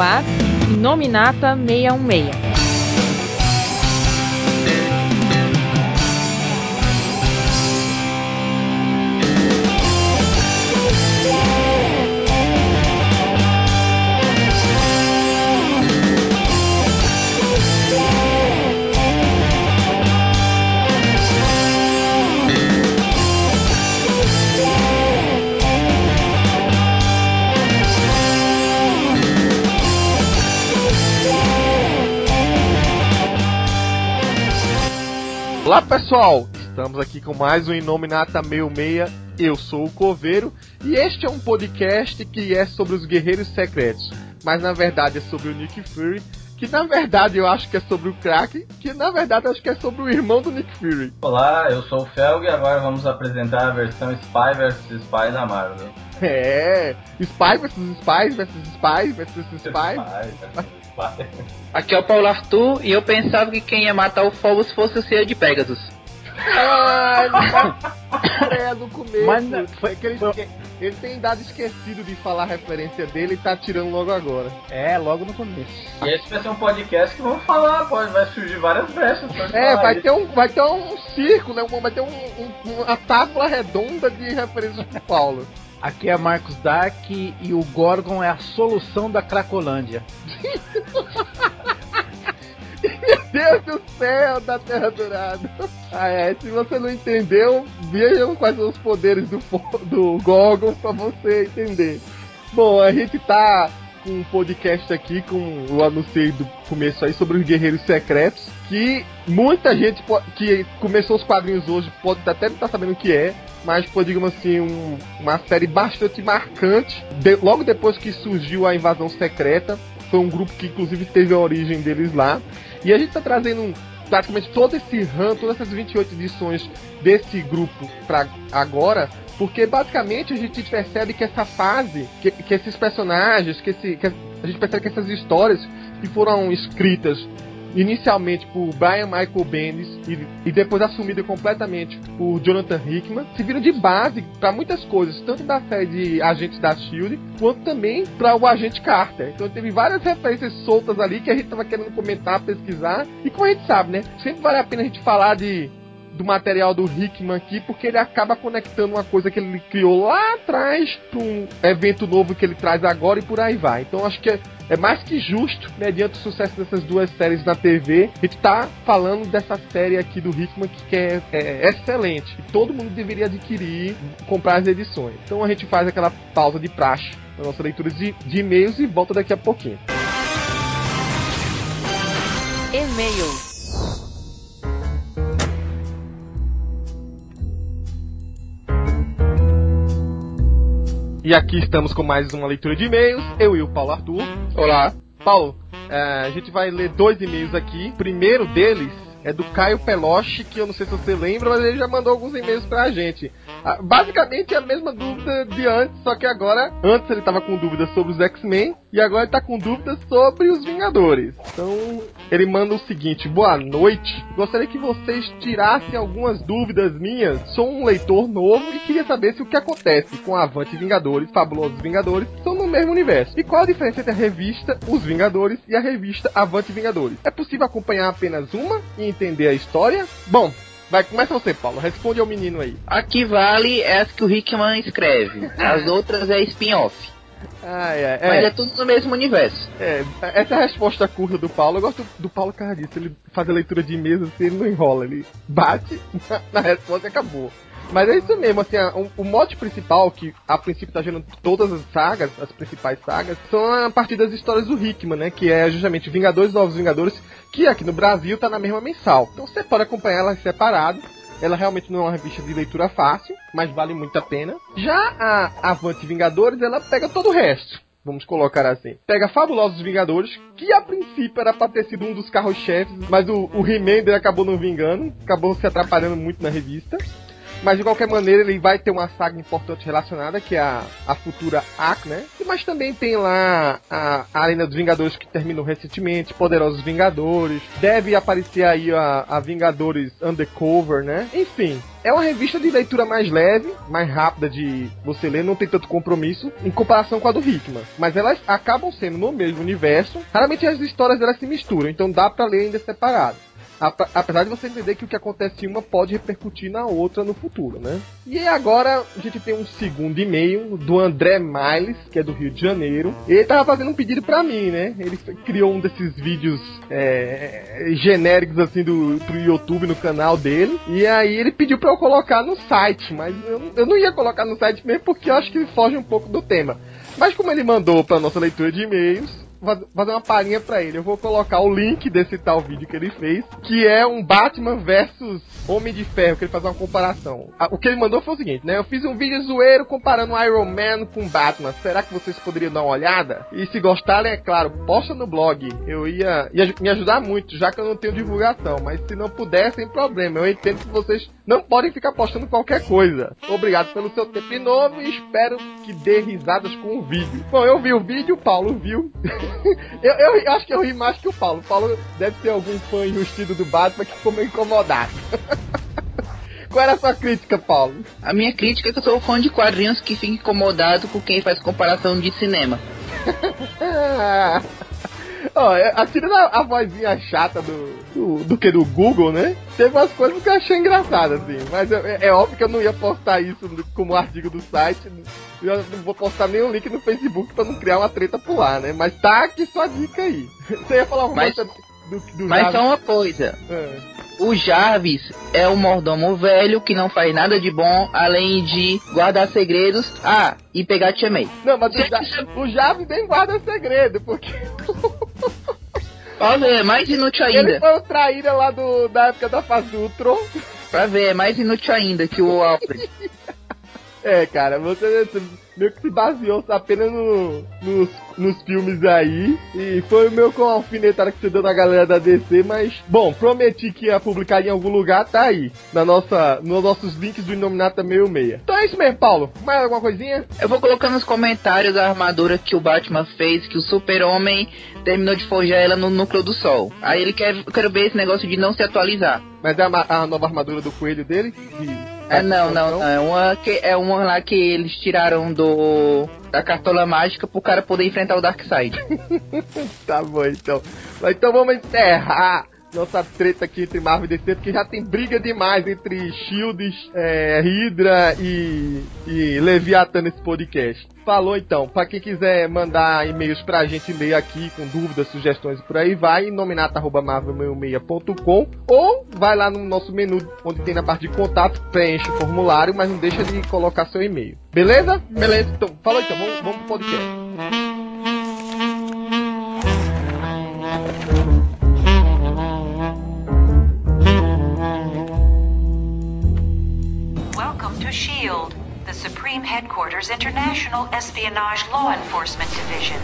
ar Nominata 616. Olá pessoal, estamos aqui com mais um Inominata 66. Eu sou o Coveiro e este é um podcast que é sobre os Guerreiros Secretos, mas na verdade é sobre o Nick Fury, que na verdade eu acho que é sobre o Crack, que na verdade eu acho que é sobre o irmão do Nick Fury. Olá, eu sou o Felg e agora vs apresentar a versão Spy vs Spy da Marvel. É, Spy vs Spy vs Spy vs Spy. Aqui é o Paulo Arthur e eu pensava que quem ia matar o Phobos fosse o Senhor de Pegasus. Ai, é do começo. Mas não, foi, que ele, ele, tem dado esquecido de falar a referência dele e tá tirando logo agora. É, logo no começo. E esse vai ser um podcast que vamos falar, pode, vai surgir várias brechas. É, vai ter, um, vai ter um circo, né? Vai ter um, um, uma tábua redonda de referências pro Paulo. Aqui é Marcos Dark e o Gorgon é a solução da Cracolândia. Meu Deus do céu, da Terra Dourada. Ah, é, se você não entendeu, vejam quais são os poderes do, do Gorgon pra você entender. Bom, a gente tá com um podcast aqui, com o anúncio do começo aí sobre os Guerreiros Secretos, que muita gente que começou os quadrinhos hoje pode até não estar tá sabendo o que é, mas foi, digamos assim, um, uma série bastante marcante. De, logo depois que surgiu a Invasão Secreta, foi um grupo que inclusive teve a origem deles lá. E a gente está trazendo praticamente todo esse run, todas essas 28 edições desse grupo para agora, porque basicamente a gente percebe que essa fase, que, que esses personagens, que, esse, que a gente percebe que essas histórias que foram escritas inicialmente por Brian Michael Bendis e, e depois assumida completamente por Jonathan Hickman, se viram de base para muitas coisas, tanto da série de Agentes da Shield, quanto também para o Agente Carter. Então teve várias referências soltas ali que a gente estava querendo comentar, pesquisar, e como a gente sabe, né? Sempre vale a pena a gente falar de do material do Hickman aqui, porque ele acaba conectando uma coisa que ele criou lá atrás para um evento novo que ele traz agora e por aí vai. Então acho que é, mais que justo, mediante o sucesso dessas duas séries na TV, a gente tá falando dessa série aqui do Hickman que é, é excelente. E todo mundo deveria adquirir, comprar as edições. Então a gente faz aquela pausa de praxe na nossa leitura de, de e-mails e volta daqui a pouquinho. E-mail E aqui estamos com mais uma leitura de e-mails. Eu e o Paulo Arthur. Olá. Paulo, é, a gente vai ler dois e-mails aqui. O primeiro deles é do Caio Peloche, que eu não sei se você lembra, mas ele já mandou alguns e-mails pra gente. Ah, basicamente é a mesma dúvida de antes, só que agora, antes ele tava com dúvidas sobre os X-Men e agora ele tá com dúvidas sobre os Vingadores. Então, ele manda o seguinte: Boa noite. Gostaria que vocês tirassem algumas dúvidas minhas. Sou um leitor novo e queria saber se o que acontece com Avante Vingadores, Fabulosos Vingadores, são mesmo universo. E qual a diferença entre a revista Os Vingadores e a revista Avante Vingadores? É possível acompanhar apenas uma e entender a história? Bom, Vai, começa você, Paulo. Responde ao menino aí. Aqui vale essa que o Hickman escreve. As outras é spin-off. Ah, é, é. Mas é tudo no mesmo universo. É, essa é a resposta curta do Paulo. Eu gosto do Paulo cara disso. Ele faz a leitura de mesa assim, ele não enrola. Ele bate na, na resposta e acabou. Mas é isso mesmo, assim, o, o mote principal, que a princípio tá gerando todas as sagas, as principais sagas, são a partir das histórias do Hickman, né? Que é justamente Vingadores Novos Vingadores, que aqui no Brasil tá na mesma mensal. Então você pode acompanhar ela separado. Ela realmente não é uma revista de leitura fácil, mas vale muito a pena. Já a Avante Vingadores, ela pega todo o resto vamos colocar assim. Pega Fabulosos Vingadores, que a princípio era pra ter sido um dos carros-chefes, mas o, o He-Man acabou não vingando, acabou se atrapalhando muito na revista. Mas de qualquer maneira ele vai ter uma saga importante relacionada, que é a, a futura Ark, né? Mas também tem lá a, a Arena dos Vingadores que terminou recentemente, Poderosos Vingadores. Deve aparecer aí a, a Vingadores Undercover, né? Enfim, é uma revista de leitura mais leve, mais rápida de você ler, não tem tanto compromisso em comparação com a do Hickman. Mas elas acabam sendo no mesmo universo. Raramente as histórias delas se misturam, então dá para ler ainda separado apesar de você entender que o que acontece em uma pode repercutir na outra no futuro, né? E agora a gente tem um segundo e-mail do André Miles, que é do Rio de Janeiro. Ele tava fazendo um pedido para mim, né? Ele criou um desses vídeos é, genéricos assim do pro YouTube no canal dele. E aí ele pediu para eu colocar no site, mas eu, eu não ia colocar no site mesmo porque eu acho que foge um pouco do tema. Mas como ele mandou para nossa leitura de e-mails, fazer uma palhinha pra ele. Eu vou colocar o link desse tal vídeo que ele fez, que é um Batman versus Homem de Ferro, que ele faz uma comparação. O que ele mandou foi o seguinte, né? Eu fiz um vídeo zoeiro comparando Iron Man com Batman. Será que vocês poderiam dar uma olhada? E se gostarem, é claro, posta no blog. Eu ia, ia me ajudar muito, já que eu não tenho divulgação. Mas se não puder, sem problema. Eu entendo que vocês não podem ficar postando qualquer coisa. Obrigado pelo seu tempo de novo e espero que dê risadas com o vídeo. Bom, eu vi o vídeo, o Paulo viu. eu, eu, eu, acho que eu ri mais que o Paulo. O Paulo deve ser algum fã enrustido do Batman que ficou meio incomodado. Qual era a sua crítica, Paulo? A minha crítica é que eu sou fã de quadrinhos que fica incomodado com quem faz comparação de cinema. Ó, oh, a, a vozinha chata do, do, do, que do Google, né? Teve umas coisas que eu achei engraçadas, assim. Mas é, é, óbvio que eu não ia postar isso como artigo do site. Eu não vou postar nenhum link no Facebook pra não criar uma treta por lá, né? Mas tá aqui sua dica aí. Você ia falar alguma coisa do, do Mas só uma coisa. É. O Jarvis é um mordomo velho que não faz nada de bom, além de guardar segredos. Ah, e pegar May. Não, mas o, ja o Jarvis nem guarda segredo, porque... Olha, é mais inútil ainda. Ele foi o traíra lá do, da época da fase do Ultron. Pra ver, é mais inútil ainda que o Alfred. é, cara, você meio que se baseou apenas no, nos, nos filmes aí. E foi o meu com a alfinetada que você deu na galera da DC, mas, bom, prometi que ia publicar em algum lugar, tá aí. Na nossa, nos nossos links do Inominata 66. Então é isso mesmo, Paulo. Mais alguma coisinha? Eu vou colocar nos comentários a armadura que o Batman fez, que o Super-Homem terminou de forjar ela no núcleo do Sol. Aí ele quer, quero ver esse negócio de não se atualizar. Mas é a, a nova armadura do coelho dele? De é, não, não, não. É uma, que, é uma lá que eles tiraram do. da cartola mágica pro cara poder enfrentar o Darkseid. tá bom, então. Mas então vamos encerrar nossa treta aqui entre Marvel e DC, porque já tem briga demais entre Shields, é, Hydra e, e Leviathan nesse podcast. Falou então, para quem quiser mandar e-mails pra gente ler aqui com dúvidas, sugestões e por aí, vai nominata.marvel66.com ou vai lá no nosso menu onde tem na parte de contato, preenche o formulário, mas não deixa de colocar seu e-mail. Beleza? Beleza, então, falou então, vamos, vamos pro podcast. SHIELD, the Supreme Headquarters International Espionage Law Enforcement Division.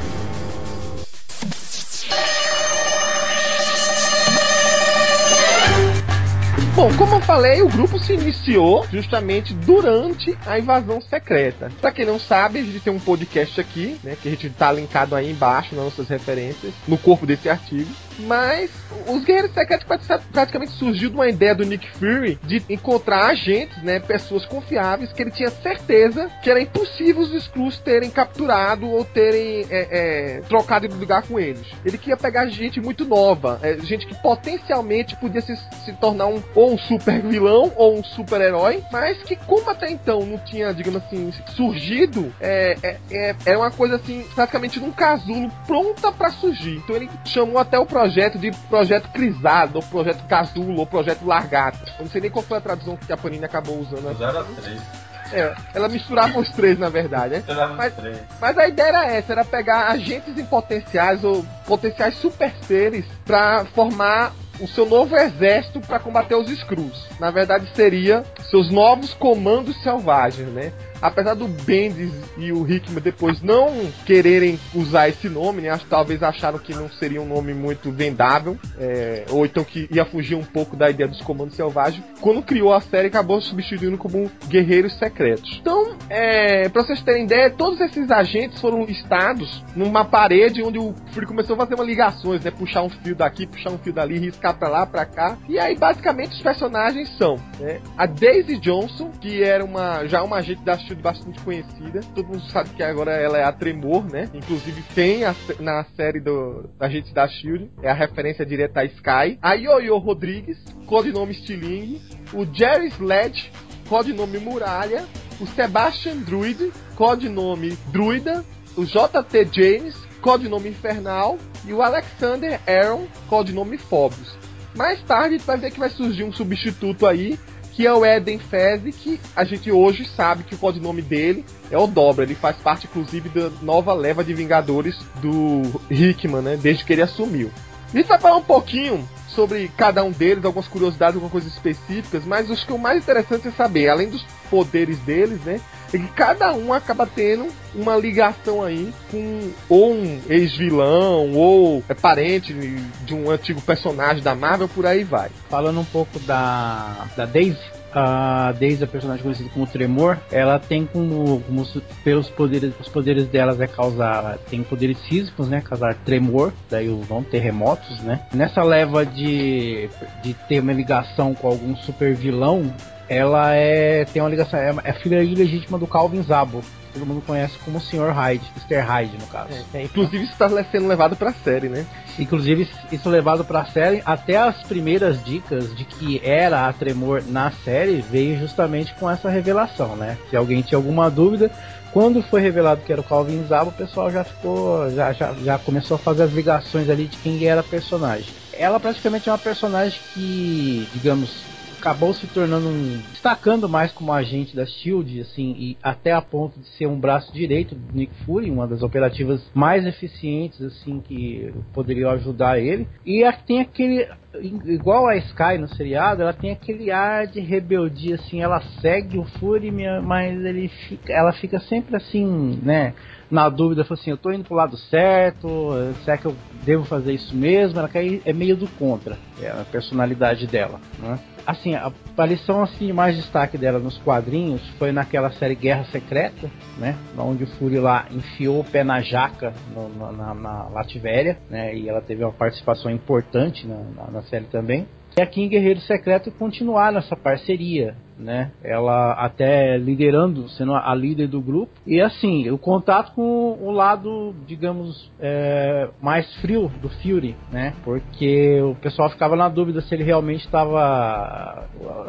Bom, como eu falei, o grupo se iniciou justamente durante a invasão secreta. Pra quem não sabe, a gente tem um podcast aqui, né? Que a gente tá linkado aí embaixo nas nossas referências, no corpo desse artigo. Mas os Guerreiros Secretos praticamente surgiu de uma ideia do Nick Fury de encontrar agentes, né? Pessoas confiáveis que ele tinha certeza que era impossível os Skrulls terem capturado ou terem é, é, trocado de lugar com eles. Ele queria pegar gente muito nova, é, gente que potencialmente podia se, se tornar um ou um super vilão ou um super herói, mas que como até então não tinha, digamos assim, surgido, é, é, é, é uma coisa assim, praticamente num casulo pronta para surgir. Então ele chamou até o projeto de projeto Crisado, ou projeto Casulo, ou projeto Largata. Eu não sei nem qual foi a tradução que a Panini acabou usando. Usaram as três. É, ela misturava os três, na verdade, né? Mas, mas, a ideia era essa, era pegar agentes em potenciais ou potenciais super seres para formar o seu novo exército para combater os Skrulls. Na verdade, seria seus novos comandos selvagens, né? Apesar do Bendis e o Hickman depois não quererem usar esse nome, né? Acho, talvez acharam que não seria um nome muito vendável, é, ou então que ia fugir um pouco da ideia dos comandos selvagens. Quando criou a série, acabou substituindo como Guerreiros Secretos. Então, é, pra vocês terem ideia, todos esses agentes foram listados numa parede onde o Fury começou a fazer uma ligações, né? Puxar um fio daqui, puxar um fio dali, riscar pra lá, pra cá. E aí, basicamente, os personagens são né? a Daisy Johnson, que era uma já uma agente da Shield bastante conhecida. Todo mundo sabe que agora ela é a Tremor, né? Inclusive tem a, na série do Agente da Shield, é a referência direta a Sky. A Yoyo Rodrigues, codinome Stiling. O Jerry Sledge, codinome Muralha. O Sebastian Druid, codinome Druida. O JT James, codinome Infernal. E o Alexander Aaron, codinome Phobos. Mais tarde gente vai ver que vai surgir um substituto aí, que é o Eden Fez, que a gente hoje sabe que o codinome dele é o Dobra. Ele faz parte, inclusive, da nova leva de Vingadores do Hickman, né? Desde que ele assumiu. A gente vai falar um pouquinho sobre cada um deles, algumas curiosidades, algumas coisas específicas, mas acho que o mais interessante é saber, além dos poderes deles, né? É que cada um acaba tendo uma ligação aí com ou um ex-vilão, ou é parente de um antigo personagem da Marvel, por aí vai. Falando um pouco da, da Daisy, a Daisy, a personagem conhecida como Tremor, ela tem como, como pelos poderes, os poderes delas é causar, tem poderes físicos, né, causar tremor, daí o nome terremotos, né. Nessa leva de, de ter uma ligação com algum super vilão, ela é tem uma ligação, é, é filha ilegítima do Calvin Zabo, todo mundo conhece como Sr. Hyde, Mr. Hyde no caso. É, é, inclusive isso está sendo levado para a série, né? Inclusive isso levado para a série, até as primeiras dicas de que era a Tremor na série veio justamente com essa revelação, né? Se alguém tinha alguma dúvida, quando foi revelado que era o Calvin Zabo, o pessoal já ficou, já, já, já começou a fazer as ligações ali de quem era a personagem. Ela praticamente é uma personagem que, digamos, acabou se tornando um. destacando mais como agente da Shield, assim, e até a ponto de ser um braço direito do Nick Fury, uma das operativas mais eficientes, assim, que poderiam ajudar ele. E tem aquele. Igual a Sky no seriado, ela tem aquele ar de rebeldia, assim, ela segue o Fury, mas ele fica, ela fica sempre assim, né? na dúvida, falou assim, eu tô indo pro lado certo, será que eu devo fazer isso mesmo? Ela é meio do contra, é a personalidade dela, né? Assim, a aparição assim, de mais destaque dela nos quadrinhos foi naquela série Guerra Secreta, né? Onde o Fury lá enfiou o pé na jaca no, na, na Lativéria, né? E ela teve uma participação importante na, na, na série também. E aqui em Guerreiro Secreto continuar nessa parceria, né? Ela até liderando, sendo a líder do grupo. E assim, o contato com o lado, digamos, é, mais frio do Fury, né? Porque o pessoal ficava na dúvida se ele realmente estava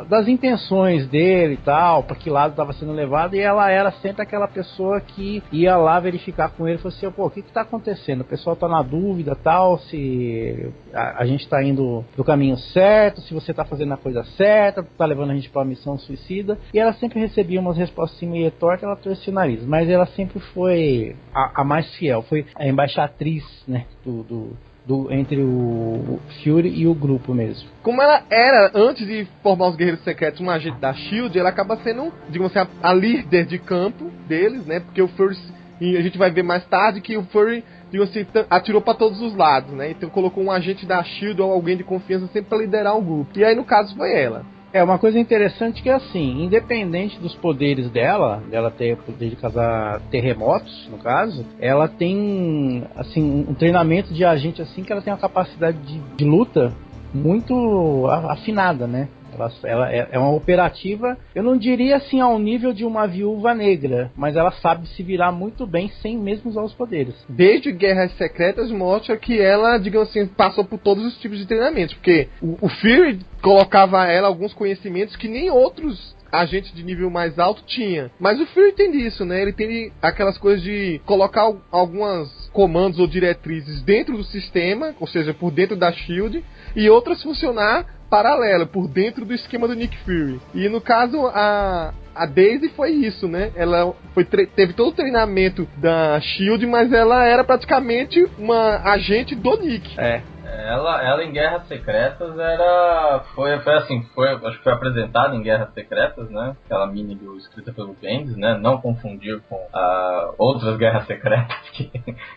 das intenções dele e tal, para que lado estava sendo levado. E ela era sempre aquela pessoa que ia lá verificar com ele, e falou assim, pô, o que está acontecendo? O pessoal está na dúvida, tal, se a, a gente está indo do caminho certo, se você está fazendo a coisa certa, está levando a gente para uma missão suicida. E ela sempre recebia umas respostas assim meio tortas, ela torcia o nariz. Mas ela sempre foi a, a mais fiel, foi a embaixatriz, né, do, do do, entre o Fury e o grupo mesmo. Como ela era, antes de formar os Guerreiros Secretos, uma agente da SHIELD, ela acaba sendo, digamos assim, a, a líder de campo deles, né? Porque o Fury, e a gente vai ver mais tarde que o Fury, digamos assim, atirou para todos os lados, né? Então colocou um agente da SHIELD ou alguém de confiança sempre para liderar o grupo. E aí, no caso, foi ela. É, uma coisa interessante que é assim, independente dos poderes dela, dela ter poder de causar terremotos, no caso, ela tem, assim, um treinamento de agente assim que ela tem uma capacidade de, de luta muito afinada, né? Ela, ela é, é, uma operativa, eu não diria assim ao nível de uma viúva negra, mas ela sabe se virar muito bem sem mesmo usar os poderes. Desde Guerras Secretas mostra que ela, digamos assim, passou por todos os tipos de treinamentos, porque o, o Fury colocava a ela alguns conhecimentos que nem outros agentes de nível mais alto tinha. Mas o Fury tem isso, né? Ele tem aquelas coisas de colocar algumas comandos ou diretrizes dentro do sistema, ou seja, por dentro da Shield, e outras funcionar paralela, por dentro do esquema do Nick Fury. E no caso, a, a Daisy foi isso, né? Ela foi teve todo o treinamento da Shield, mas ela era praticamente uma agente do Nick. É. ela, ela em Guerras Secretas era. Foi, foi assim, foi, acho que foi apresentada em Guerras Secretas, né? Aquela mini do escrita pelo Bendis, né? Não confundir com uh, outras Guerras Secretas que,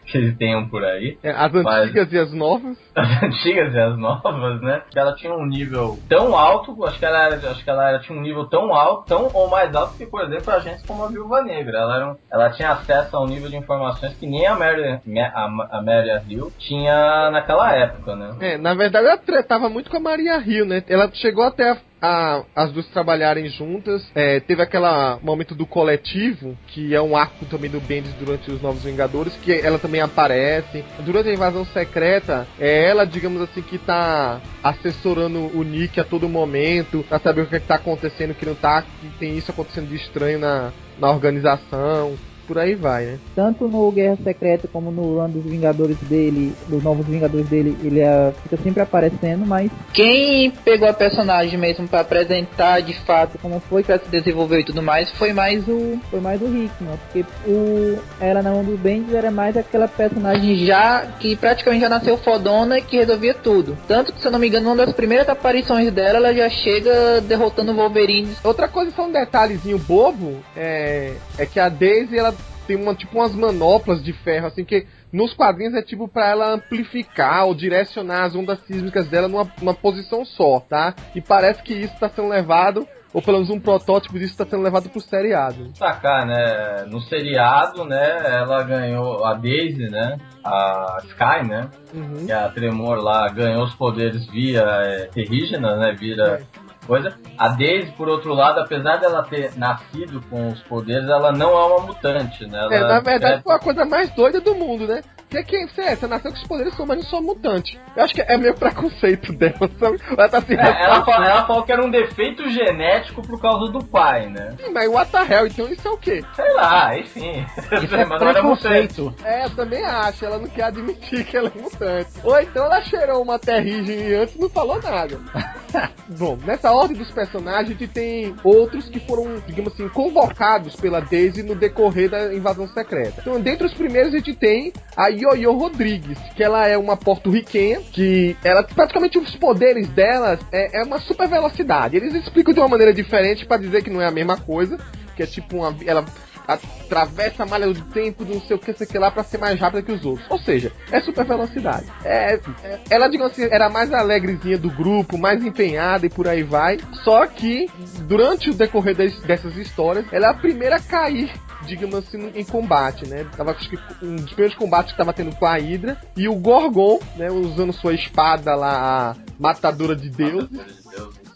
que eles tenham por aí. É, as antigas Mas, e as novas. As antigas e as novas, né? Que ela tinha um nível tão alto, acho que ela, era, acho que ela era, tinha um nível tão alto, tão ou mais alto que, por exemplo, agentes como a Viúva Negra. Ela, era um, ela tinha acesso a um nível de informações que nem a Mary, a, a Mary Hill tinha naquela época, né? É, na verdade ela tretava muito com a Maria Hill, né? Ela chegou até a a, as duas trabalharem juntas. É, teve aquele momento do coletivo, que é um arco também do Bendis durante os Novos Vingadores, que ela também aparece. Durante a invasão secreta, é ela, digamos assim, que tá assessorando o Nick a todo momento, pra saber o que, é que tá acontecendo, que não tá, que tem isso acontecendo de estranho na, na organização por aí vai, né? Tanto no Guerra Secreta como no ano dos Vingadores dele, dos Novos Vingadores dele, ele uh, fica sempre aparecendo, mas. Quem pegou a personagem mesmo para apresentar de fato como foi que ela se desenvolveu e tudo mais foi mais o. Foi mais o Hickman, porque o. Ela na mão do Bendis era mais aquela personagem já que praticamente já nasceu fodona e que resolvia tudo. Tanto que, se eu não me engano, uma das primeiras aparições dela, ela já chega derrotando o Wolverine. Outra coisa, só um detalhezinho bobo, é, é que a Daisy, ela tem uma, tipo umas manoplas de ferro, assim, que nos quadrinhos é tipo para ela amplificar ou direcionar as ondas sísmicas dela numa, numa posição só, tá? E parece que isso está sendo levado ou pelo menos um protótipo disso está sendo levado pro seriado. Sacar, né? No seriado, né, ela ganhou a Daisy, né? A Sky, né? Uhum. Que é a Tremor lá ganhou os poderes via é, terrígena, né? Vira é coisa. A Daisy, por outro lado, apesar dela ter nascido com os poderes, ela não é uma mutante, né? Ela é, na verdade, é... foi a coisa mais doida do mundo, né? Que quem você é? Você nasceu com os poderes, mas não sou mutante. Eu acho que é meio preconceito dela, sabe? Ela tá se é, ela, falou, ela, falou que era um defeito genético por causa do pai, né? Sim, mas what the hell? Então isso é o quê? Sei lá, enfim. Isso é mas preconceito. É, eu também acho. Ela não quer admitir que ela é mutante. Ou então ela cheirou uma antes e não falou nada. Bom, nessa ordem dos personagens, a gente tem outros que foram, digamos assim, convocados pela Daisy no decorrer da invasão secreta. Então, dentre os primeiros, a gente tem a Yoyo Rodrigues, que ela é uma porto-riquenha, que ela, praticamente os poderes dela é, é uma super velocidade. Eles explicam de uma maneira diferente para dizer que não é a mesma coisa, que é tipo uma. Ela atravessa a malha do tempo, não sei o que, sei lá, pra ser mais rápida que os outros. Ou seja, é super velocidade. É, é, ela, digamos assim, era mais alegrezinha do grupo, mais empenhada e por aí vai. Só que, durante o decorrer des, dessas histórias, ela é a primeira a cair digamos assim, em combate, né? Tava, acho que um dos primeiros combates que tava tendo com a Hydra e o Gorgon, né, usando sua espada lá, a matadora de deuses.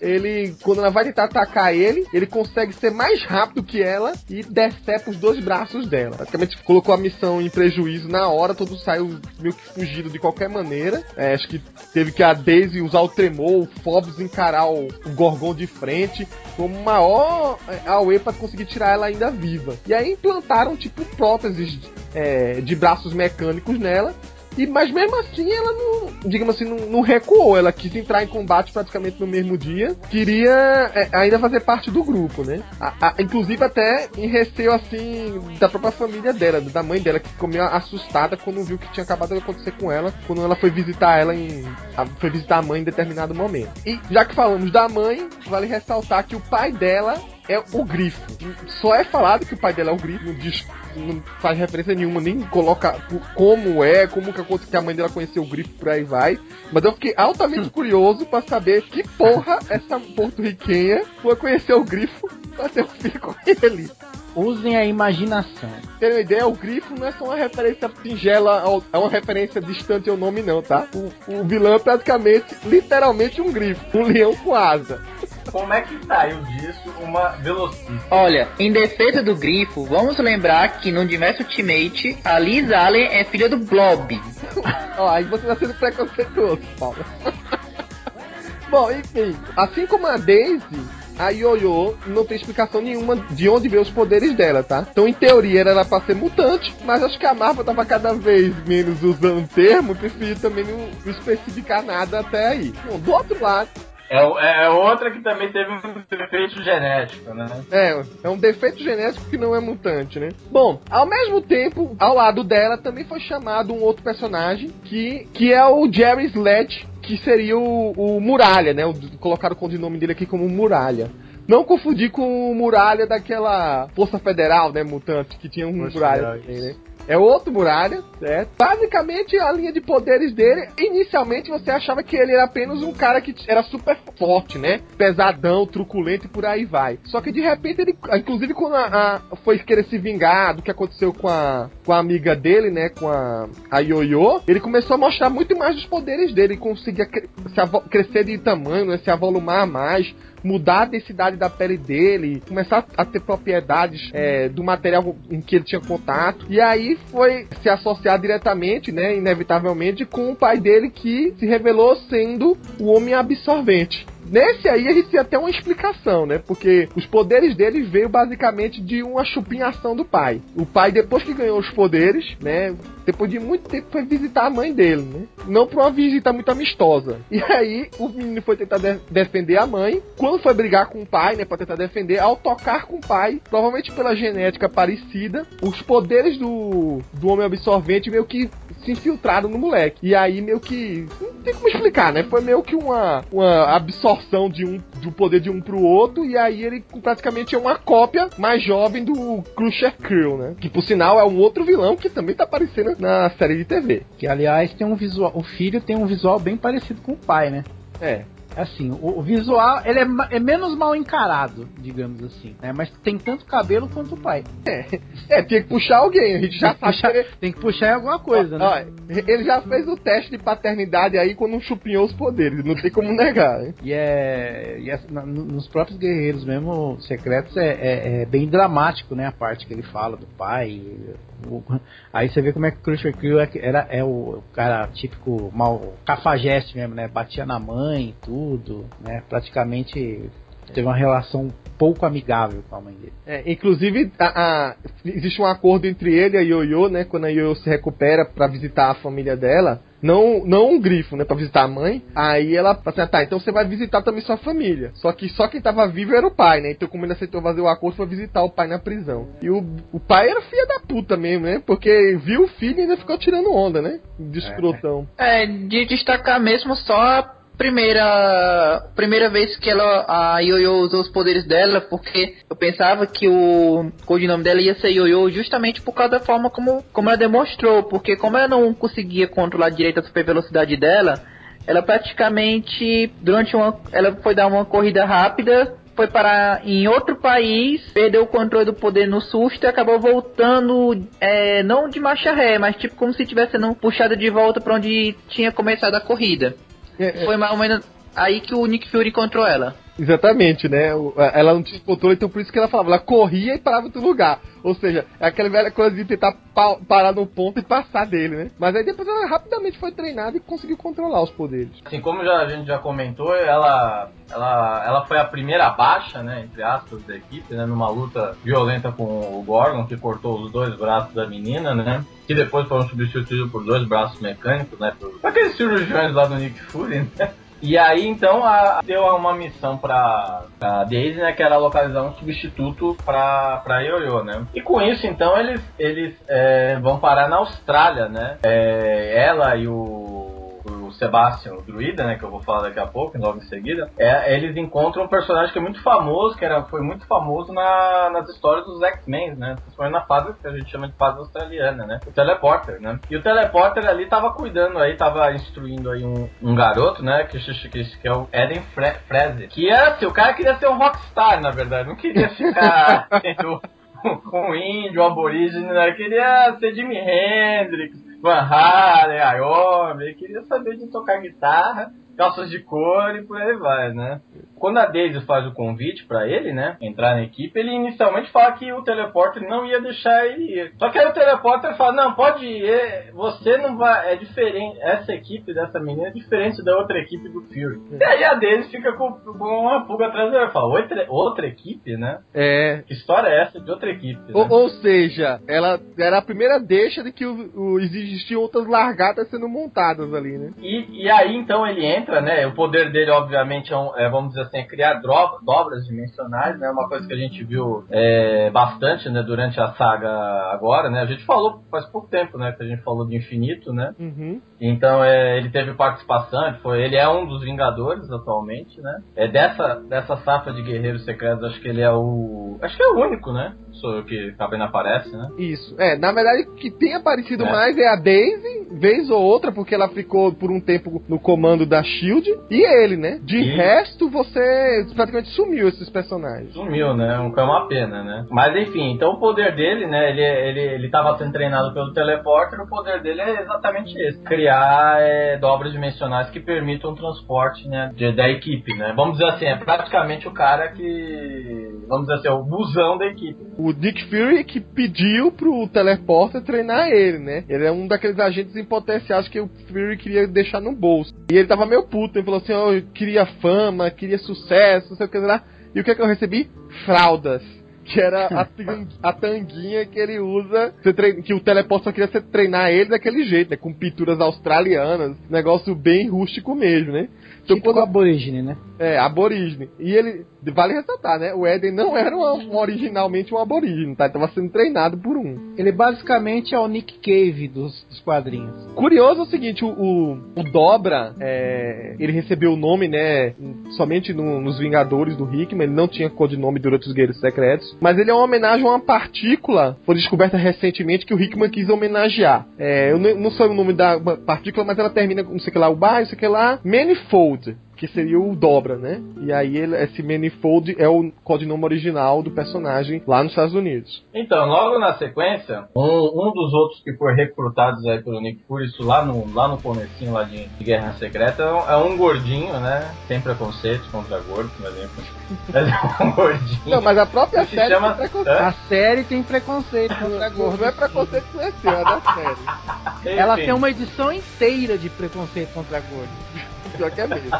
Ele, quando ela vai tentar atacar ele, ele consegue ser mais rápido que ela e decepa os dois braços dela. Praticamente colocou a missão em prejuízo na hora, todo saiu meio que fugido de qualquer maneira. É, acho que teve que a Daisy usar o tremor, o Phobos encarar o, o Gorgon de frente, como maior é, Aue para conseguir tirar ela ainda viva. E aí implantaram tipo próteses é, de braços mecânicos nela e, mas mesmo assim, ela não, digamos assim, não, não, recuou. Ela quis entrar em combate praticamente no mesmo dia. Queria é, ainda fazer parte do grupo, né? A, a, inclusive até em receio, assim, da própria família dela, da mãe dela, que ficou meio assustada quando viu que tinha acabado de acontecer com ela, quando ela foi visitar ela em. A, foi visitar a mãe em determinado momento. E já que falamos da mãe, vale ressaltar que o pai dela é o Grifo. Só é falado que o pai dela é o Grifo, não diz não faz referência nenhuma, nem coloca como é, como que, que a mãe dela conheceu o Grifo por aí vai. Mas eu fiquei altamente curioso para saber que porra essa porto-riquenha foi conhecer o Grifo pra ter um filho com ele. Usem a imaginação. Tem uma ideia? O grifo não é só uma referência singela, é uma referência distante ao nome, não, tá? O, o vilão é praticamente, literalmente um grifo, um leão com asa. Como é que saiu disso uma velocista? Olha, em defesa do grifo, vamos lembrar que no universo Ultimate, a Liz Allen é filha do Blob. Ó, aí você tá sendo preconceituoso, Paulo. Bom, enfim, assim como a Daisy, a Yoyo não tem explicação nenhuma de onde veio os poderes dela, tá? Então, em teoria, ela era pra ser mutante, mas acho que a Marvel tava cada vez menos usando o termo, prefiro também não especificar nada até aí. Bom, do outro lado, é, é, outra que também teve um defeito genético, né? É, é um defeito genético que não é mutante, né? Bom, ao mesmo tempo, ao lado dela também foi chamado um outro personagem que, que é o Jerry Sledge, que seria o, o Muralha, né? O, colocaram o codinome dele aqui como Muralha. Não confundir com o Muralha daquela Força Federal, né, mutante, que tinha um Força Muralha também, né? É outro muralha, certo? Basicamente, a linha de poderes dele, inicialmente você achava que ele era apenas um cara que era super forte, né? Pesadão, truculento e por aí vai. Só que de repente ele, inclusive quando a, a, foi querer se vingar do que aconteceu com a, com a amiga dele, né? Com a, a Yoyo, ele começou a mostrar muito mais dos poderes dele, conseguia cre se crescer de tamanho, né? se avolumar mais mudar a densidade da pele dele, começar a ter propriedades é, do material em que ele tinha contato. E aí foi se associar diretamente, né, inevitavelmente, com o pai dele que se revelou sendo o homem absorvente. Nesse aí a gente tem até uma explicação, né? Porque os poderes dele veio basicamente de uma chupinhação do pai. O pai, depois que ganhou os poderes, né? Depois de muito tempo foi visitar a mãe dele, né? Não pra uma visita muito amistosa. E aí o menino foi tentar de defender a mãe. Quando foi brigar com o pai, né? Pra tentar defender, ao tocar com o pai, provavelmente pela genética parecida, os poderes do, do homem absorvente meio que se infiltraram no moleque. E aí meio que. Não tem como explicar, né? Foi meio que uma, uma absorção de um, do poder de um pro outro. E aí ele praticamente é uma cópia mais jovem do Crusher Crew, né? Que por sinal é um outro vilão que também tá aparecendo na série de TV. Que aliás tem um visual. O filho tem um visual bem parecido com o pai, né? É assim, o, o visual ele é, é, menos mal encarado, digamos assim, né? Mas tem tanto cabelo quanto o pai. É, é tem que puxar alguém, a gente já tem sabe. Puxar, tem que puxar em alguma coisa, ó, né? Ó, ele já fez o teste de paternidade aí quando chupinhou os poderes, não tem como negar, hein? E é. E é nos próprios guerreiros mesmo, secretos, é, é, é, bem dramático, né? A parte que ele fala do pai. O, aí você vê como é que o Crusher Crew era, é o, o cara típico mal cafajeste mesmo, né? Batia na mãe e tudo tudo, né? Praticamente teve uma relação pouco amigável com a mãe dele. É, inclusive, a, a, existe um acordo entre ele e a Yoyo, né? Quando a Yoyo se recupera para visitar a família dela. Não, não um grifo, né? Pra visitar a mãe. Aí ela fala assim: ah, tá, então você vai visitar também sua família. Só que só quem tava vivo era o pai, né? Então, como ele aceitou fazer o acordo, foi visitar o pai na prisão. E o, o pai era filha da puta mesmo, né? Porque viu o filho e ainda ficou tirando onda, né? De escrotão. É, de destacar mesmo só primeira primeira vez que ela a Yoyo usou os poderes dela, porque eu pensava que o codinome dela ia ser Yoyo justamente por causa da forma como, como ela demonstrou, porque como ela não conseguia controlar direito a super velocidade dela, ela praticamente durante uma ela foi dar uma corrida rápida foi parar em outro país, perdeu o controle do poder no susto e acabou voltando, é, não de marcha ré, mas tipo como se tivesse sendo puxada de volta para onde tinha começado a corrida. Foi mais ou menos aí que o Nick Fury encontrou ela. Exatamente, né? Ela não tinha controle, então por isso que ela falava. Ela corria e parava em outro lugar. Ou seja, é aquela velha coisa de tentar pa parar no ponto e passar dele, né? Mas aí depois ela rapidamente foi treinada e conseguiu controlar os poderes. Assim, como já, a gente já comentou, ela, ela, ela foi a primeira baixa, né? Entre aspas, da equipe, né? Numa luta violenta com o Gorgon, que cortou os dois braços da menina, né? Que depois foram substituídos por dois braços mecânicos, né? Por aqueles cirurgiões lá do Nick Fury, né? E aí, então, a, deu uma missão pra, pra Daisy, né? Que era localizar um substituto pra, pra Yoyo, né? E com isso, então, eles, eles é, vão parar na Austrália, né? É, ela e o Sebastian, o druida, né, que eu vou falar daqui a pouco, logo em seguida, é, eles encontram um personagem que é muito famoso, que era, foi muito famoso na, nas histórias dos X-Men, né, principalmente na fase que a gente chama de fase australiana, né, o Teleporter, né, e o Teleporter ali tava cuidando aí, tava instruindo aí um, um garoto, né, que, que, que é o Eden Fre Freze, que era assim, o cara queria ser um rockstar, na verdade, não queria ficar sendo um índio, um aborígene, né, queria ser Jimi Hendrix, Van Halen, ele queria saber de tocar guitarra, calças de couro e por aí vai, né? Quando a Daisy faz o convite para ele, né, entrar na equipe, ele inicialmente fala que o teleporter não ia deixar ele ir. Só que aí o teleporter fala: "Não, pode ir, você não vai, é diferente, essa equipe dessa menina é diferente da outra equipe do Fury". E aí a Daisy fica com, uma pulga atrás dela, fala: "Outra, outra equipe, né?". É. Que história é essa de outra equipe? Né? Ou, ou, seja, ela era a primeira deixa de que o, o, existiam outras largadas sendo montadas ali, né? E, e aí então ele entra entra, né? O poder dele, obviamente, é, um, é vamos dizer assim, é criar dobras dimensionais, né? Uma coisa que a gente viu é, bastante, né? Durante a saga agora, né? A gente falou faz pouco tempo, né? Que a gente falou de infinito, né? Uhum. Então, é, ele teve participação, foi, ele é um dos Vingadores atualmente, né? É dessa, dessa safra de guerreiros secretos, acho que ele é o... Acho que é o único, né? Que acabei não aparece, né? Isso. É, na verdade, que tem aparecido é. mais é a Daisy, vez ou outra, porque ela ficou por um tempo no comando da Shield, e ele, né? De e... resto, você praticamente sumiu esses personagens. Sumiu, né? É uma pena, né? Mas enfim, então o poder dele, né? Ele, ele, ele tava sendo treinado pelo teleporter, o poder dele é exatamente esse: criar é, dobras dimensionais que permitam o transporte, né? De, da equipe, né? Vamos dizer assim, é praticamente o cara que. Vamos dizer assim, é o busão da equipe. O Dick Fury que pediu pro teleporter treinar ele, né? Ele é um daqueles agentes em potenciais que o Fury queria deixar no bolso. E ele tava meio puto, ele falou assim: oh, eu queria fama, queria sucesso, não sei o que lá. E o que é que eu recebi? Fraldas que era a, a tanguinha que ele usa, que o teleporte só queria treinar ele daquele jeito, né? Com pinturas australianas, negócio bem rústico mesmo, né? Então, tipo quando... aborígene, né? É, aborígene. E ele, vale ressaltar, né? O Eden não era um, originalmente um aborígene, tá? Ele tava sendo treinado por um. Ele basicamente é o Nick Cave dos, dos quadrinhos. Curioso é o seguinte, o, o, o Dobra, é, ele recebeu o nome, né? Somente no, nos Vingadores do Hickman, ele não tinha codinome durante os Guerreiros Secretos, mas ele é uma homenagem a uma partícula, foi descoberta recentemente que o Hickman quis homenagear. É, eu não, não sei o nome da partícula, mas ela termina com, não sei o que lá, o bar, não sei o que lá, Manifold que seria o Dobra, né? E aí ele, esse Manifold é o codinome original do personagem lá nos Estados Unidos. Então, logo na sequência, um, um dos outros que foi recrutados aí pelo Nick Fury, isso lá no, lá no comecinho lá de, de Guerra Secreta, é um, é gordinho, né? Sem preconceito contra gordo, por exemplo. Mas é um gordinho. Não, mas a própria série chama... tem preconceito. A série tem preconceito contra gordo. Não é preconceito é seu, é da série. Ela tem uma edição inteira de preconceito contra gordo. Pior que é mesmo.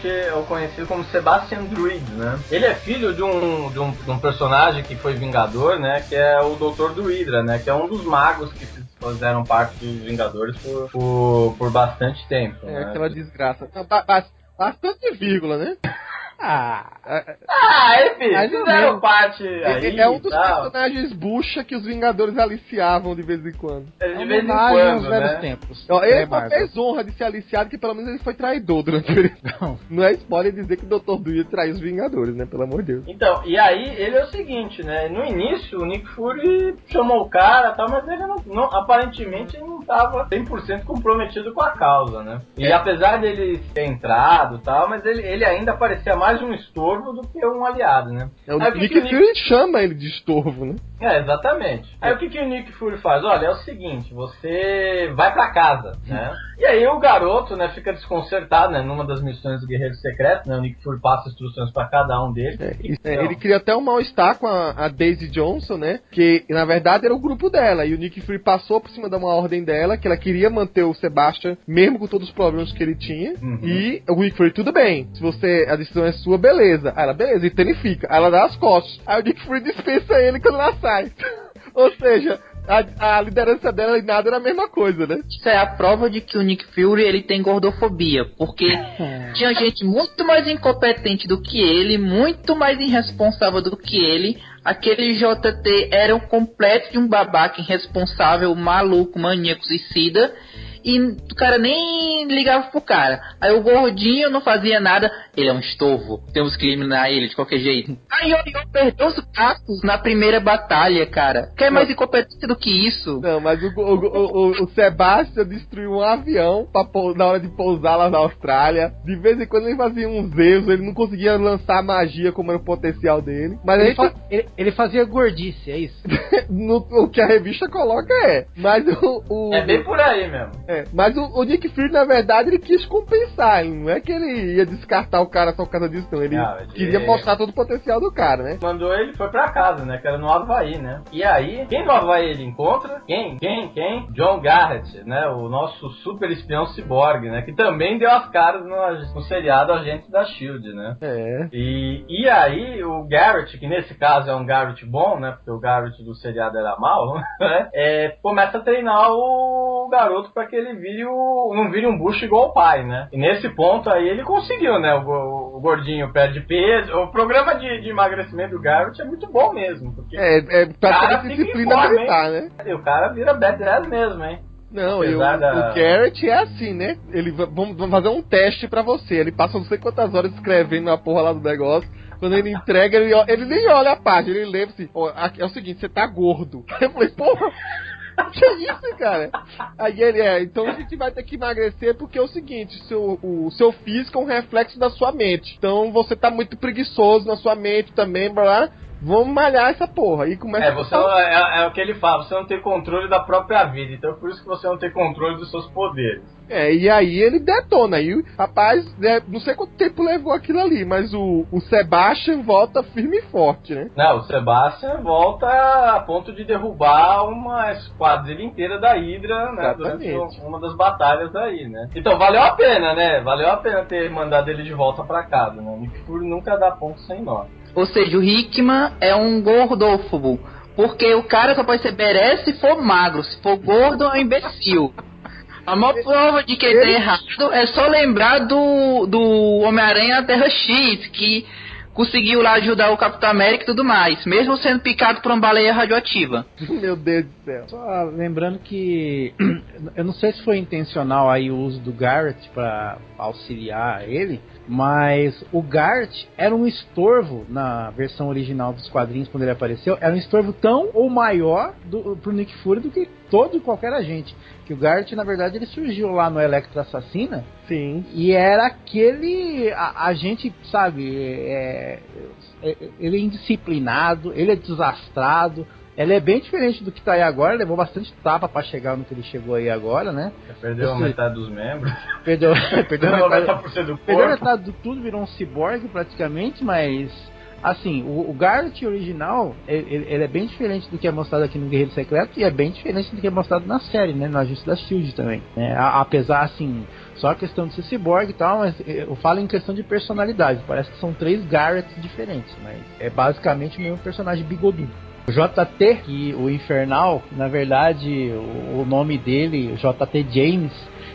Que eu conheci como Sebastian Druid, né? Ele é filho de um, de um, de um personagem que foi Vingador, né? Que é o Doutor Druidra, né? Que é um dos magos que fizeram parte dos Vingadores por, por, por bastante tempo. É né? aquela desgraça. Bastante vírgula, né? Ah, ah enfim, mas fizeram parte aí. É um dos personagens bucha que os Vingadores aliciavam de vez em quando. É, de vez em quando, né? tempos. Ó, ele só fez honra de ser aliciado, que pelo menos ele foi traidor durante o não. não é spoiler dizer que o Dr. Doom traiu os Vingadores, né? Pelo amor de Deus. Então, e aí ele é o seguinte, né? No início, o Nick Fury chamou o cara tal, mas ele não, não aparentemente ele não tava 100% comprometido com a causa, né? E é. apesar dele ter entrado tal, mas ele, ele ainda parecia mais um estorvo do que um aliado, né? É, o Aí, Nick, que o Nick Fury chama ele de estorvo, né? É, exatamente. Aí o que, que o Nick Fury faz? Olha, é o seguinte, você vai para casa, né? E aí o garoto, né, fica desconcertado, né, numa das missões do Guerreiro Secreto, né? O Nick Fury passa instruções para cada um deles. É, então... ele cria até um mal-estar com a, a, Daisy Johnson, né? Que na verdade era o grupo dela. E o Nick Fury passou por cima de uma ordem dela, que ela queria manter o Sebastian, mesmo com todos os problemas que ele tinha. Uhum. E o Nick Fury, tudo bem. Se você. A decisão é sua, beleza. Aí ela, beleza, então ele fica. Aí ela dá as costas. Aí o Nick Fury dispensa ele quando ela sai. Ou seja, a, a, liderança dela e nada era a mesma coisa, né? Isso é a prova de que o Nick Fury ele tem gordofobia, porque tinha gente muito mais incompetente do que ele, muito mais irresponsável do que ele. Aquele JT era um completo de um babaca irresponsável, maluco, maníaco suicida e o cara nem ligava pro cara. Aí o gordinho não fazia nada, ele é um estorvo, temos que eliminar ele de qualquer jeito. Aí o Orion perdeu os cascos na primeira batalha, cara. Quer mais incompetência do que isso? Não, mas o, o, o, o Sebastian destruiu um avião pra, na hora de pousar lá na Austrália. De vez em quando ele fazia uns erros, ele não conseguia lançar magia como era o potencial dele. Mas ele, fa ele, ele, fazia gordice, é isso? no, o que a revista coloca é. Mas o. o é bem por aí mesmo. É, é, mas o, o, Nick Fury, na verdade, ele quis compensar. Não é que ele ia descartar o cara só por causa disso, não. Ele não, queria mostrar todo o potencial do cara, né? Mandou ele, foi pra casa, né? Que era no Havaí, né? E aí, quem no Havaí ele encontra? Quem? Quem? Quem? John Garrett, né? O nosso super espião ciborgue, né? Que também deu as caras no, no seriado Agente da Shield, né? É. E, e aí, o Garrett, que nesse caso é um Garrett bom, né? Porque o Garrett do seriado era mal, né? É, começa a treinar o o garoto para que ele vire o, não vire um bucho igual o pai, né? E nesse ponto aí ele conseguiu, né? O, o gordinho perde peso. O programa de, de, emagrecimento do Garrett é muito bom mesmo. Porque é, é pra disciplina militar, né? E o cara vira badass mesmo, hein? Não, e o, da... o Garrett é assim, né? Ele vamos, vamos fazer um teste para você. Ele passa não sei quantas horas escrevendo a porra lá do negócio. Quando ele entrega, ele, ele nem olha a página, ele lembra assim, oh, é o seguinte, você tá gordo. Eu falei, porra, que é isso, cara? Aí ele é, então a gente vai ter que emagrecer porque é o seguinte, seu, o seu físico é um reflexo da sua mente. Então você tá muito preguiçoso na sua mente também, blá, Vamos malhar essa porra. E começa é, você a... não, é, é, o que ele fala, você não tem controle da própria vida, então é por isso que você não tem controle dos seus poderes. É, e aí ele detona. E, rapaz, né, não sei quanto tempo levou aquilo ali, mas o, o Sebastian volta firme e forte, né? Não, o Sebastian volta a ponto de derrubar uma esquadrilha inteira da Hydra, né? Exatamente. Durante uma das batalhas aí, né? Então valeu a pena, né? Valeu a pena ter mandado ele de volta pra casa, né? O Nick Fury nunca dá ponto sem nó. Ou seja, o Hickman é um gordófobo. Porque o cara só pode ser beré se for magro. Se for gordo, é um imbecil. A maior prova de que ele tá errado é só lembrar do, do Homem-Aranha Terra X, que conseguiu lá ajudar o Capitão América e tudo mais, mesmo sendo picado por uma baleia radioativa. Meu Deus do céu. Só lembrando que eu não sei se foi intencional aí o uso do Garrett para auxiliar ele, mas o Gart era um estorvo na versão original dos quadrinhos quando ele apareceu. Era um estorvo tão ou maior do, pro Nick Fury do que todo e qualquer agente. Que o Gart, na verdade, ele surgiu lá no Electra Assassina. Sim. E era aquele agente, sabe, é, é, ele é indisciplinado, ele é desastrado, ela é bem diferente do que tá aí agora, levou bastante tapa para chegar no que ele chegou aí agora, né? Perdeu Esse... metade dos membros. Perdeu, perdeu, metade, do perdeu metade do tudo, virou um cyborg praticamente, mas assim, o, o Garrett original, ele, ele, é bem diferente do que é mostrado aqui no Guerreiro Secreto e é bem diferente do que é mostrado na série, né? No Ajuste da Shield também. Né? apesar, assim, só a questão de ser cyborg e tal, mas eu falo em questão de personalidade. Parece que são três Garretts diferentes, mas é basicamente o mesmo personagem bigodudo. JT, que o Infernal, na verdade, o, o nome dele, JT James,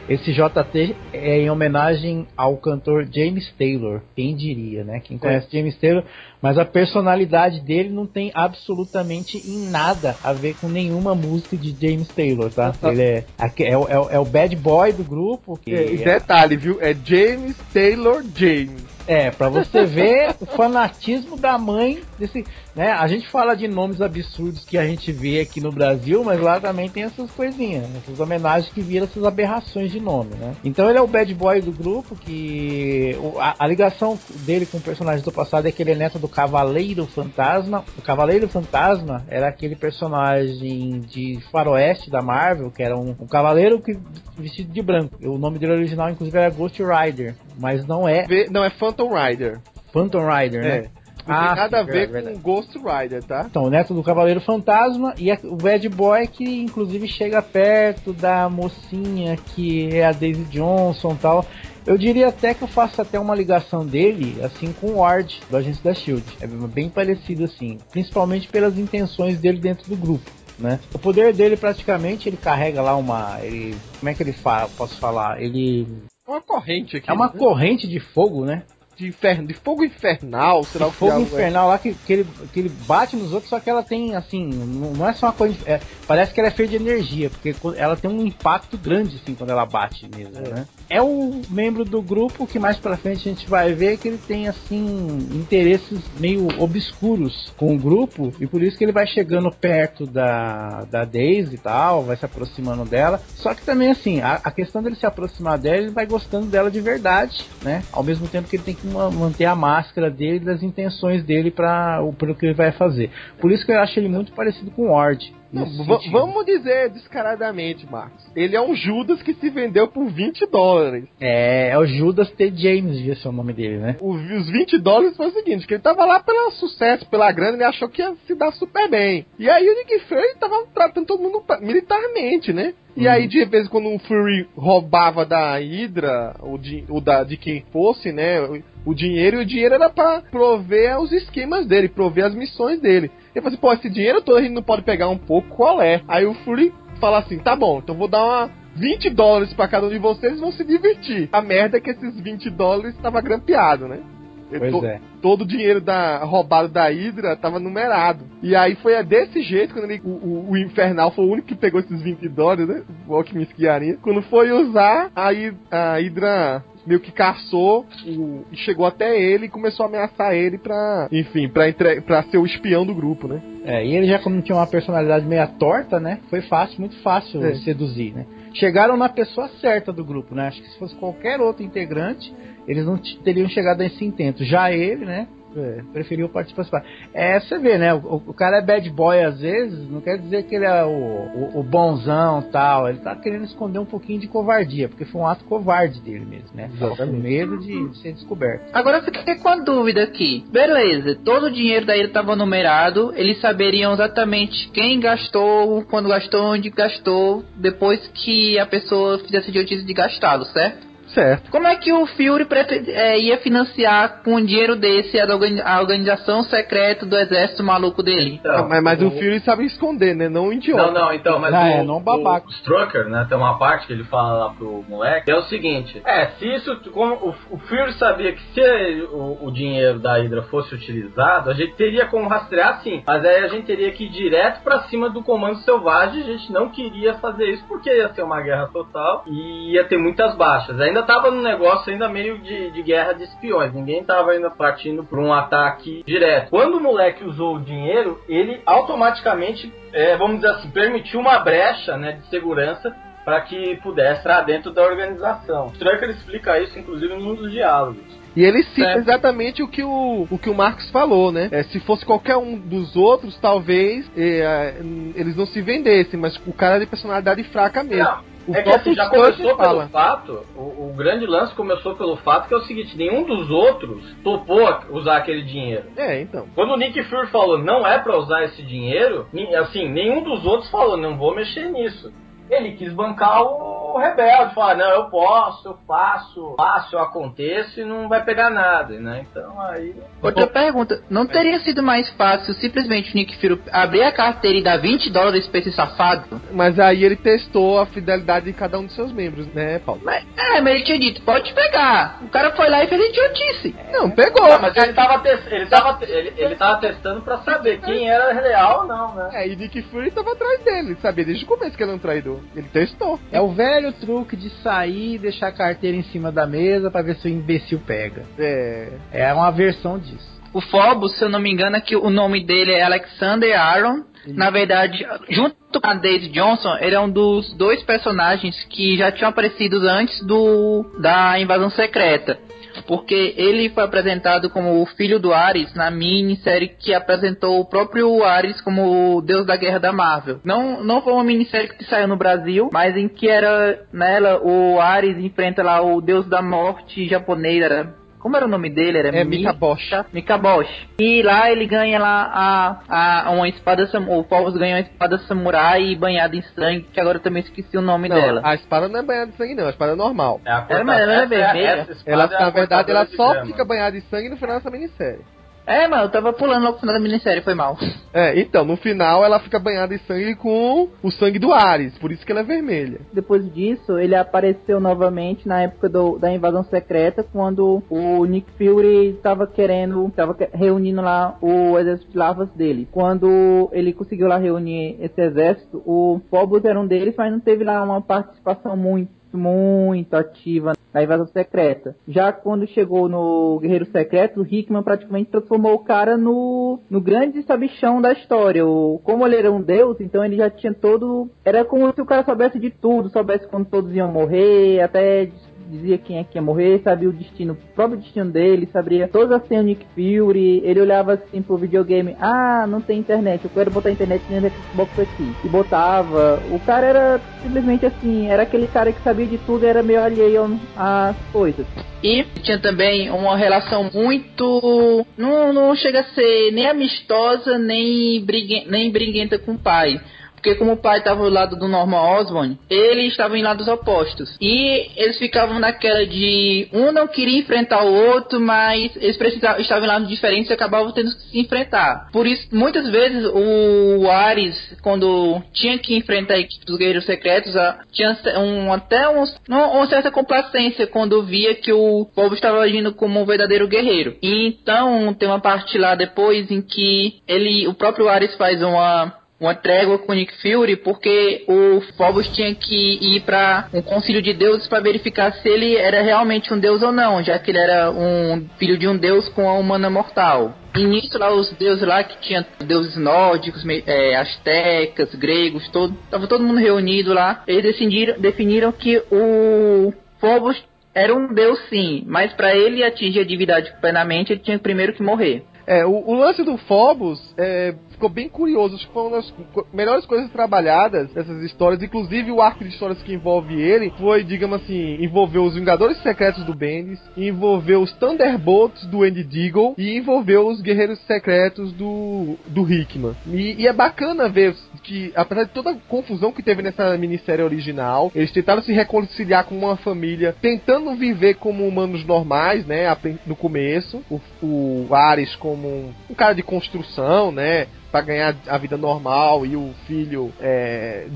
esse JT é em homenagem ao cantor James Taylor. Quem diria, né? Quem conhece é. James Taylor. Mas a personalidade dele não tem absolutamente em nada a ver com nenhuma música de James Taylor, tá? Ele é, é, é, é o bad boy do grupo. Que é, detalhe, viu? É James Taylor James. É, para você ver o fanatismo da mãe desse, né? A gente fala de nomes absurdos que a gente vê aqui no Brasil, mas lá também tem essas coisinhas, essas homenagens que viram essas aberrações de nome, né? Então ele é o bad boy do grupo que a, a ligação dele com o personagem do passado é que ele é neto do Cavaleiro Fantasma. O Cavaleiro Fantasma era aquele personagem de faroeste da Marvel, que era um, um cavaleiro que vestido de branco. O nome dele original inclusive era Ghost Rider, mas não é. Não é Phantom Rider. Phantom Rider, né? É. Não ah, tem nada sim, a ver é, com Ghost Rider, tá? Então, o neto do Cavaleiro Fantasma e o Bad Boy que inclusive chega perto da mocinha que é a Daisy Johnson tal. Eu diria até que eu faço até uma ligação dele, assim, com o Ward, do Agente da SHIELD. É bem parecido, assim. Principalmente pelas intenções dele dentro do grupo. Né? O poder dele praticamente ele carrega lá uma. Ele, como é que ele fala? Posso falar? Ele. Uma corrente aqui. É uma né? corrente de fogo, né? De, inferno, de fogo infernal, será de fogo infernal é. lá que, que, ele, que ele bate nos outros, só que ela tem assim, não, é só uma coisa. É, parece que ela é feita de energia, porque ela tem um impacto grande assim quando ela bate mesmo, é. né? É um membro do grupo que mais pra frente a gente vai ver que ele tem assim interesses meio obscuros com o grupo e por isso que ele vai chegando perto da, da Daisy e tal, vai se aproximando dela. Só que também assim, a, a questão dele se aproximar dela, ele vai gostando dela de verdade, né? Ao mesmo tempo que ele tem que manter a máscara dele das intenções dele para o que ele vai fazer. Por isso que eu acho ele muito parecido com o Ward. Não, vamos dizer descaradamente, Marcos. Ele é um Judas que se vendeu por 20 dólares. É, é o Judas T. James, devia ser o nome dele, né? O, os 20 dólares foi o seguinte, que ele tava lá pelo sucesso, pela grana, ele achou que ia se dar super bem. E aí o Nick Fury tava tratando todo mundo militarmente, né? E uhum. aí, de vez em quando um Fury roubava da Hydra, ou de, ou da, de quem fosse, né? O, dinheiro, e o dinheiro era para prover os esquemas dele, prover as missões dele. Ele falou assim, pô, esse dinheiro todo a gente não pode pegar um pouco, qual é? Aí o Fury fala assim, tá bom, então vou dar uma 20 dólares para cada um de vocês vão se divertir. A merda é que esses 20 dólares estava grampeado, né? Pois to, é. Todo o dinheiro da, roubado da Hydra tava numerado. E aí foi desse jeito, quando ele, o, o, o, Infernal foi o único que pegou esses 20 dólares, né? O Guiarinha. Quando foi usar, aí a Hydra meio que caçou o, e chegou até ele e começou a ameaçar ele pra, enfim, pra, entre, pra ser o espião do grupo, né? É, e ele já como tinha uma personalidade meia torta, né? Foi fácil, muito fácil é. seduzir, né? Chegaram na pessoa certa do grupo, né? Acho que se fosse qualquer outro integrante, eles não teriam chegado a esse intento. Já ele, né? É, preferiu participar. É, você vê, né? O, o, cara é bad boy às vezes, não quer dizer que ele é o, o, o, bonzão tal. Ele tá querendo esconder um pouquinho de covardia, porque foi um ato covarde dele mesmo, né? Tava com medo de, de, ser descoberto. Agora eu fiquei com a dúvida aqui. Beleza, todo o dinheiro daí estava numerado, eles saberiam exatamente quem gastou, quando gastou, onde gastou, depois que a pessoa fizesse idiotice de gastá-lo, certo? Certo. Como é que o Fury é, ia financiar com um dinheiro desse a, a, organização secreta do exército maluco dele? Então, mas, mas o... o Fury sabe esconder, né? Não um idiota. Não, não, então, mas não, o, é, não babaca. o Strucker, né? Tem uma parte que ele fala lá pro moleque, é o seguinte, é, se isso, como o, o Fury sabia que se o, o, dinheiro da Hydra fosse utilizado, a gente teria como rastrear sim, mas aí a gente teria que ir direto pra cima do Comando Selvagem, a gente não queria fazer isso porque ia ser uma guerra total e ia ter muitas baixas. Ainda ainda tava num negócio ainda meio de, de guerra de espiões. Ninguém tava ainda partindo para um ataque direto. Quando o moleque usou o dinheiro, ele automaticamente, é, vamos dizer assim, permitiu uma brecha né, de segurança para que pudesse entrar dentro da organização. O Strucker explica isso, inclusive, num dos diálogos. E ele cita exatamente o que o, o que o Marcos falou, né? É, se fosse qualquer um dos outros, talvez é, eles não se vendessem, mas o cara é de personalidade fraca mesmo. Não. O é que assim, já começou pelo fato, o, o, grande lance começou pelo fato que é o seguinte, nenhum dos outros topou usar aquele dinheiro. É, então. Quando o Nick Fury falou não é para usar esse dinheiro, assim, nenhum dos outros falou não vou mexer nisso ele quis bancar o rebelde, falar, não, eu posso, eu faço, faço, eu aconteço e não vai pegar nada, né? Então aí. Outra pergunta, não teria sido mais fácil simplesmente o Nick Fury abrir a carteira e dar 20 dólares pra esse safado? Mas aí ele testou a fidelidade de cada um dos seus membros, né, Paulo? Mas, é, mas ele tinha dito, pode pegar. O cara foi lá e fez idiotice. Não, pegou. Não, mas ele tava, ele, tava, ele, ele tava testando pra saber quem era real ou não, né? É, e Nick Fury tava atrás dele, sabia desde o começo que ele era um traidor. Ele testou. É o velho truque de sair e deixar a carteira em cima da mesa para ver se o imbecil pega. É. É uma versão disso. O Phobos, se eu não me engano, é que o nome dele é Alexander Aaron. Na verdade, junto com a Daisy Johnson, ele é um dos dois personagens que já tinham aparecido antes do da invasão secreta porque ele foi apresentado como o filho do Ares na minissérie que apresentou o próprio Ares como o deus da guerra da Marvel. Não, não foi uma minissérie que saiu no Brasil, mas em que era nela o Ares enfrenta lá o deus da morte japonês, era como era o nome dele? Era é Mikabosh. Mikabosh. E lá ele ganha lá a, a uma espada o Povos ganha uma espada samurai banhada em sangue, que agora eu também esqueci o nome não, dela. A espada não é banhada em sangue não, a espada é normal. É a ela, ela é vermelha. Ela, na verdade, ela só fica banhada em sangue no final dessa minissérie. É, mano, eu tava pulando logo no final da minissérie, foi mal. É, então, no final ela fica banhada em sangue com o sangue do Ares, por isso que ela é vermelha. Depois disso, ele apareceu novamente na época do, da invasão secreta, quando o Nick Fury tava querendo, tava reunindo lá o exército de lavas dele. Quando ele conseguiu lá reunir esse exército, o Phobos era um deles, mas não teve lá uma participação muito muito ativa na invasão secreta. Já quando chegou no Guerreiro Secreto, o Hickman praticamente transformou o cara no, no grande sabichão da história. O, como ele era um deus, então ele já tinha todo. Era como se o cara soubesse de tudo, soubesse quando todos iam morrer, até dizia quem é que ia morrer, sabia o destino, o próprio destino dele, sabia todas as senhas Nick Fury, ele olhava assim pro videogame, ah, não tem internet, eu quero botar internet no Xbox aqui. E botava. O cara era simplesmente assim, era aquele cara que sabia de tudo e era meio alheio às coisas. E tinha também uma relação muito. Não, não chega a ser nem amistosa, nem, nem briguenta com o pai Porque como o pai estava do lado do Norman Osborn, ele estava em lados opostos. E eles ficavam naquela de um não queria enfrentar o outro, mas eles precisavam, estavam em lados diferentes e acabavam tendo que se enfrentar. Por isso, muitas vezes o Ares, quando tinha que enfrentar a equipe dos Guerreiros Secretos, tinha um, até um, uma certa complacência quando via que o povo estava agindo como um verdadeiro guerreiro. E então tem uma parte lá depois em que ele, o próprio Ares faz uma uma trégua com Nick Fury, porque o Phobos tinha que ir para um concílio de deuses para verificar se ele era realmente um deus ou não, já que ele era um filho de um deus com a humana mortal. E nisso lá os deuses lá que tinha deuses nórdicos, é, astecas, gregos, todo, tava todo mundo reunido lá. Eles decidiram, definiram que o Phobos era um deus sim, mas para ele atingir a divindade plenamente, ele tinha primeiro que morrer. É, o, o lance do Phobos é, ficou bem curioso. Acho que foi uma das melhores coisas trabalhadas nessas histórias. Inclusive, o arco de histórias que envolve ele foi, digamos assim, envolveu os Vingadores Secretos do Bendis, envolveu os Thunderbolts do Andy Deagle e envolveu os Guerreiros Secretos do, do Hickman. E, e é bacana ver que, apesar de toda a confusão que teve nessa minissérie original, eles tentaram se reconciliar com uma família, tentando viver como humanos normais, né? No começo, o, o Ares como um, um cara de construção, né? Para ganhar a vida normal e o filho é,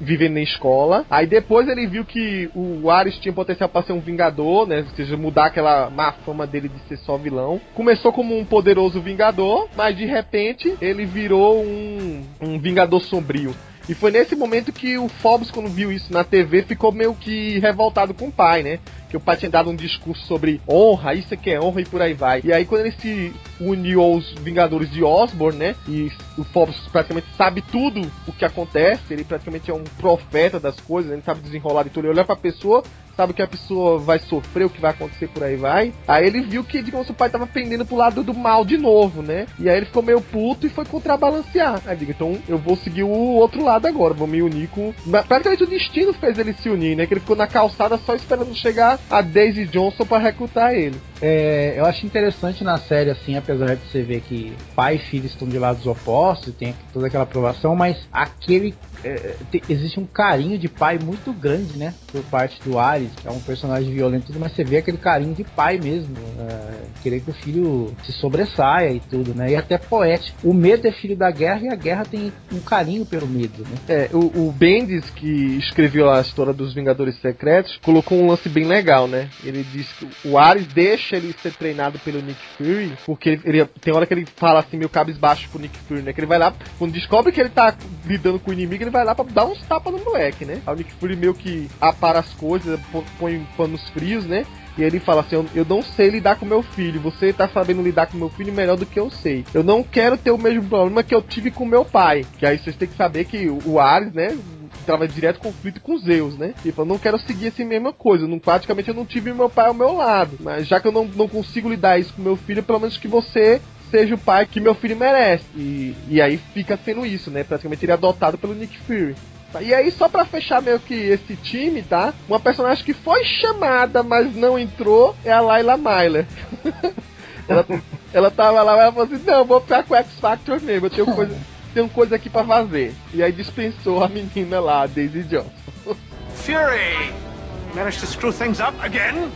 vivendo na escola. Aí depois ele viu que o Ares tinha potencial para ser um vingador, né? Ou seja, mudar aquela má fama dele de ser só vilão. Começou como um poderoso vingador, mas de repente ele virou um, um vingador sombrio. E foi nesse momento que o Phobos, quando viu isso na TV, ficou meio que revoltado com o pai, né? Que o pai tinha dado um discurso sobre honra, isso aqui é honra e por aí vai. E aí quando ele se uniu aos Vingadores de Osborn, né? E o Phobos praticamente sabe tudo o que acontece, ele praticamente é um profeta das coisas, ele sabe desenrolar de tudo. Ele olha pra pessoa, sabe que a pessoa vai sofrer, o que vai acontecer por aí vai. Aí ele viu que, digamos, o pai tava pendendo pro lado do mal de novo, né? E aí ele ficou meio puto e foi contrabalancear. Aí digo, então eu vou seguir o outro lado agora, vou me unir com. Praticamente o destino fez ele se unir, né? Que ele ficou na calçada só esperando chegar a Daisy Johnson para recrutar ele. É, eu acho interessante na série, assim, apesar de você ver que pai e filho estão de lados opostos, tem toda aquela aprovação, mas aquele. É, te, existe um carinho de pai muito grande, né? Por parte do Ares, que é um personagem violento, mas você vê aquele carinho de pai mesmo. É, querer que o filho se sobressaia e tudo, né? E até poético. O medo é filho da guerra e a guerra tem um carinho pelo medo, né? É, o, o Bendis, que escreveu a história dos Vingadores Secretos, colocou um lance bem legal, né? Ele diz que o Ares deixa deixa ele ser treinado pelo Nick Fury, porque ele, ele, tem hora que ele fala assim, meio cabisbaixo pro Nick Fury, né? Que ele vai lá, quando descobre que ele tá lidando com o inimigo, ele vai lá pra dar uns tapas no moleque, né? O Nick Fury meio que apara as coisas, põe panos frios, né? E ele fala assim: eu, não sei lidar com meu filho. Você tá sabendo lidar com meu filho melhor do que eu sei. Eu não quero ter o mesmo problema que eu tive com meu pai. Que aí vocês têm que saber que o, o Ares, né? entrava direto conflito com Zeus, né? Tipo, eu não quero seguir essa mesma coisa. Não, praticamente eu não tive meu pai ao meu lado. Mas já que eu não, não consigo lidar isso com meu filho, pelo menos que você seja o pai que meu filho merece. E, e aí fica sendo isso, né? Praticamente ele é adotado pelo Nick Fury. E aí, só pra fechar meio que esse time, tá? Uma personagem que foi chamada, mas não entrou, é a Layla Myler. ela, ela tava lá, ela falou assim, não, vou ficar com o X Factor mesmo, eu tenho coisa tem uma coisa aqui para fazer. E aí dispensou a menina lá, a Daisy Johnson. Fury! Managed to screw things up again?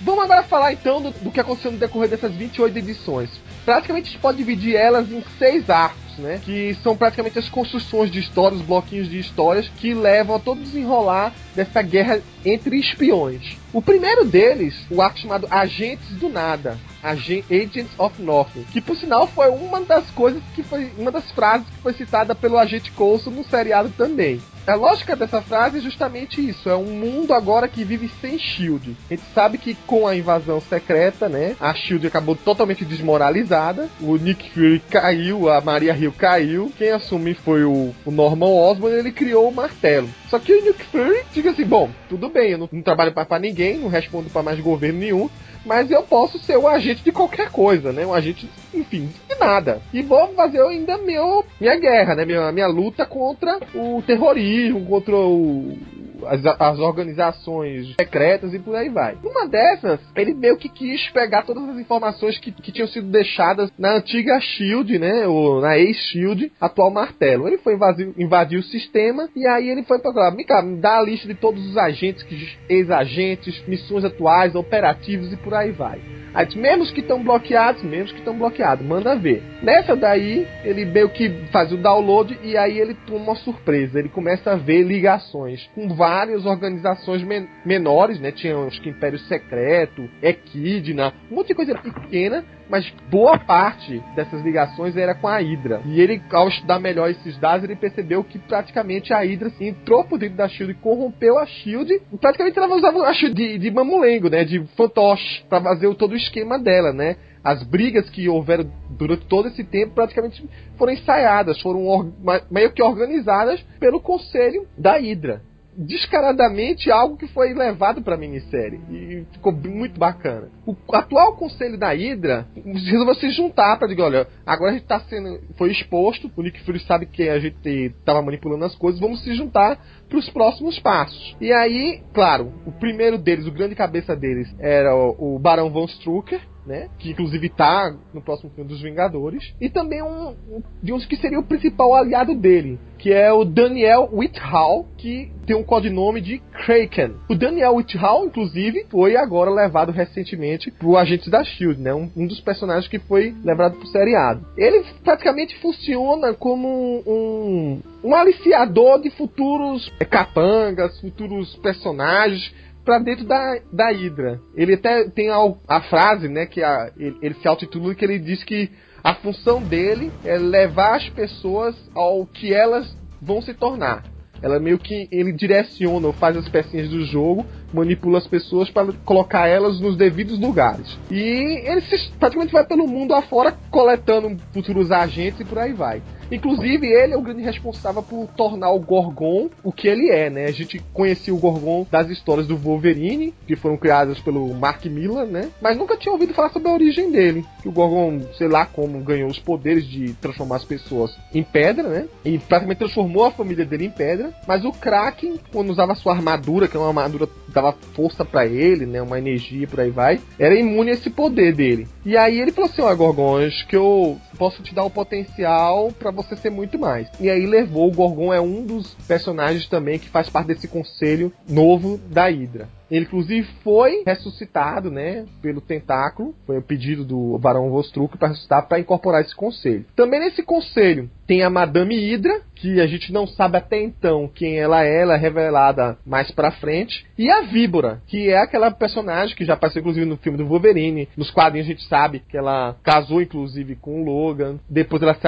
Vamos agora falar então do, do, que aconteceu no decorrer dessas 28 edições. Praticamente a gente pode dividir elas em seis arcos, né? Que são praticamente as construções de histórias, os bloquinhos de histórias que levam a todo desenrolar dessa guerra entre espiões. O primeiro deles, o arco chamado Agentes do Nada, Agents of Nothing, que por sinal foi uma das coisas que foi uma das frases que foi citada pelo agente Coulson no seriado também. A lógica dessa frase é justamente isso: é um mundo agora que vive sem Shield. A gente sabe que com a invasão secreta, né, a Shield acabou totalmente desmoralizada. O Nick Fury caiu, a Maria Hill caiu. Quem assume foi o, o Norman Osborn. Ele criou o martelo. Só que o Nick Fury diga assim: bom, tudo bem, eu não, não trabalho para ninguém, não respondo para mais governo nenhum mas eu posso ser um agente de qualquer coisa, né? Um agente, enfim, de nada. E vou fazer ainda meu, minha guerra, né? Minha, minha luta contra o terrorismo, contra o, as, as organizações secretas e por aí vai. Numa dessas, ele meio que quis pegar todas as informações que, que tinham sido deixadas na antiga Shield, né? Ou na ex-Shield, atual Martelo. Ele foi invadir, o sistema e aí ele foi procurar. Me, me dá a lista de todos os agentes, ex-agentes, missões atuais, operativos e por aí vai. Aí diz, mesmo que estão bloqueados, mesmo que estão bloqueados, manda ver. Nessa daí, ele meio que faz o download e aí ele toma uma surpresa. Ele começa a ver ligações com várias organizações men menores, né? Tinha acho que Império Secreto, Equidna, um monte de coisa pequena mas boa parte dessas ligações era com a Hydra. E ele, ao estudar melhor esses dados, ele percebeu que praticamente a Hydra assim, entrou por dentro da SHIELD e corrompeu a SHIELD. E praticamente ela usava a SHIELD de, de mamulengo, né? De fantoche, para fazer todo o esquema dela, né? As brigas que houveram durante todo esse tempo praticamente foram ensaiadas, foram meio que organizadas pelo conselho da Hydra descaradamente algo que foi levado pra minissérie. E ficou muito bacana. O atual conselho da Hydra resolveu se juntar pra dizer, olha, agora a gente tá sendo. Foi exposto, o Nick Fury sabe que a gente tava manipulando as coisas, vamos se juntar pros próximos passos. E aí, claro, o primeiro deles, o grande cabeça deles, era o, o Barão Von Strucker, né? Que inclusive tá no próximo filme dos Vingadores. E também um, um de uns que seria o principal aliado dele, que é o Daniel Whithall, que tem um codinome de Kraken. O Daniel Whithall, inclusive, foi agora levado recentemente pro Agentes da SHIELD, né? Um, um dos personagens que foi levado pro seriado. Ele praticamente funciona como um, um aliciador de futuros capangas, futuros personagens para dentro da, da Hydra. Ele até tem a, a frase, né, que a, ele, ele se auto-intitula que ele diz que a função dele é levar as pessoas ao que elas vão se tornar. Ela meio que ele direciona faz as pecinhas do jogo, manipula as pessoas para colocar elas nos devidos lugares. E ele se, praticamente vai pelo mundo afora coletando futuros agentes e por aí vai. Inclusive, ele é o grande responsável por tornar o Gorgon o que ele é, né? A gente conhecia o Gorgon das histórias do Wolverine, que foram criadas pelo Mark Millar, né? Mas nunca tinha ouvido falar sobre a origem dele. Que o Gorgon, sei lá como, ganhou os poderes de transformar as pessoas em pedra, né? E praticamente transformou a família dele em pedra. Mas o Kraken, quando usava sua armadura, que é uma armadura que dava força para ele, né? Uma energia por aí vai, era imune a esse poder dele. E aí ele falou assim: Ó, Gorgon, acho que eu posso te dar o potencial para você ser muito mais. E aí levou, o Gorgon é um dos personagens também que faz parte desse conselho novo da Hydra. Ele, inclusive, foi ressuscitado, né, pelo tentáculo. Foi o pedido do Barão Vostruk para ressuscitar, para incorporar esse conselho. Também nesse conselho tem a Madame Hydra, que a gente não sabe até então quem ela é, ela é revelada mais pra frente. E a Víbora, que é aquela personagem que já apareceu, inclusive, no filme do Wolverine. Nos quadrinhos a gente sabe que ela casou, inclusive, com o Logan. Depois ela se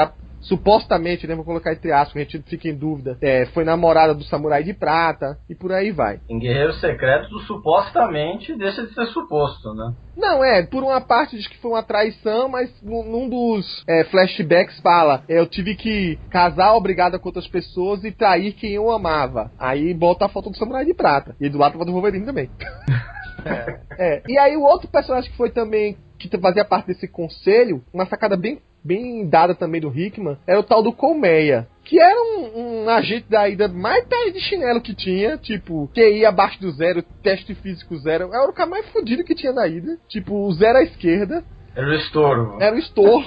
supostamente, né, vou colocar entre aspas, a gente fica em dúvida, é, foi namorada do Samurai de Prata e por aí vai. Em Guerreiros Secretos, supostamente deixa de ser suposto, né? Não, é, por uma parte diz que foi uma traição, mas num dos é, flashbacks fala, é, eu tive que casar obrigada com outras pessoas e trair quem eu amava. Aí bota a foto do Samurai de Prata. E do lado do Wolverine também. é. é. E aí o outro personagem que foi também que fazia parte desse conselho, uma sacada bem bem dada também do Hickman, era o tal do Colmeia. Que era um, um agente da ida mais pé de chinelo que tinha, tipo, QI abaixo do zero, teste físico zero. Era o cara mais fodido que tinha na ida. Tipo, zero à esquerda. Era o estouro. Era o estouro.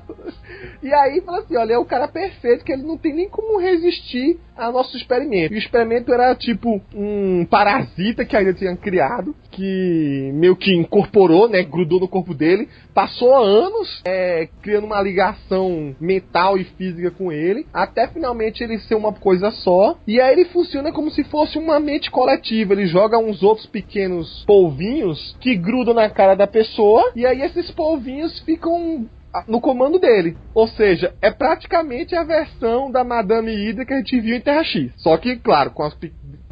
e aí fala assim: olha, é o cara perfeito que ele não tem nem como resistir ao nosso experimento. E o experimento era tipo um parasita que ainda tinha criado, que meio que incorporou, né? Grudou no corpo dele, passou anos é, criando uma ligação mental e física com ele, até finalmente ele ser uma coisa só. E aí ele funciona como se fosse uma mente coletiva. Ele joga uns outros pequenos polvinhos que grudam na cara da pessoa, e aí esses polvinhos ficam no comando dele. Ou seja, é praticamente a versão da Madame Hydra que a gente viu em Terra X. Só que, claro, com as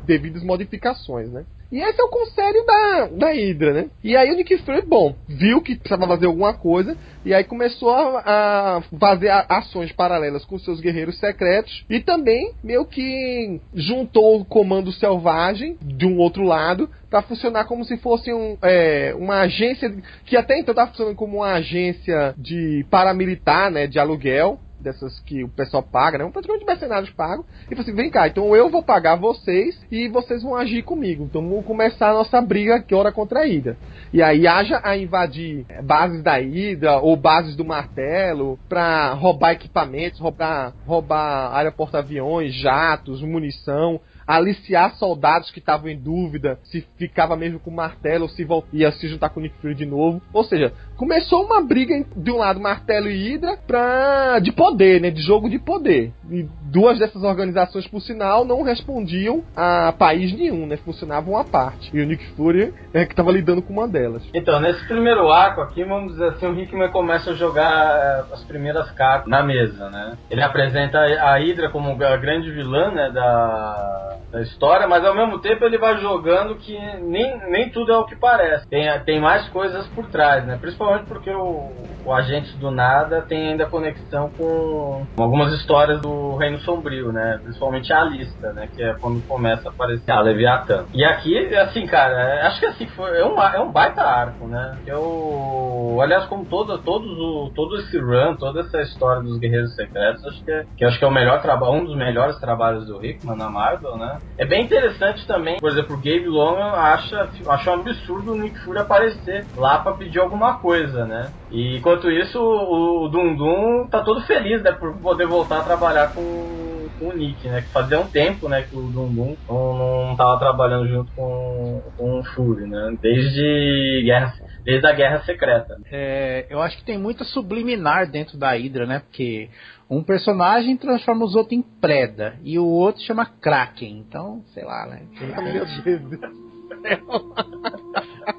devidas modificações, né? E esse é o conselho da, da Hydra, né? E aí o Nick Fury, bom, viu que precisava fazer alguma coisa e aí começou a, a fazer ações paralelas com seus guerreiros secretos e também meio que juntou o comando selvagem de um outro lado para funcionar como se fosse um, é, uma agência que até então estava funcionando como uma agência de paramilitar, né, de aluguel dessas que o pessoal paga, né? Praticamente mercenários pagam. E falou assim: vem cá, então eu vou pagar vocês e vocês vão agir comigo. Então vamos começar a nossa briga aqui, hora contra a Hydra. E aí haja a invadir bases da Hydra ou bases do martelo pra roubar equipamentos, roubar, roubar porta-aviões, jatos, munição aliciar soldados que estavam em dúvida se ficava mesmo com o martelo ou se ia se juntar com o Nick Fury de novo. Ou seja, começou uma briga de um lado martelo e Hydra pra, de poder, né? De jogo de poder. E duas dessas organizações, por sinal, não respondiam a país nenhum, né? Funcionavam à parte. E o Nick Fury é que estava lidando com uma delas. Então, nesse primeiro arco aqui, vamos dizer assim, o Hickman começa a jogar eh, as primeiras cartas na mesa, né? Ele apresenta a Hydra como a grande vilã, né? Da da história, mas ao mesmo tempo ele vai jogando que nem, nem tudo é o que parece. Tem, tem mais coisas por trás, né? Principalmente porque o, o Agente do Nada tem ainda conexão com algumas histórias do Reino Sombrio, né? Principalmente a lista, né? Que é quando começa a aparecer a Leviathan. E aqui, assim, cara, é, acho que assim, foi, é, um, é um baita arco, né? Eu, aliás, como todo, todos o, todo esse run, toda essa história dos Guerreiros Secretos, acho que, é, que acho que é o melhor trabalho, um dos melhores trabalhos do Hickman na Marvel, né? É bem interessante também, por exemplo, o Gabe Long acha, acha um absurdo o Nick Fury aparecer lá para pedir alguma coisa, né? E enquanto isso, o, o Dum Dum tá todo feliz, né, por poder voltar a trabalhar com, com o Nick, né? Que fazia um tempo, né, que o Dum Dum não, não tava trabalhando junto com, com o Fury, né? Desde Guerra, desde a Guerra Secreta. É, eu acho que tem muita subliminar dentro da Hydra, né? Porque um personagem transforma os outros em preda e o outro chama Kraken. Então, sei lá, né? Meu Deus do céu.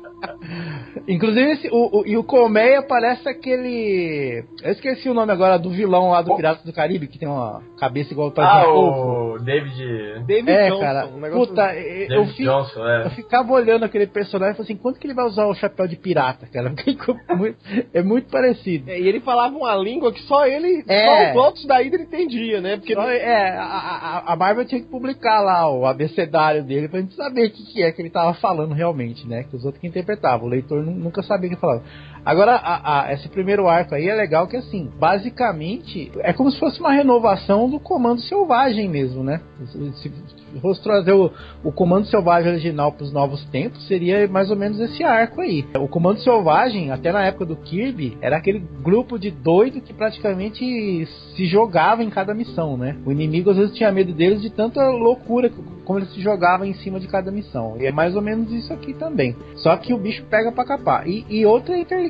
Inclusive, esse, o, o, e o Colmeia parece aquele. Eu esqueci o nome agora do vilão lá do Piratas do Caribe, que tem uma cabeça igual para Ah, o David. David é, Johnson. Cara, um puta, David eu, fico, Johnson, é. eu ficava olhando aquele personagem e falei assim: quanto que ele vai usar o chapéu de pirata, cara? é muito parecido. É, e ele falava uma língua que só ele, é. só os outros da Hydra entendia, né? Porque só, é, a, a, a, Marvel tinha que publicar lá o abecedário dele pra gente saber o que, que é que ele tava falando realmente, né? Que os outros que interpretavam. O leitor não nunca sabia o que falava. Agora, a, a, esse primeiro arco aí é legal que, assim, basicamente, é como se fosse uma renovação do Comando Selvagem mesmo, né? Se, se fosse trazer o, o Comando Selvagem original para os novos tempos, seria mais ou menos esse arco aí. O Comando Selvagem, até na época do Kirby, era aquele grupo de doido que praticamente se jogava em cada missão, né? O inimigo às vezes tinha medo deles de tanta loucura como eles se jogavam em cima de cada missão. E é mais ou menos isso aqui também. Só que o bicho pega para capar. E, e outra interligação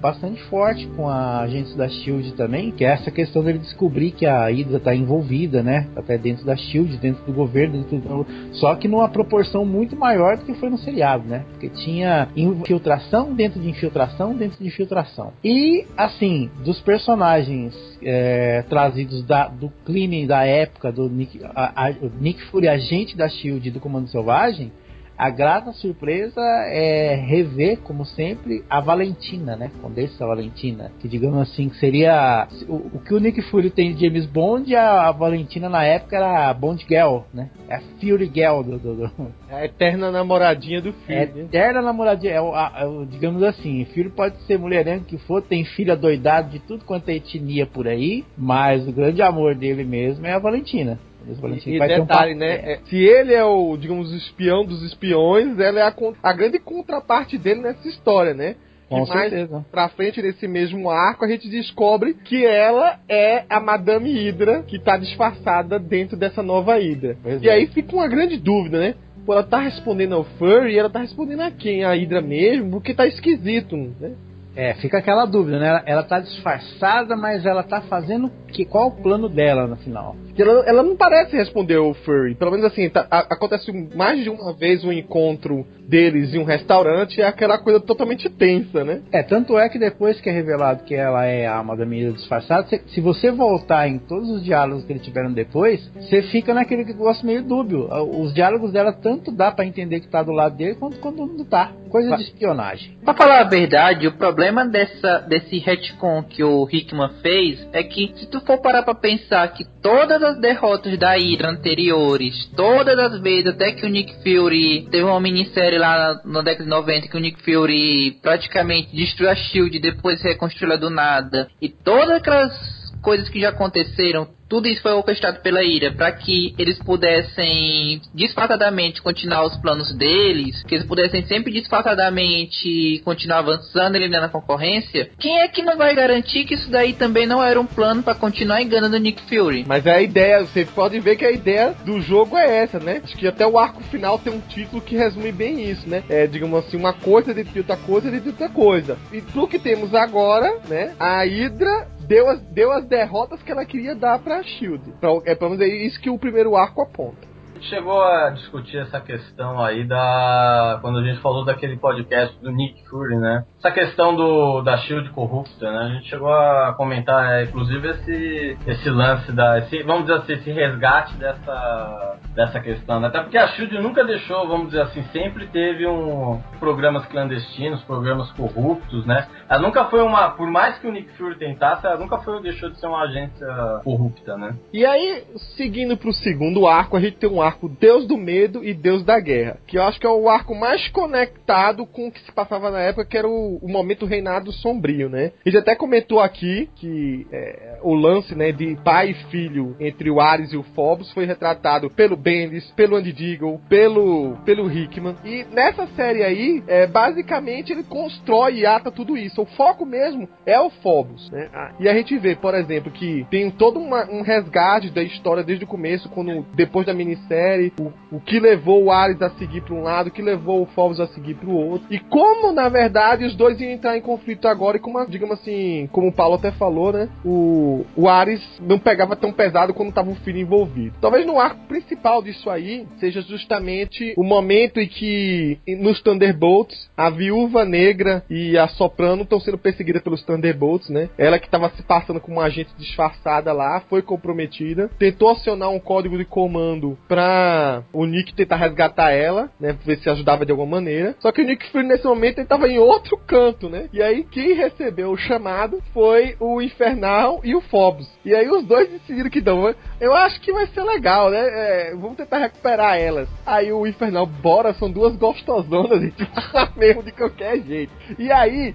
bastante forte com a agentes da Shield também, que é essa questão dele descobrir que a Hydra está envolvida, né? Até dentro da Shield, dentro do governo, dentro só que numa proporção muito maior do que foi no seriado, né? Porque tinha infiltração dentro de infiltração dentro de infiltração. E assim, dos personagens é, trazidos da, do cleaning da época do Nick, a, a, Nick Fury, agente da Shield do Comando Selvagem, a grata surpresa é rever, como sempre, a Valentina, né? Condessa Valentina. Que digamos assim, que seria o, o que o Nick Fury tem de James Bond, a, a Valentina na época era a Bond Girl, né? É a Fury Girl do, do, do... É a eterna namoradinha do. É a eterna namoradinha, é o, a, é o, digamos assim, Fury pode ser mulherengo que for, tem filha doidada de tudo quanto é etnia por aí, mas o grande amor dele mesmo é a Valentina. E, e detalhe, um né? É, se ele é o, digamos, espião dos espiões, ela é a, a grande contraparte dele nessa história, né? Com e mais certeza. pra frente nesse mesmo arco, a gente descobre que ela é a Madame Hydra que tá disfarçada dentro dessa nova Hydra. Pois e é. aí fica uma grande dúvida, né? Pô, ela tá respondendo ao Furry, ela tá respondendo a quem? A Hydra mesmo? Porque tá esquisito, né? É, fica aquela dúvida, né? Ela, ela tá disfarçada, mas ela tá fazendo que qual o plano dela no final? Ela, ela não parece responder o Furry. Pelo menos assim, tá, a, acontece mais de uma vez um encontro deles em um restaurante, é aquela coisa totalmente tensa, né? É, tanto é que depois que é revelado que ela é a Madame disfarçada, se, se, você voltar em todos os diálogos que eles tiveram depois, você fica naquele negócio meio dúbio. Os diálogos dela tanto dá para entender que tá do lado dele, quanto quando não tá. Coisa de espionagem. Pra falar a verdade, o problema dessa, desse retcon que o Hickman fez é que se tu for parar pra pensar que todas as derrotas da Hydra anteriores, todas as vezes, até que o Nick Fury teve uma minissérie lá na, década de 90 que o Nick Fury praticamente destruiu a Shield e depois reconstruiu ela do nada, e todas aquelas coisas que já aconteceram tudo isso foi orquestrado pela Ira para que eles pudessem disfarçadamente continuar os planos deles, que eles pudessem sempre disfarçadamente continuar avançando, eliminando a concorrência. Quem é que não vai garantir que isso daí também não era um plano para continuar enganando Nick Fury? Mas a ideia, vocês podem ver que a ideia do jogo é essa, né? Acho que até o arco final tem um título que resume bem isso, né? É, digamos assim, uma coisa de outra coisa de outra coisa. E do que temos agora, né? A Hydra deu as, deu as derrotas que ela queria dar pra Shield. Pra, é pelo menos é isso que o primeiro arco aponta chegou a discutir essa questão aí da. Quando a gente falou daquele podcast do Nick Fury, né? Essa questão do da Shield corrupta, né? A gente chegou a comentar, é, inclusive, esse, esse lance da. Esse, vamos dizer assim, esse resgate dessa, dessa questão. Né? Até porque a Shield nunca deixou, vamos dizer assim, sempre teve um programas clandestinos, programas corruptos, né? Ela nunca foi uma. Por mais que o Nick Fury tentasse, ela nunca foi deixou de ser uma agência corrupta, né? E aí, seguindo pro segundo arco, a gente tem um arco arco Deus do Medo e Deus da Guerra, que eu acho que é o arco mais conectado com o que se passava na época, que era o, o momento reinado sombrio, né? A gente até comentou aqui que é, o lance, né, de pai e filho entre o Ares e o Phobos foi retratado pelo Bendis, pelo Andy Deagle, pelo, pelo Hickman. E nessa série aí, é, basicamente ele constrói e ata tudo isso. O foco mesmo é o Phobos, né? Ah, e a gente vê, por exemplo, que tem todo uma, um resgate da história desde o começo, quando depois da minissérie série, o, o que levou o Ares a seguir para um lado, o que levou o Phobos a seguir para o outro. E como, na verdade, os dois iam entrar em conflito agora e como, digamos assim, como o Paulo até falou, né? O, o Ares não pegava tão pesado quando tava o filho envolvido. Talvez no arco principal disso aí seja justamente o momento em que nos Thunderbolts a viúva negra e a soprano estão sendo perseguidas pelos Thunderbolts, né? Ela que estava se passando como uma agente disfarçada lá, foi comprometida, tentou acionar um código de comando para o Nick tentar resgatar ela, né? Ver se ajudava de alguma maneira. Só que o Nick Fury nesse momento ele tava em outro canto, né? E aí quem recebeu o chamado foi o Infernal e o Phobos. E aí os dois decidiram que não. Eu acho que vai ser legal, né? É, vamos tentar recuperar elas. Aí o Infernal, bora, são duas gostosonas e tipo, mesmo de qualquer jeito. E aí,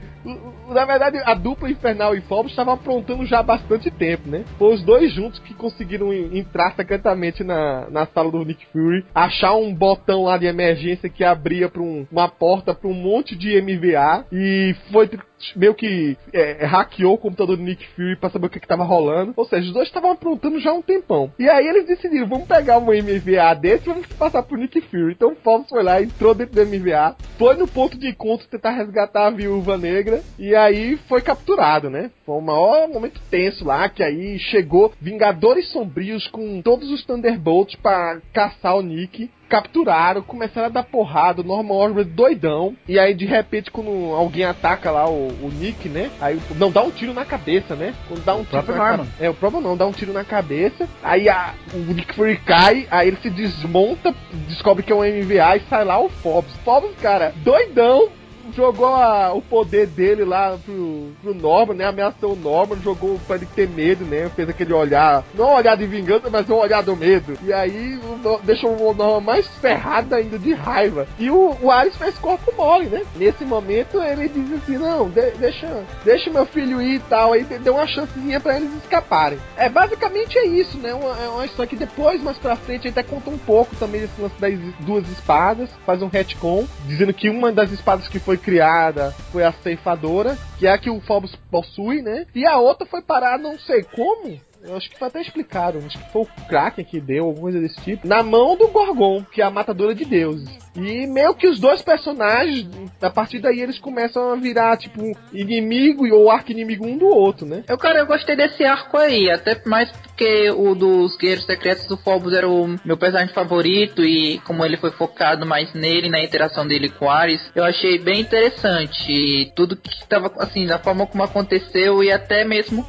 na verdade, a dupla Infernal e Phobos estavam aprontando já há bastante tempo, né? Foi os dois juntos que conseguiram entrar secretamente na, na sala do Nick Fury, achar um botão lá de emergência que abria para um, uma porta para um monte de MVA e foi meio que é, hackeou o computador do Nick Fury pra saber o que, que tava rolando. Ou seja, os dois estavam aprontando já há um tempão. E aí eles decidiram, vamos pegar um MVA desse e vamos passar pro Nick Fury. Então o Fox foi lá, entrou dentro do MVA, foi no ponto de encontro tentar resgatar a viúva negra e aí foi capturado, né? Foi o maior momento tenso lá, que aí chegou Vingadores Sombrios com todos os Thunderbolts para caçar o Nick capturaram, começaram a dar porrada, o Norman Osborn doidão, e aí de repente quando alguém ataca lá o, o Nick, né? Aí não dá um tiro na cabeça, né? Quando dá um o tiro na Norman. É, o próprio não, dá um tiro na cabeça, aí a, o Nick Fury cai, aí ele se desmonta, descobre que é um MVA e sai lá o Fobbs. Fobbs, cara, doidão, jogou a, o poder dele lá pro, pro Norman, né? Ameaçou o Norman, jogou pra ele ter medo, né? Fez aquele olhar, não um olhar de vingança, mas um olhar do medo. E aí o, deixou o Norman mais ferrado ainda de raiva. E o, o Ares fez corpo mole, né? Nesse momento ele diz assim: não, de, deixa, deixa meu filho ir e tal. Aí deu uma chancezinha pra eles escaparem. É basicamente é isso, né? Uma, é uma história que depois, mais pra frente, até conta um pouco também desse lance das duas espadas, faz um retcon, dizendo que uma das espadas que foi foi criada foi a ceifadora, que é a que o Phobos possui, né? E a outra foi parar não sei como, eu acho que foi até explicado. Acho que foi o Kraken que deu, alguma coisa desse tipo. Na mão do Gorgon, que é a matadora de deuses. E meio que os dois personagens, a partir daí eles começam a virar, tipo, inimigo ou arco-inimigo um do outro, né? Eu, cara, eu gostei desse arco aí, até mais porque o dos Guerreiros Secretos do Phobos era o meu personagem favorito e como ele foi focado mais nele, na interação dele com Ares, eu achei bem interessante. E tudo que estava, assim, da forma como aconteceu e até mesmo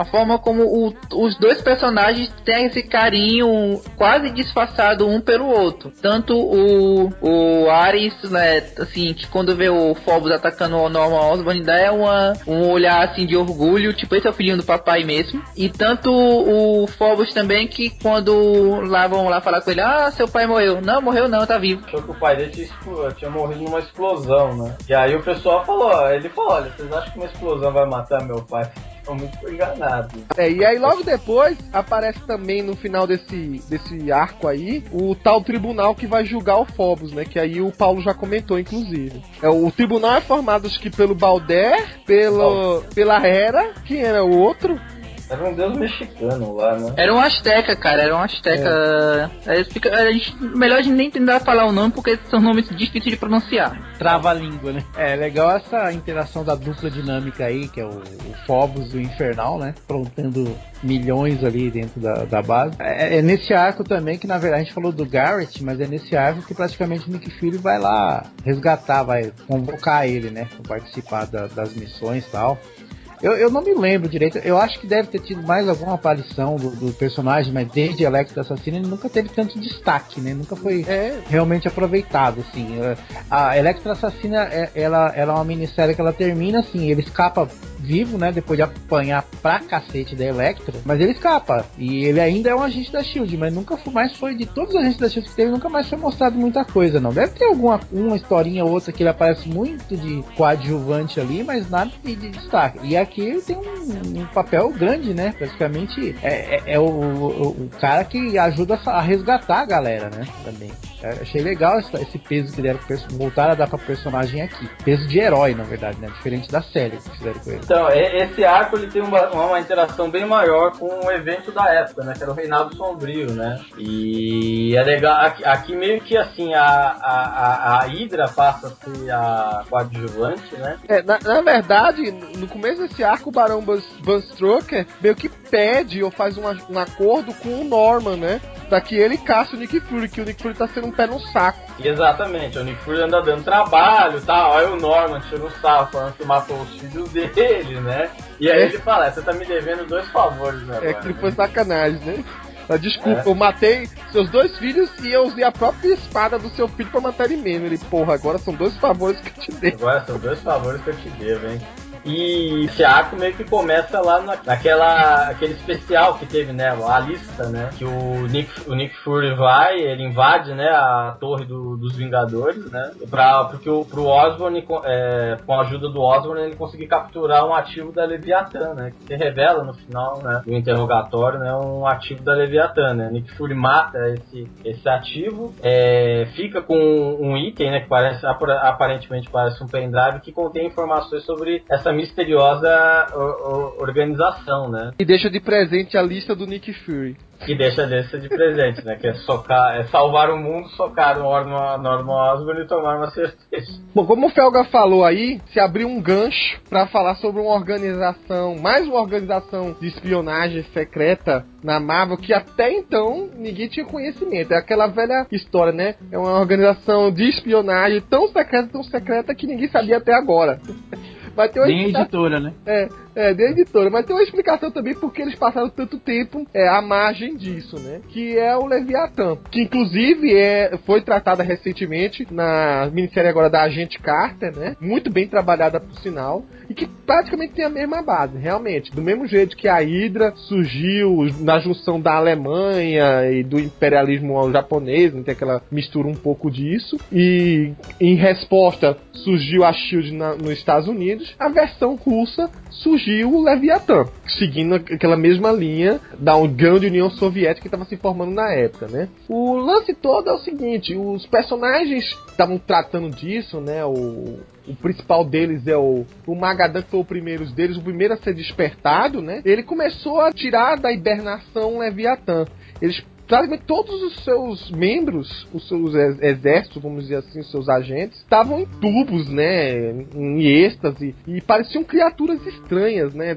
a forma como o, os dois personagens têm esse carinho quase disfarçado um pelo outro. Tanto o, o Ares, né, assim, que quando vê o Phobos atacando o Norman Osborn, dá é uma, um olhar assim de orgulho, tipo, esse é o filhinho do papai mesmo. E tanto o Phobos também, que quando lá vão lá falar com ele, ah, seu pai morreu. Não, morreu não, tá vivo. Achou que o pai dele tinha, tinha morrido numa explosão, né? E aí o pessoal falou, ele falou, olha, vocês acham que uma explosão vai matar meu pai? Muito enganado. É, e aí logo depois aparece também no final desse, desse arco aí o tal tribunal que vai julgar o Phobos, né? Que aí o Paulo já comentou, inclusive. É, o tribunal é formado acho que pelo Balder, pelo, pela Hera, quem era o outro? Era um deus mexicano lá, né? Era um Azteca, cara, era um Azteca. É. Fica, a gente, melhor a gente nem tentar falar o nome porque são nomes difíceis de pronunciar. Trava a língua, né? É legal essa interação da dupla dinâmica aí, que é o, o Phobos e o Infernal, né? Aprontando milhões ali dentro da, da base. É, é, nesse arco também que, na verdade, a gente falou do Garrett, mas é nesse arco que praticamente o Nick Fury vai lá resgatar, vai convocar ele, né? Pra participar da, das missões e tal. Eu, eu não me lembro direito. Eu acho que deve ter tido mais alguma aparição do, do personagem, mas desde Electra Assassina ele nunca teve tanto destaque, né? Nunca foi é. realmente aproveitado, assim. A Electra Assassina, é, ela, ela é uma minissérie que ela termina assim, ele escapa vivo, né? Depois de apanhar pra cacete da Electra. Mas ele escapa. E ele ainda é um agente da Shield, mas nunca foi, mais foi de todos os agentes da Shield que teve, nunca mais foi mostrado muita coisa, não. Deve ter alguma uma historinha ou outra que ele aparece muito de coadjuvante ali, mas nada de, de destaque. E aqui tem um, um papel grande, né? Praticamente é, é, é o, o, o, cara que ajuda a resgatar a galera, né? Também. É, achei legal esse, esse, peso que deram voltar a dar pra personagem aqui. Peso de herói, na verdade, né? Diferente da série que fizeram com ele. Então, esse arco ele tem uma, uma interação bem maior com o evento da época, né? Que era o Reinado Sombrio, né? E é legal, aqui, aqui meio que assim, a, a, a, Hydra passa a ser a coadjuvante, né? É, na, na verdade, no começo desse arco, o Barão Bunstroker meio que pede ou faz um, um acordo com o Norman, né? Pra que ele caça o Nick Fury, que o Nick Fury tá sendo um pé no saco. Exatamente, o Nick Fury anda dando trabalho e tal. Aí o Norman tira um saco falando que matou os filhos dele, né? E aí é. ele fala: é, você tá me devendo dois favores, né? É que foi sacanagem, né? Desculpa, é. eu matei seus dois filhos e eu usei a própria espada do seu filho pra matar ele mesmo. Ele, porra, agora são dois favores que eu te dei. Agora são dois favores que eu te devo, hein? E arco meio que começa lá na, naquela aquele especial que teve, né? A lista, né? Que o Nick, o Nick Fury vai, ele invade, né? A torre do, dos Vingadores, né? Pra, porque o, pro Osborn, é, com a ajuda do Osborn, ele conseguir capturar um ativo da Leviathan, né? Que se revela no final, né? Do interrogatório, né? Um ativo da Leviathan, né? Nick Fury mata esse, esse ativo, é, fica com um item, né? Que parece, aparentemente parece um pendrive que contém informações sobre essa essa misteriosa organização, né? E deixa de presente a lista do Nick Fury. E deixa a lista de presente, né? Que é socar, é salvar o mundo, socar o Norman, Norman Osborn e tomar uma certeza. Bom, como o Felga falou aí, se abriu um gancho para falar sobre uma organização, mais uma organização de espionagem secreta na Marvel que até então ninguém tinha conhecimento. É aquela velha história, né? É uma organização de espionagem tão secreta, tão secreta que ninguém sabia até agora. Tem uma Nem editora, né? É, é, nem editora. Mas tem uma explicação também porque eles passaram tanto tempo é, à margem disso, né? Que é o Leviatã. Que inclusive é, foi tratada recentemente na minissérie agora da Agente Carter, né? Muito bem trabalhada por sinal. E que praticamente tem a mesma base, realmente. Do mesmo jeito que a Hydra surgiu na junção da Alemanha e do imperialismo japonês, né? tem aquela mistura um pouco disso. E em resposta surgiu a Shield na, nos Estados Unidos. A versão russa surgiu o Leviathan, seguindo aquela mesma linha da grande União Soviética que estava se formando na época, né? O lance todo é o seguinte, os personagens estavam tratando disso, né? O, o principal deles é o, o Magadan, que foi o primeiro deles, o primeiro a ser despertado, né? Ele começou a tirar da hibernação Leviatã. Eles praticamente todos os seus membros, os seus exércitos, vamos dizer assim, os seus agentes, estavam em tubos, né? Em êxtase. E pareciam criaturas estranhas, né?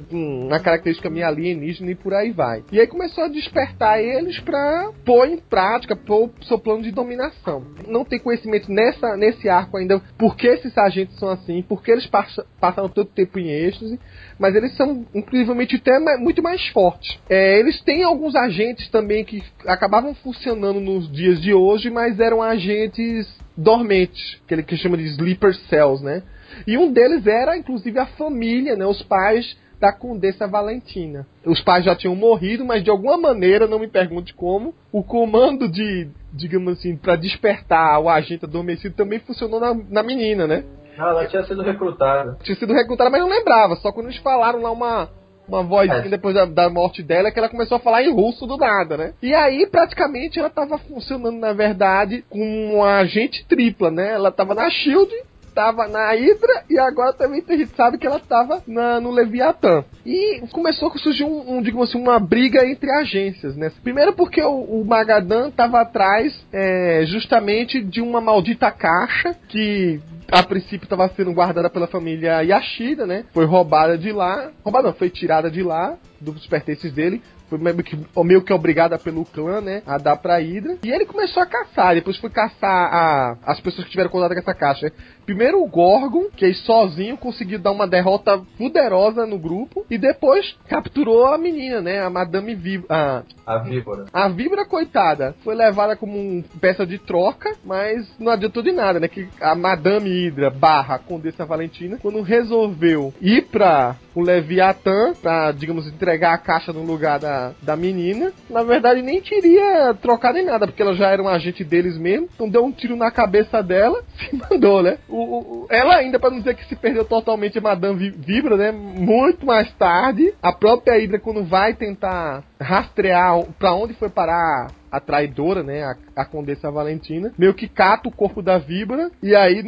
Na característica minha alienígena e por aí vai. E aí começou a despertar eles para pôr em prática, o seu plano de dominação. Não tem conhecimento nessa, nesse arco ainda por que esses agentes são assim, por que eles passaram tanto tempo em êxtase, mas eles são incrivelmente até muito mais fortes. É, eles têm alguns agentes também que acabavam funcionando nos dias de hoje, mas eram agentes dormentes, que ele que chama de sleeper cells, né? E um deles era, inclusive, a família, né? Os pais da Condessa Valentina. Os pais já tinham morrido, mas de alguma maneira, não me pergunte como, o comando de, digamos assim, para despertar o agente adormecido também funcionou na, na menina, né? Ah, ela tinha sido recrutada. Tinha sido recrutada, mas não lembrava. Só quando eles falaram lá uma, uma vozinha é. depois da, da, morte dela que ela começou a falar em russo do nada, né? E aí, praticamente, ela tava funcionando, na verdade, com uma agente tripla, né? Ela tava na SHIELD, tava na Hydra e agora também a gente sabe que ela tava na, no Leviatã. E começou a surgir um, um, digamos assim, uma briga entre agências, né? Primeiro porque o, o Magadan tava atrás é, justamente de uma maldita caixa que a princípio estava sendo guardada pela família Yashida, né? Foi roubada de lá. Roubada não, foi tirada de lá, dos pertences dele foi meio que, meio que obrigada pelo clã, né? A dar pra Hydra. E ele começou a caçar. Depois foi caçar a, as pessoas que tiveram contato com essa caixa. Primeiro o Gorgon, que aí sozinho conseguiu dar uma derrota poderosa no grupo. E depois capturou a menina, né? A Madame Viva. A, a Víbora. A Víbora, coitada, foi levada como um peça de troca, mas não adiantou de nada, né? Que a Madame Hydra barra Condessa Valentina, quando resolveu ir pra o Leviatã, pra, digamos, entregar a caixa no lugar da, da menina, na verdade nem teria trocado em nada, porque ela já era um agente deles mesmo, então deu um tiro na cabeça dela, se mandou, né? O, ela ainda, para não dizer que se perdeu totalmente, Madame Vibra, né? Muito mais tarde, a própria Hydra, quando vai tentar rastrear para onde foi parar a traidora, né, a, a Condessa Valentina, meio que cata o corpo da Vibra, e aí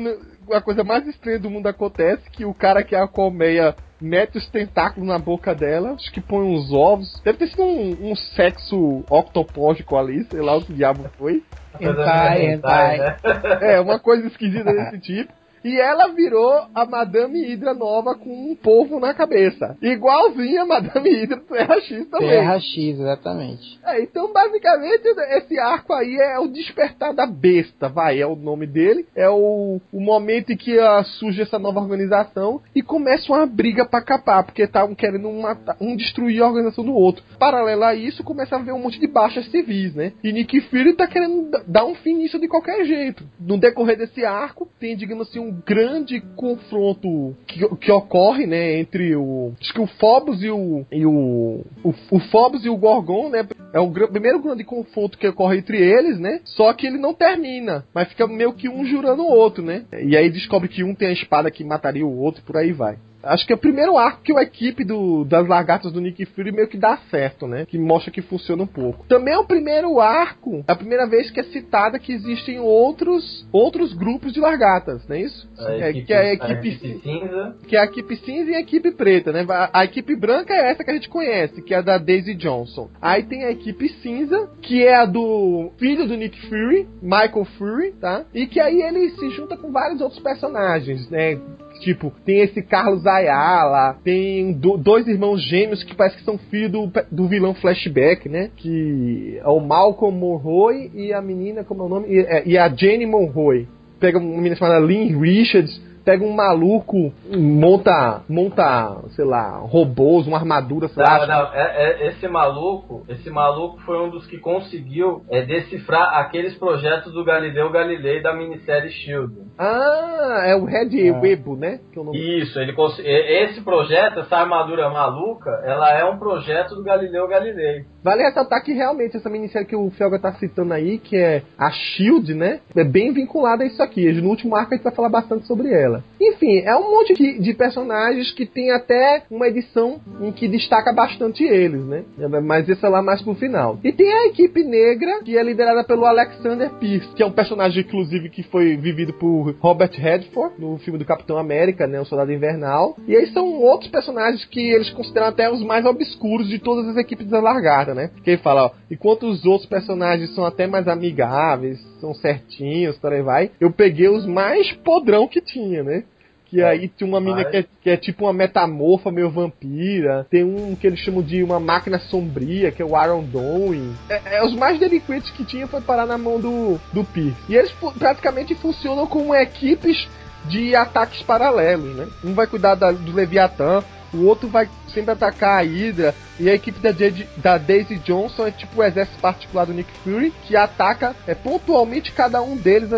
a coisa mais estranha do mundo acontece, que o cara que é a colmeia mete os tentáculos na boca dela, acho que põe uns ovos. Deve ter sido um, um sexo octopógico ali, sei lá o que diabo foi. Hentai, hentai. Né? É, uma coisa esquisita desse tipo. E ela virou a Madame Hydra nova com um povo na cabeça. Igualzinha a Madame Hydra Terra X também. Terra X, exatamente. É, então basicamente esse arco aí é o despertar da besta, vai, é o nome dele. É o, o momento em que uh, surge essa nova organização e começa uma briga pra capar, porque estavam querendo matar, um destruir a organização do outro. Paralelo a isso, começa a ver um monte de baixas civis, né? E Nick Fury tá querendo dar um fim nisso de qualquer jeito. No decorrer desse arco, tem, digamos assim, um grande confronto que, que ocorre, né, entre o acho que o Phobos e o e o o, o Phobos e o Gorgon, né, é o gr primeiro grande confronto que ocorre entre eles, né? Só que ele não termina, mas fica meio que um jurando o outro, né? E aí descobre que um tem a espada que mataria o outro, por aí vai. Acho que é o primeiro arco que a equipe do, das lagartas do Nick Fury meio que dá certo, né? Que mostra que funciona um pouco. Também é o primeiro arco, é a primeira vez que é citada que existem outros outros grupos de lagartas, não é isso? É, equipe, que é a equipe, a equipe, cinza. Que é a equipe cinza e a equipe preta, né? A, a, equipe branca é essa que a gente conhece, que é a da Daisy Johnson. Aí tem a equipe cinza, que é a do filho do Nick Fury, Michael Fury, tá? E que aí ele se junta com vários outros personagens, né? Tipo, tem esse Carlos Ayala, tem do, dois irmãos gêmeos que parece que são filhos do, do vilão Flashback, né? Que é o Malcolm Monroe e a menina, como é o nome? E, é, e a Jenny Monroe. Pega uma menina chamada Lynn Richards pega um maluco, monta, monta, sei lá, robôs, uma armadura, sei não, lá. Não, é, é, esse maluco, esse maluco foi um dos que conseguiu é, decifrar aqueles projetos do Galileu Galilei da minissérie Shield. Ah, é o Red é. Webo, né? É Isso, ele esse projeto, essa armadura maluca, ela é um projeto do Galileu Galilei. Vale ressaltar que realmente essa minissérie que o Felga tá citando aí, que é a Shield, né? É bem vinculada a isso aqui. No último arco a gente vai falar bastante sobre ela dela. Enfim, é um monte de, de, personagens que tem até uma edição em que destaca bastante eles, né? Mas esse é lá mais pro final. E tem a equipe negra, que é liderada pelo Alexander Pierce, que é um personagem, inclusive, que foi vivido por Robert Redford no filme do Capitão América, né? O Soldado Invernal. E aí são outros personagens que eles consideram até os mais obscuros de todas as equipes da Largada, né? Que ele fala, ó, enquanto os outros personagens são até mais amigáveis, são certinhos, por aí vai, eu peguei os mais podrão que tinha, né? Que é, aí tem uma mina que é, que é, tipo uma metamorfa meio vampira. Tem um que eles chamam de uma máquina sombria, que é o Iron Dome. É, é, os mais delinquentes que tinha foi parar na mão do, do Pierce. E eles praticamente funcionam como equipes de ataques paralelos, né? Um vai cuidar da, do Leviatã, o outro vai sempre atacar a Hydra, e a equipe da, da Daisy Johnson é tipo o exército particular do Nick Fury, que ataca é, pontualmente cada um deles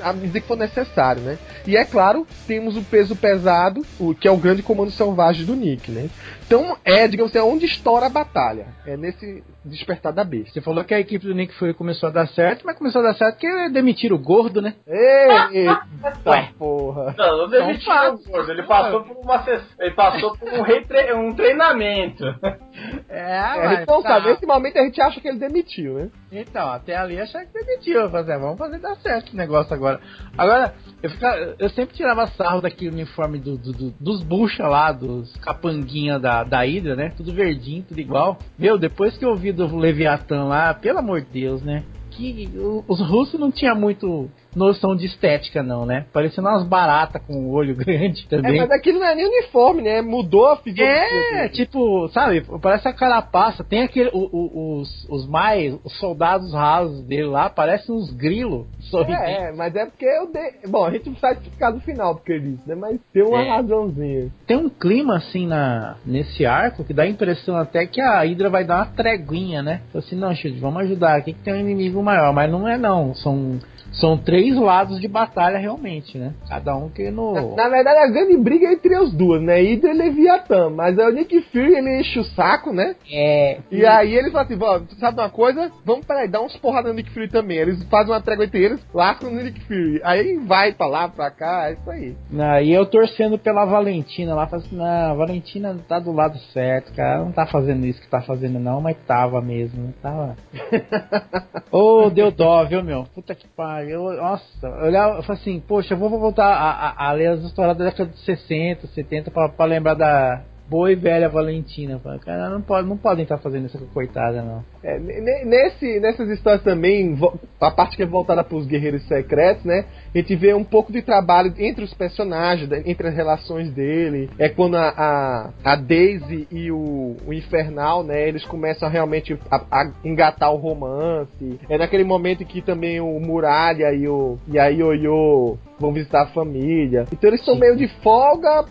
à medida que for necessário, né? E é claro, temos o peso pesado, o, que é o grande comando selvagem do Nick, né? Então é, digamos assim, é onde estoura a batalha. É nesse despertar da besta. Você falou que a equipe do Nick Fury começou a dar certo, mas começou a dar certo porque demitiram o gordo, né? Eita porra. Não, não demitiram o gordo. Ele passou por uma ele passou por um retre... um treinamento. É, é então, tá. sabe, nesse momento a gente acha que ele demitiu, né? Então, até ali achar que demitiu. Fazer, vamos fazer dar certo esse negócio agora. Agora, eu, ficava, eu sempre tirava sarro daquele uniforme do, do, do, dos bucha lá, dos capanguinha da, da Hydra, né? Tudo verdinho, tudo igual. Meu, depois que eu vi do Leviatã lá, pelo amor de Deus, né? Que os russos não tinham muito noção de estética, não, né? Parecendo umas baratas com o olho grande também. É, mas aquilo não é nem uniforme, né? Mudou a fisionomia. É, tipo, sabe? Parece a carapaça. Tem aquele. O, o, os, os mais. Os soldados rasos dele lá, parecem uns grilos É, mas é porque eu dei. Bom, a gente não sabe explicar no final porque ele disse, né? Mas tem uma é. razãozinha. Tem um clima assim na, nesse arco que dá a impressão até que a Hydra vai dar uma treguinha, né? Assim, não, Shield, vamos ajudar aqui que tem um inimigo maior. Mas não é não. São são três lados de batalha realmente, né? Cada um que no. Na, na verdade, a grande briga é entre as duas, né? Hydra e Leviatã. Mas é o Nick Fury, ele enche o saco, né? É. E, aí ele fala assim: sabe uma coisa? Vamos, peraí, dar uns porradas no Nick Fury também. Eles fazem uma trégua entre eles, lá com o Nick Fury. Aí vai pra lá, pra cá, é isso aí. Não, e eu torcendo pela Valentina lá, falando assim: não, a Valentina tá do lado certo, cara. Não tá fazendo isso que tá fazendo, não, mas tava mesmo. Tava. Ô, oh, deu dó, viu, meu? Puta que pariu eu, nossa, eu olhava, eu falei assim, poxa, eu vou voltar a, a, a ler as histórias da década de 60, 70 pra, pra lembrar da, boa e velha Valentina. Cara, não, pode, não podem estar fazendo isso com coitada, não. É, nesse, nessas histórias também, a parte que é voltada para os guerreiros secretos, né? A gente vê um pouco de trabalho entre os personagens, entre as relações dele. É quando a, a, a Daisy e o, o, Infernal, né? Eles começam realmente a, a, engatar o romance. É naquele momento que também o Muralha e, o, e a Ioyo vão visitar a família. Então eles estão meio de folga,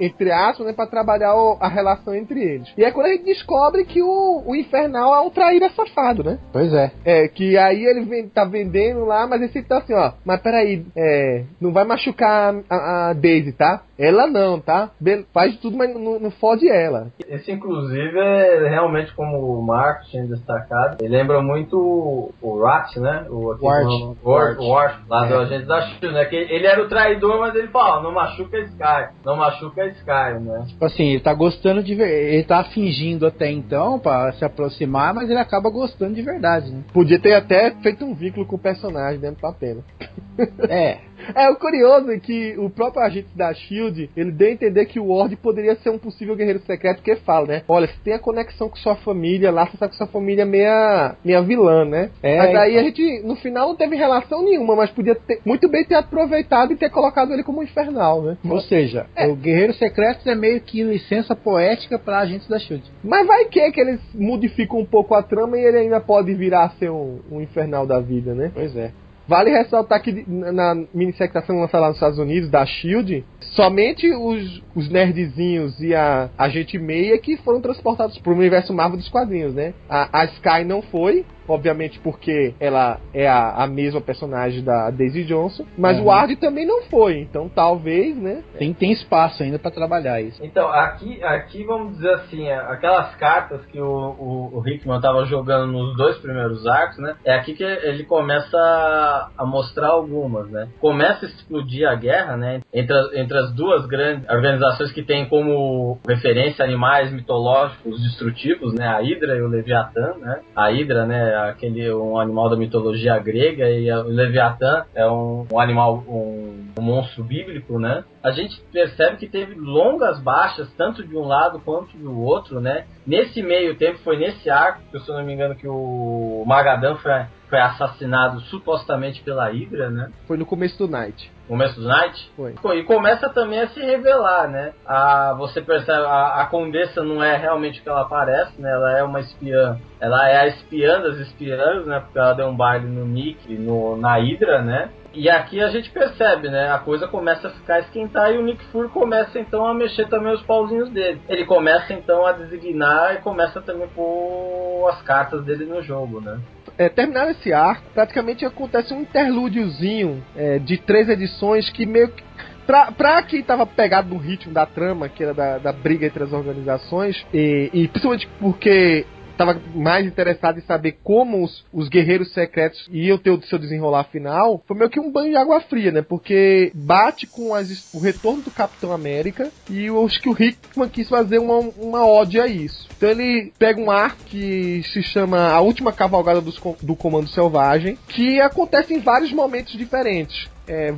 entre aspas, né? Pra trabalhar o, a relação entre eles. E é quando a gente descobre que o, o Infernal é um traíra safado, né? Pois é. É, que aí ele vem, tá vendendo lá, mas esse tá assim, ó. Mas peraí, é, não vai machucar a, a Daisy, tá? Ela não, tá? Faz tudo, mas não, não fode ela. Esse, inclusive, é realmente como o Marcos tinha destacado. Ele lembra muito o, o Rat, né? O Ward, lá do é. Agente da Shield, né? Que ele era o traidor, mas ele fala, não machuca a Sky. Não machuca a Sky, né? Tipo assim, ele tá gostando de ver. Ele tá fingindo até então pra se aproximar, mas ele acaba gostando de verdade, né? Podia ter até feito um vínculo com o personagem dentro da pena. É. É, o curioso é que o próprio agente da SHIELD, ele deu a entender que o Ward poderia ser um possível guerreiro secreto, porque fala, né? Olha, você tem a conexão com sua família lá, você sabe que sua família é meia, meia vilã, né? É, mas aí então. a gente, no final, não teve relação nenhuma, mas podia ter, muito bem ter aproveitado e ter colocado ele como infernal, né? Ou seja, é. o guerreiro secreto é meio que licença poética pra agentes da SHIELD. Mas vai que, que eles modificam um pouco a trama e ele ainda pode virar ser um, um infernal da vida, né? Pois é. Vale ressaltar que na minissérie que está lançada lá nos Estados Unidos, da Shield, somente os, os nerdzinhos e a, a gente meia que foram transportados para o universo Marvel dos quadrinhos, né? A, a Sky não foi, obviamente porque ela é a, a mesma personagem da Daisy Johnson, mas uhum. o Ward também não foi, então talvez, né? Tem, tem espaço ainda para trabalhar isso. Então, aqui, aqui vamos dizer assim, aquelas cartas que o, o, o Hickman tava jogando nos dois primeiros arcos, né? É aqui que ele começa a mostrar algumas, né? Começa a explodir a guerra, né? Entre, entre as duas grandes organizações que têm como referência animais mitológicos destrutivos, né? A Hydra e o Leviatã, né? A Hydra, né? Aquele um animal da mitologia grega e o Leviatã é um, um animal, um, um, monstro bíblico, né? A gente percebe que teve longas baixas tanto de um lado quanto do outro, né? Nesse meio tempo foi nesse arco, que se eu não me engano que o Magadan foi foi assassinado supostamente pela Hydra, né? Foi no começo do Night. Começo do Night? Foi. E começa também a se revelar, né? A, você percebe, a, a Condessa não é realmente o que ela parece, né? Ela é uma espiã. Ela é a espiã das espiãs, né? Porque ela deu um baile no Nick, no, na Hydra, né? E aqui a gente percebe, né? A coisa começa a ficar esquentar e o Nick Fury começa então a mexer também os pauzinhos dele. Ele começa então a designar e começa também a pôr as cartas dele no jogo, né? É, terminado esse arco, praticamente acontece um interlúdiozinho é, de três edições que meio que pra, pra quem tava pegado no ritmo da trama, que era da, da briga entre as organizações, e, e principalmente porque estava mais interessado em saber como os, os guerreiros secretos iam ter o seu desenrolar final, foi meio que um banho de água fria, né? Porque bate com as, o retorno do Capitão América e eu acho que o Hickman quis fazer uma, uma ode a isso. Então ele pega um arco que se chama A Última Cavalgada dos, do Comando Selvagem, que acontece em vários momentos diferentes é,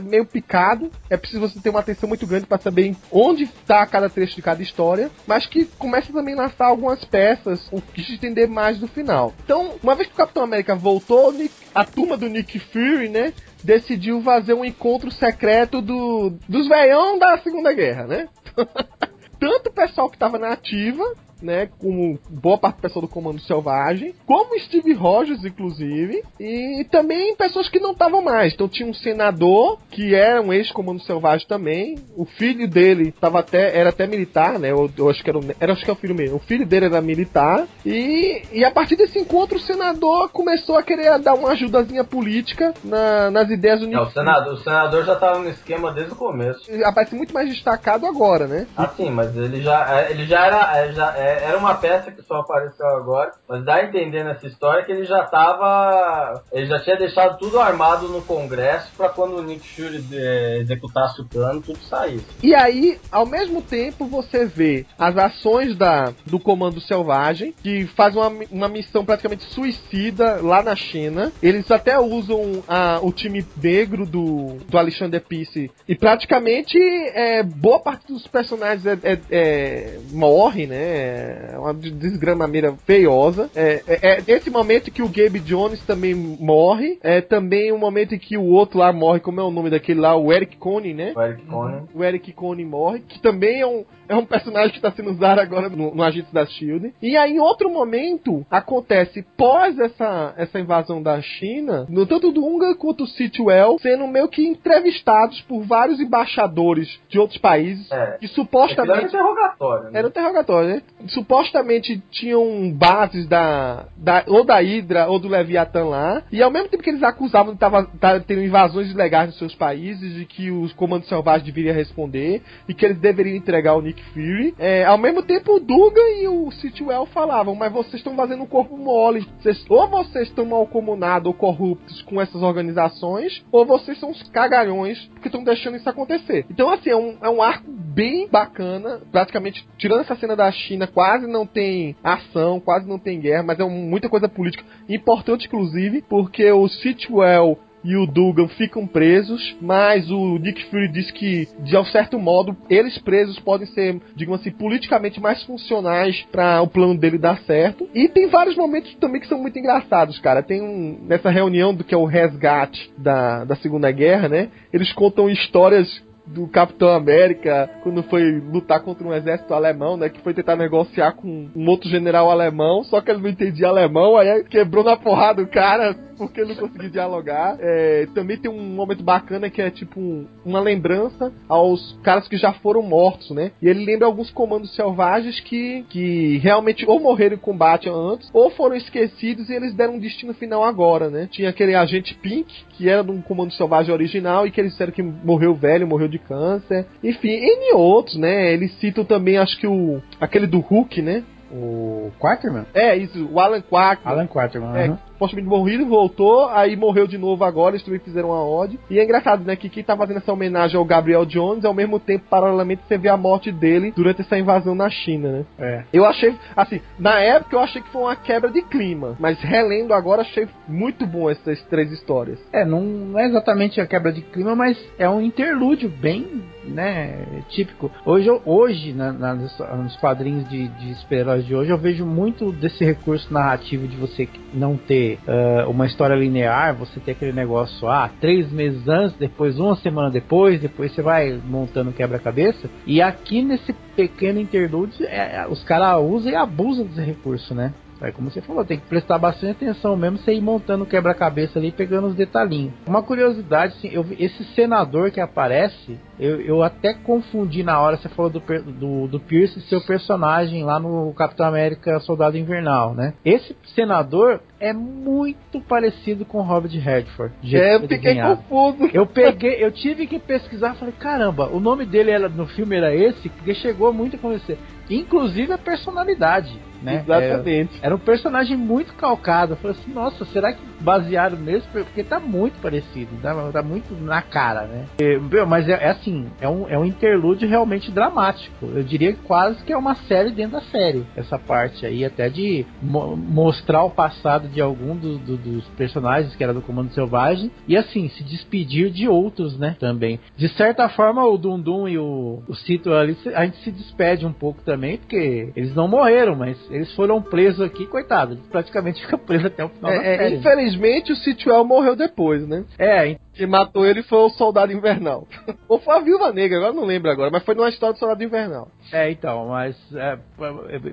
meio picado. É preciso você ter uma atenção muito grande para saber onde está cada trecho de cada história, mas que começa também a lançar algumas peças, o que se entender mais do final. Então, uma vez que o Capitão América voltou, a turma do Nick Fury, né? Decidiu fazer um encontro secreto do, dos veião da Segunda Guerra, né? Tanto o pessoal que estava na ativa, né? Como boa parte do pessoal do Comando Selvagem, como Steve Rogers, inclusive, e também pessoas que não estavam mais. Então tinha um senador que era um ex-Comando Selvagem também, o filho dele tava até, era até militar, né? Eu, eu acho que era, era acho que é o filho mesmo. O filho dele era militar e, e a partir desse encontro o senador começou a querer dar uma ajudazinha política na, nas ideias do Nick. o senador, o senador já estava no esquema desde o começo. Aparece muito mais destacado agora, né? Ah, sim, mas ele já, ele já era, já, é, era uma peça que só apareceu agora, mas dá a entender nessa história que ele já tava. Ele já tinha deixado tudo armado no Congresso para quando o Nick Fury é, executasse o plano, tudo saísse. E aí, ao mesmo tempo, você vê as ações da, do Comando Selvagem, que faz uma, uma missão praticamente suicida lá na China. Eles até usam a, o time negro do, do Alexander Peace e praticamente é, boa parte dos personagens é, é, é morre, né? É uma desgramameira feiosa. É, é, é esse momento que o Gabe Jones também morre. É também o um momento em que o outro lá morre, como é o nome daquele lá, o Eric Coney, né? O Eric Coney. O Eric Coney morre, que também é um, é um personagem que está sendo usado agora no, no Agentes da Shield. E aí, em outro momento, acontece pós essa, essa invasão da China, no tanto do Unga quanto do Sitwell, sendo meio que entrevistados por vários embaixadores de outros países é. que supostamente. Era um interrogatório, né? Era um interrogatório, né? Supostamente tinham bases da, da ou da Hydra ou do Leviathan lá. E ao mesmo tempo que eles acusavam de estar tendo invasões ilegais nos seus países, de que os comandos selvagens deveriam responder e que eles deveriam entregar o Nick Nick Fury. É, ao mesmo tempo, o Dugan e o Sitwell falavam, mas vocês estão fazendo um corpo mole. Vocês, ou vocês estão mal comunados ou corruptos com essas organizações, ou vocês são os cagalhões que estão deixando isso acontecer. Então, assim, é um, é um arco bem bacana. Praticamente, tirando essa cena da China, quase não tem ação, quase não tem guerra, mas é muita coisa política importante, inclusive, porque o Sitwell e o Dugan ficam presos, mas o Nick Fury diz que, de um certo modo, eles presos podem ser, digamos assim, politicamente mais funcionais para o plano dele dar certo. E tem vários momentos também que são muito engraçados, cara. Tem um, nessa reunião do que é o resgate da, da Segunda Guerra, né? Eles contam histórias do Capitão América quando foi lutar contra um exército alemão, né? Que foi tentar negociar com um outro general alemão, só que ele não entendia alemão, aí quebrou na porrada o cara porque ele não conseguia dialogar. É, também tem um momento bacana que é tipo um, uma lembrança aos caras que já foram mortos, né? E ele lembra alguns comandos selvagens que, que realmente ou morreram em combate antes, ou foram esquecidos e eles deram um destino final agora, né? Tinha aquele agente Pink, que era de um comando selvagem original e que eles disseram que morreu velho, morreu de de câncer. Enfim, N outros, né? Eles citam também, acho que o. aquele do Hulk, né? O Quaterman? É, isso, o Alan Quaterman. Alan Quaterman, é, uhum supostamente morrido, voltou, aí morreu de novo agora, eles também fizeram uma ode. E é engraçado, né, que quem tá fazendo essa homenagem ao Gabriel Jones, ao mesmo tempo, paralelamente, você vê a morte dele durante essa invasão na China, né? É. Eu achei, assim, na época eu achei que foi uma quebra de clima, mas relendo agora, achei muito bom essas três histórias. É, não é exatamente a quebra de clima, mas é um interlúdio bem, né, típico. Hoje, hoje na, na, nos quadrinhos de, de super-heróis de hoje, eu vejo muito desse recurso narrativo de você não ter uh, uma história linear, você tem aquele negócio, ah, três meses antes, depois uma semana depois, depois você vai montando quebra-cabeça. E aqui nesse pequeno interlúdio, é, é os caras usam e abusam desse recurso, né? É como você falou, tem que prestar bastante atenção mesmo você ir montando o quebra-cabeça ali pegando os detalhinhos. Uma curiosidade, assim, eu, esse senador que aparece, eu, eu até confundi na hora, você falou do, do, do Pierce seu personagem lá no Capitão América Soldado Invernal, né? Esse senador é muito parecido com Robert Redford. É, eu fiquei confuso. Eu peguei, eu tive que pesquisar, falei, caramba, o nome dele era, no filme era esse, porque chegou muito a conhecer. Inclusive a personalidade. Né? Exatamente. É, era um personagem muito calcado. Eu falei assim, nossa, será que basearam mesmo? Porque tá muito parecido, tá, tá muito na cara, né? E, mas é, é, assim, é um, é um interlúdio realmente dramático. Eu diria quase que é uma série dentro da série, essa parte aí, até de mo mostrar o passado de algum do, do, dos personagens que era do Comando Selvagem e assim, se despedir de outros, né? Também. De certa forma, o Dundum e o, o Cito ali, a gente se despede um pouco também, porque eles não morreram, mas eles foram presos aqui, coitado. Eles praticamente ficam presos até o final é, da série. É, infelizmente, o Sitwell morreu depois, né? É, que matou ele foi o Soldado Invernal. Ou foi a Viúva Negra, agora não lembro agora, mas foi numa história do Soldado Invernal. É, então, mas é,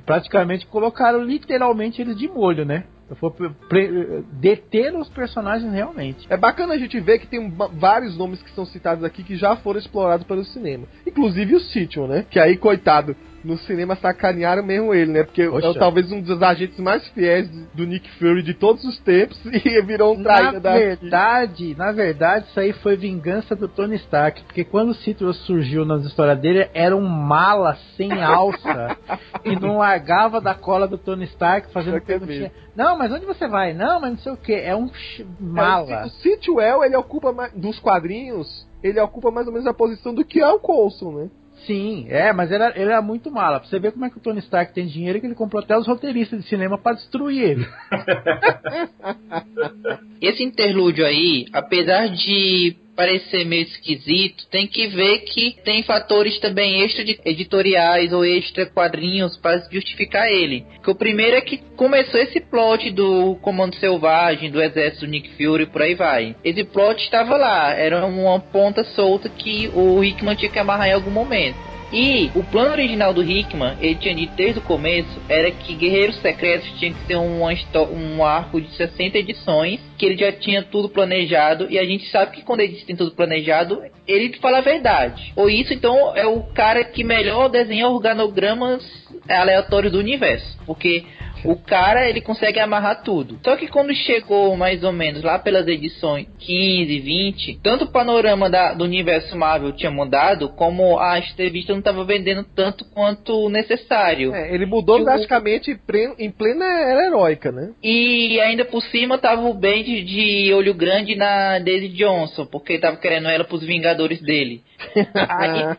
praticamente colocaram literalmente eles de molho, né? For deter os personagens realmente. É bacana a gente ver que tem vários nomes que são citados aqui que já foram explorados pelo cinema. Inclusive o Sitchin, né? Que aí, coitado, no cinema sacanearam mesmo ele, né? Porque é talvez um dos agentes mais fiéis do Nick Fury de todos os tempos e virou um traíra na da. verdade, na verdade, isso aí foi vingança do Tony Stark. Porque quando o Citrus surgiu nas histórias dele, era um mala sem alça e não largava da cola do Tony Stark fazendo perguntinha. Não, mas onde você vai? Não, mas não sei o que. É um mala. É, o Sitwell, ele ocupa dos quadrinhos, ele ocupa mais ou menos a posição do que é o Coulson, né? Sim, é, mas ele era, ele era muito mala. Pra você ver como é que o Tony Stark tem dinheiro que ele comprou até os roteiristas de cinema para destruir ele. Esse interlúdio aí, apesar de parecer meio esquisito, tem que ver que tem fatores também extra editoriais ou extra quadrinhos para justificar ele. Que o primeiro é que começou esse plot do Comando Selvagem, do exército Nick Fury, por aí vai. Esse plot estava lá, era uma ponta solta que o Hickman tinha que amarrar em algum momento. E o plano original do Hickman, ele tinha dito desde o começo, era que Guerreiros Secretos tinha que ser um, um arco de 60 edições, que ele já tinha tudo planejado, e a gente sabe que quando ele tem tudo planejado, ele fala a verdade. Ou isso, então, é o cara que melhor desenha organogramas aleatórios do universo. Porque o cara, ele consegue amarrar tudo. Só que quando chegou mais ou menos lá pelas edições 15, 20, tanto o panorama da, do universo Marvel tinha mudado, como a entrevista não estava vendendo tanto quanto necessário. É, ele mudou drasticamente em plena era heróica, né? E ainda por cima tava o Band de olho grande na Daisy Johnson, porque tava querendo ela pros Vingadores dele. Aí,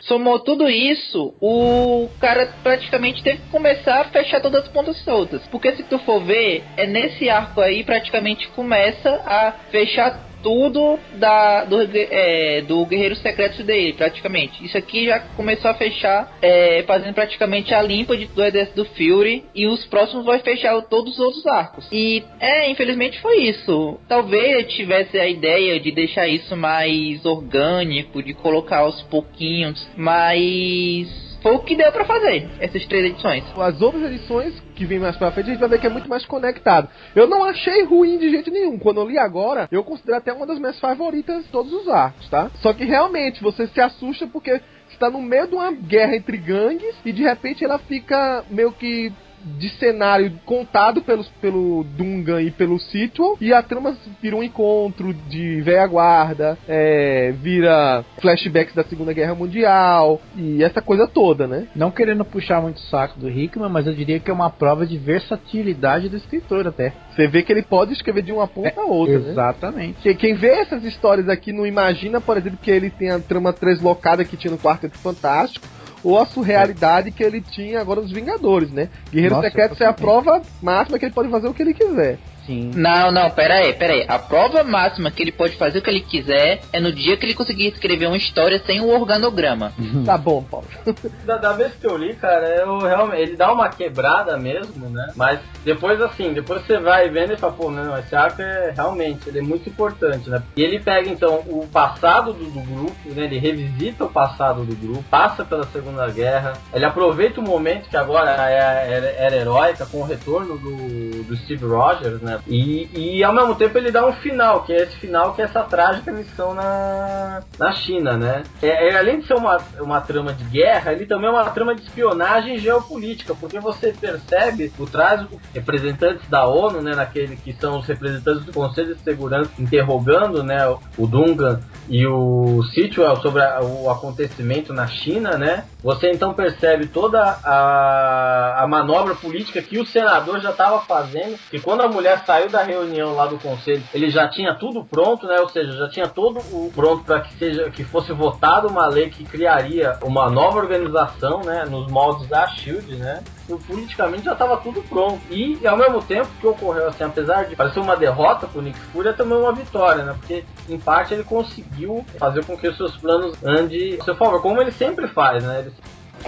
somou tudo isso, o cara praticamente teve que começar a fechar todas as pontas soltas. Porque se tu for ver, é nesse arco aí praticamente começa a fechar tudo da, do, é, do Guerreiro Secreto dele, praticamente. Isso aqui já começou a fechar, é, fazendo praticamente a limpa de, do exército do Fury, e os próximos vai fechar todos os outros arcos. E, é, infelizmente foi isso. Talvez tivesse a ideia de deixar isso mais orgânico, de colocar aos pouquinhos, mas foi o que deu para fazer, essas três edições. As outras edições que vem mais pra frente, a gente vai ver que é muito mais conectado. Eu não achei ruim de jeito nenhum. Quando eu li agora, eu considero até uma das minhas favoritas de todos os arcos, tá? Só que realmente você se assusta porque está no meio de uma guerra entre gangues e de repente ela fica meio que de cenário contado pelos, pelo Dungan e pelo Sitwell, e a trama vira um encontro de velha guarda, é, vira flashbacks da Segunda Guerra Mundial, e essa coisa toda, né? Não querendo puxar muito o saco do Hickman, mas eu diria que é uma prova de versatilidade do escritor até. Você vê que ele pode escrever de uma ponta é, a outra, né? Exatamente. Né? Quem vê essas histórias aqui não imagina, por exemplo, que ele tem a trama translocada que tinha no Quarteto Fantástico, ou a surrealidade que ele tinha agora nos Vingadores, né? Guerreiro Secreto é a prova máxima que ele pode fazer o que ele quiser. Sim. Não, não, pera aí, pera aí. A prova máxima que ele pode fazer o que ele quiser é no dia que ele conseguir escrever uma história sem o organograma. tá bom, Paulo. da, da, vez que eu li, cara, eu realmente. Ele dá uma quebrada mesmo, né? Mas depois, assim, depois você vai vendo e fala, pô, não, esse arco é realmente, ele é muito importante, né? E ele pega, então, o passado do, do grupo, né? Ele revisita o passado do grupo, passa pela Segunda Guerra, ele aproveita o momento que agora é, era, era heróica com o retorno do, do Steve Rogers, né? E, e ao mesmo tempo ele dá um final, que é esse final que é essa trágica missão na, na China, né? É, é, além de ser uma, uma trama de guerra, ele também é uma trama de espionagem geopolítica, porque você percebe o trágico representantes da ONU, né, naquele que são os representantes do Conselho de Segurança interrogando, né, o Dungan e o Sitwell sobre a, o acontecimento na China, né? Você então percebe toda a, a manobra política que o senador já estava fazendo, que quando a mulher saiu da reunião lá do conselho, ele já tinha tudo pronto, né? Ou seja, já tinha todo o pronto para que seja que fosse votada uma lei que criaria uma nova organização, né, nos moldes da Shield, né? politicamente já estava tudo pronto. E, ao mesmo tempo que ocorreu assim, apesar de parecer uma derrota pro Nick Fury, é também uma vitória, né? Porque em parte ele conseguiu fazer com que os seus planos andem a seu favor, como ele sempre faz, né? Ele...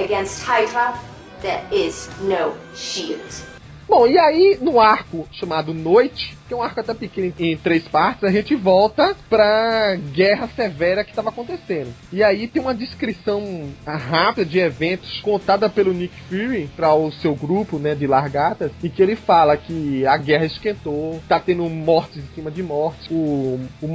Against Hydra, there is no shield. Bom, e aí no arco chamado Noite, que é um arco até pequeno em três partes, a gente volta pra guerra severa que estava acontecendo. E aí tem uma descrição rápida de eventos contada pelo Nick Fury para o seu grupo, né, de largatas, e que ele fala que a guerra esquentou, tá tendo mortes em cima de mortes. O, o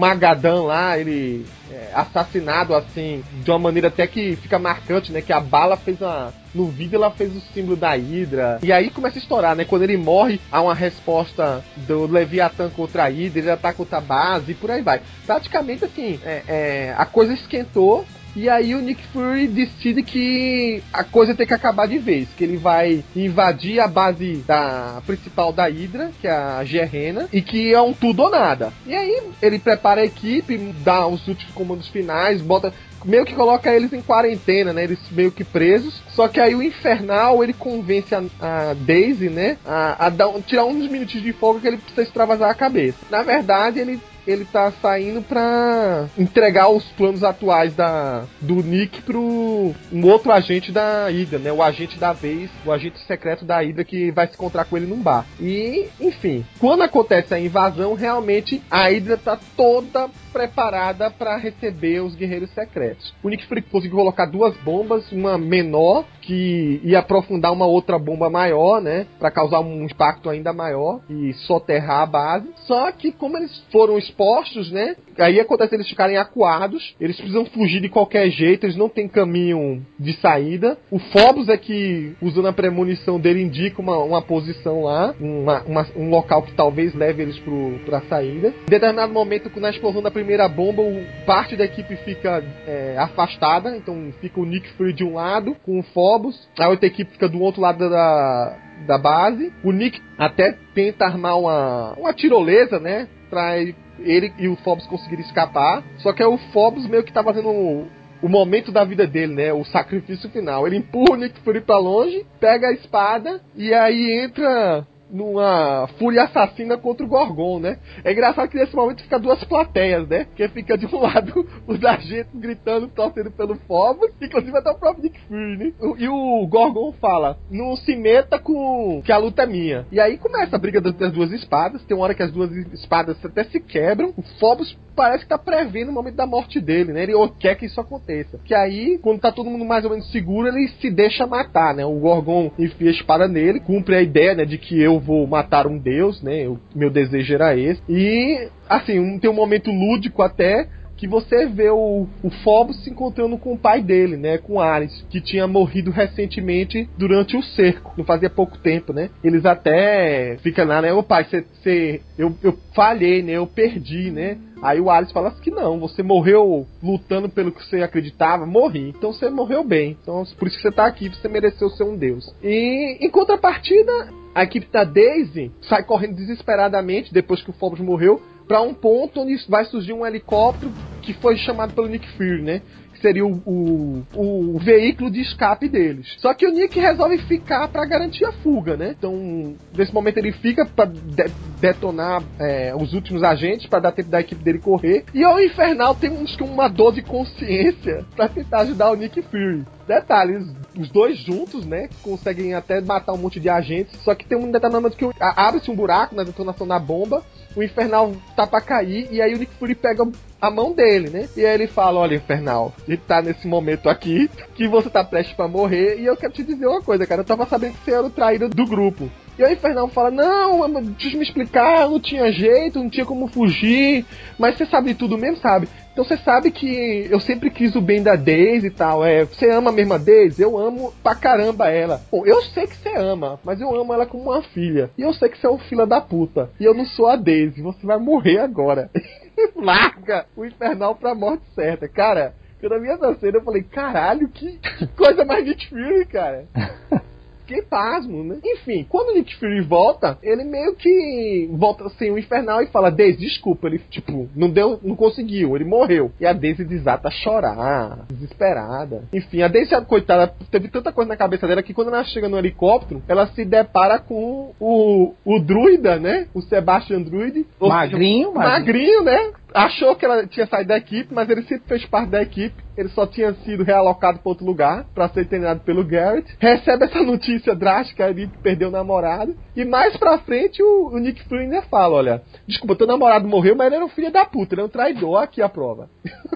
lá, ele é, assassinado assim, de uma maneira até que fica marcante, né, que a bala fez uma no vídeo ela fez o símbolo da Hydra. E aí começa a estourar, né? Quando ele morre, há uma resposta do Leviathan contra a Hydra, ele ataca outra base e por aí vai. Praticamente assim, é, é, a coisa esquentou. E aí o Nick Fury decide que a coisa tem que acabar de vez, que ele vai invadir a base da principal da Hydra, que é a Gerena, e que é um tudo ou nada. E aí ele prepara a equipe, dá os últimos comandos finais, bota meio que coloca eles em quarentena, né? Eles meio que presos. Só que aí o Infernal, ele convence a, a Daisy, né? A, a dar, tirar uns minutos de folga que ele precisa extravasar a cabeça. Na verdade, ele ele tá saindo pra entregar os planos atuais da, do Nick pro um outro agente da Hydra, né? O agente da vez, o agente secreto da Hydra que vai se encontrar com ele num bar. E, enfim, quando acontece a invasão, realmente a Hydra tá toda preparada para receber os guerreiros secretos. O Nick Fury conseguiu colocar duas bombas, uma menor que ia aprofundar uma outra bomba maior, né, para causar um impacto ainda maior e soterrar a base. Só que como eles foram expostos, né, aí acontece eles ficarem acuados, eles precisam fugir de qualquer jeito, eles não têm caminho de saída. O Phobos é que, usando a premonição dele, indica uma, uma posição lá, uma, uma, um local que talvez leve eles para a saída. Em determinado momento, na explosão da primeira bomba, o, parte da equipe fica é, afastada, então fica o Nick Fury de um lado, com o Phobos, a outra equipe fica do outro lado da, da base. O Nick até tenta armar uma, uma tirolesa, né? Pra ele, ele e o Phobos conseguirem escapar. Só que é o Phobos meio que tá fazendo o, o momento da vida dele, né? O sacrifício final. Ele empurra o Nick Fury pra longe, pega a espada e aí entra numa fúria assassina contra o Gorgon, né? É engraçado que nesse momento fica duas plateias, né? Que fica de um lado os agentes gritando, torcendo pelo Phobos, inclusive até o próprio Nick Fury, né? E o Gorgon fala, não se meta com que a luta é minha. E aí começa a briga das, duas espadas, tem uma hora que as duas espadas até se quebram, o Phobos parece que tá prevendo o momento da morte dele, né? Ele quer que isso aconteça. Que aí, quando tá todo mundo mais ou menos seguro, ele se deixa matar, né? O Gorgon enfia a espada nele, cumpre a ideia, né, de que eu vou matar um deus, né? O meu desejo era esse. E, assim, tem um momento lúdico até que você vê o, o Phobos se encontrando com o pai dele, né, com Ares, que tinha morrido recentemente durante o cerco, não fazia pouco tempo, né? Eles até ficam lá, né, ô pai, você, eu, eu falhei, né, eu perdi, né? Aí o Ares fala assim que não, você morreu lutando pelo que você acreditava, morri. Então você morreu bem. Então por isso que você tá aqui, você mereceu ser um deus. E em contrapartida, a equipe da Daisy sai correndo desesperadamente depois que o Phobos morreu para um ponto onde vai surgir um helicóptero que foi chamado pelo Nick Fury, né? Seria o, o, o, veículo de escape deles. Só que o Nick resolve ficar para garantir a fuga, né? Então, nesse momento ele fica para de detonar é, os últimos agentes, para dar tempo da equipe dele correr. E o Infernal tem uns, uma dor de consciência para tentar ajudar o Nick Fury. Detalhes, os dois juntos, né? Conseguem até matar um monte de agentes. Só que tem um determinado que abre-se um buraco na detonação da bomba o Infernal tá pra cair, e aí o Nick Fury pega a mão dele, né? E aí ele fala: Olha, Infernal, ele tá nesse momento aqui, que você tá prestes pra morrer, e eu quero te dizer uma coisa, cara. Eu tava sabendo que você era o traído do grupo. E o Infernal fala: Não, deixa eu me explicar, não tinha jeito, não tinha como fugir. Mas você sabe tudo mesmo, sabe? Então você sabe que eu sempre quis o bem da Daisy e tal. É, você ama mesmo a Daisy? Eu amo pra caramba ela. Bom, eu sei que você ama, mas eu amo ela como uma filha. E eu sei que você é um filho da puta. E eu não sou a Daisy. Você vai morrer agora. Larga o Infernal pra morte certa. Cara, quando eu vi essa cena, eu falei, caralho, que, que coisa mais Nick Fury, cara. fiquei pasmo, né? Enfim, quando o Nick Fury volta, ele meio que volta sem o Infernal e fala, Daisy, desculpa, ele, tipo, não deu, não conseguiu, ele morreu. E a Daisy desata a chorar, desesperada. Enfim, a Daisy, coitada, teve tanta coisa na cabeça dela que quando ela chega no helicóptero, ela se depara com o, o druida, né? O Sebastian Druid. Magrinho, seja, magrinho, né? Achou que ela tinha saído da equipe, mas ele sempre fez parte da equipe. Ele só tinha sido realocado para outro lugar para ser treinado pelo Garrett. Recebe essa notícia drástica de que perdeu o namorado. E mais pra frente o, o Nick Fury ainda fala: Olha, desculpa, teu namorado morreu, mas ele era um filho da puta, ele é um traidor. Aqui a prova.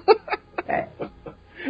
é.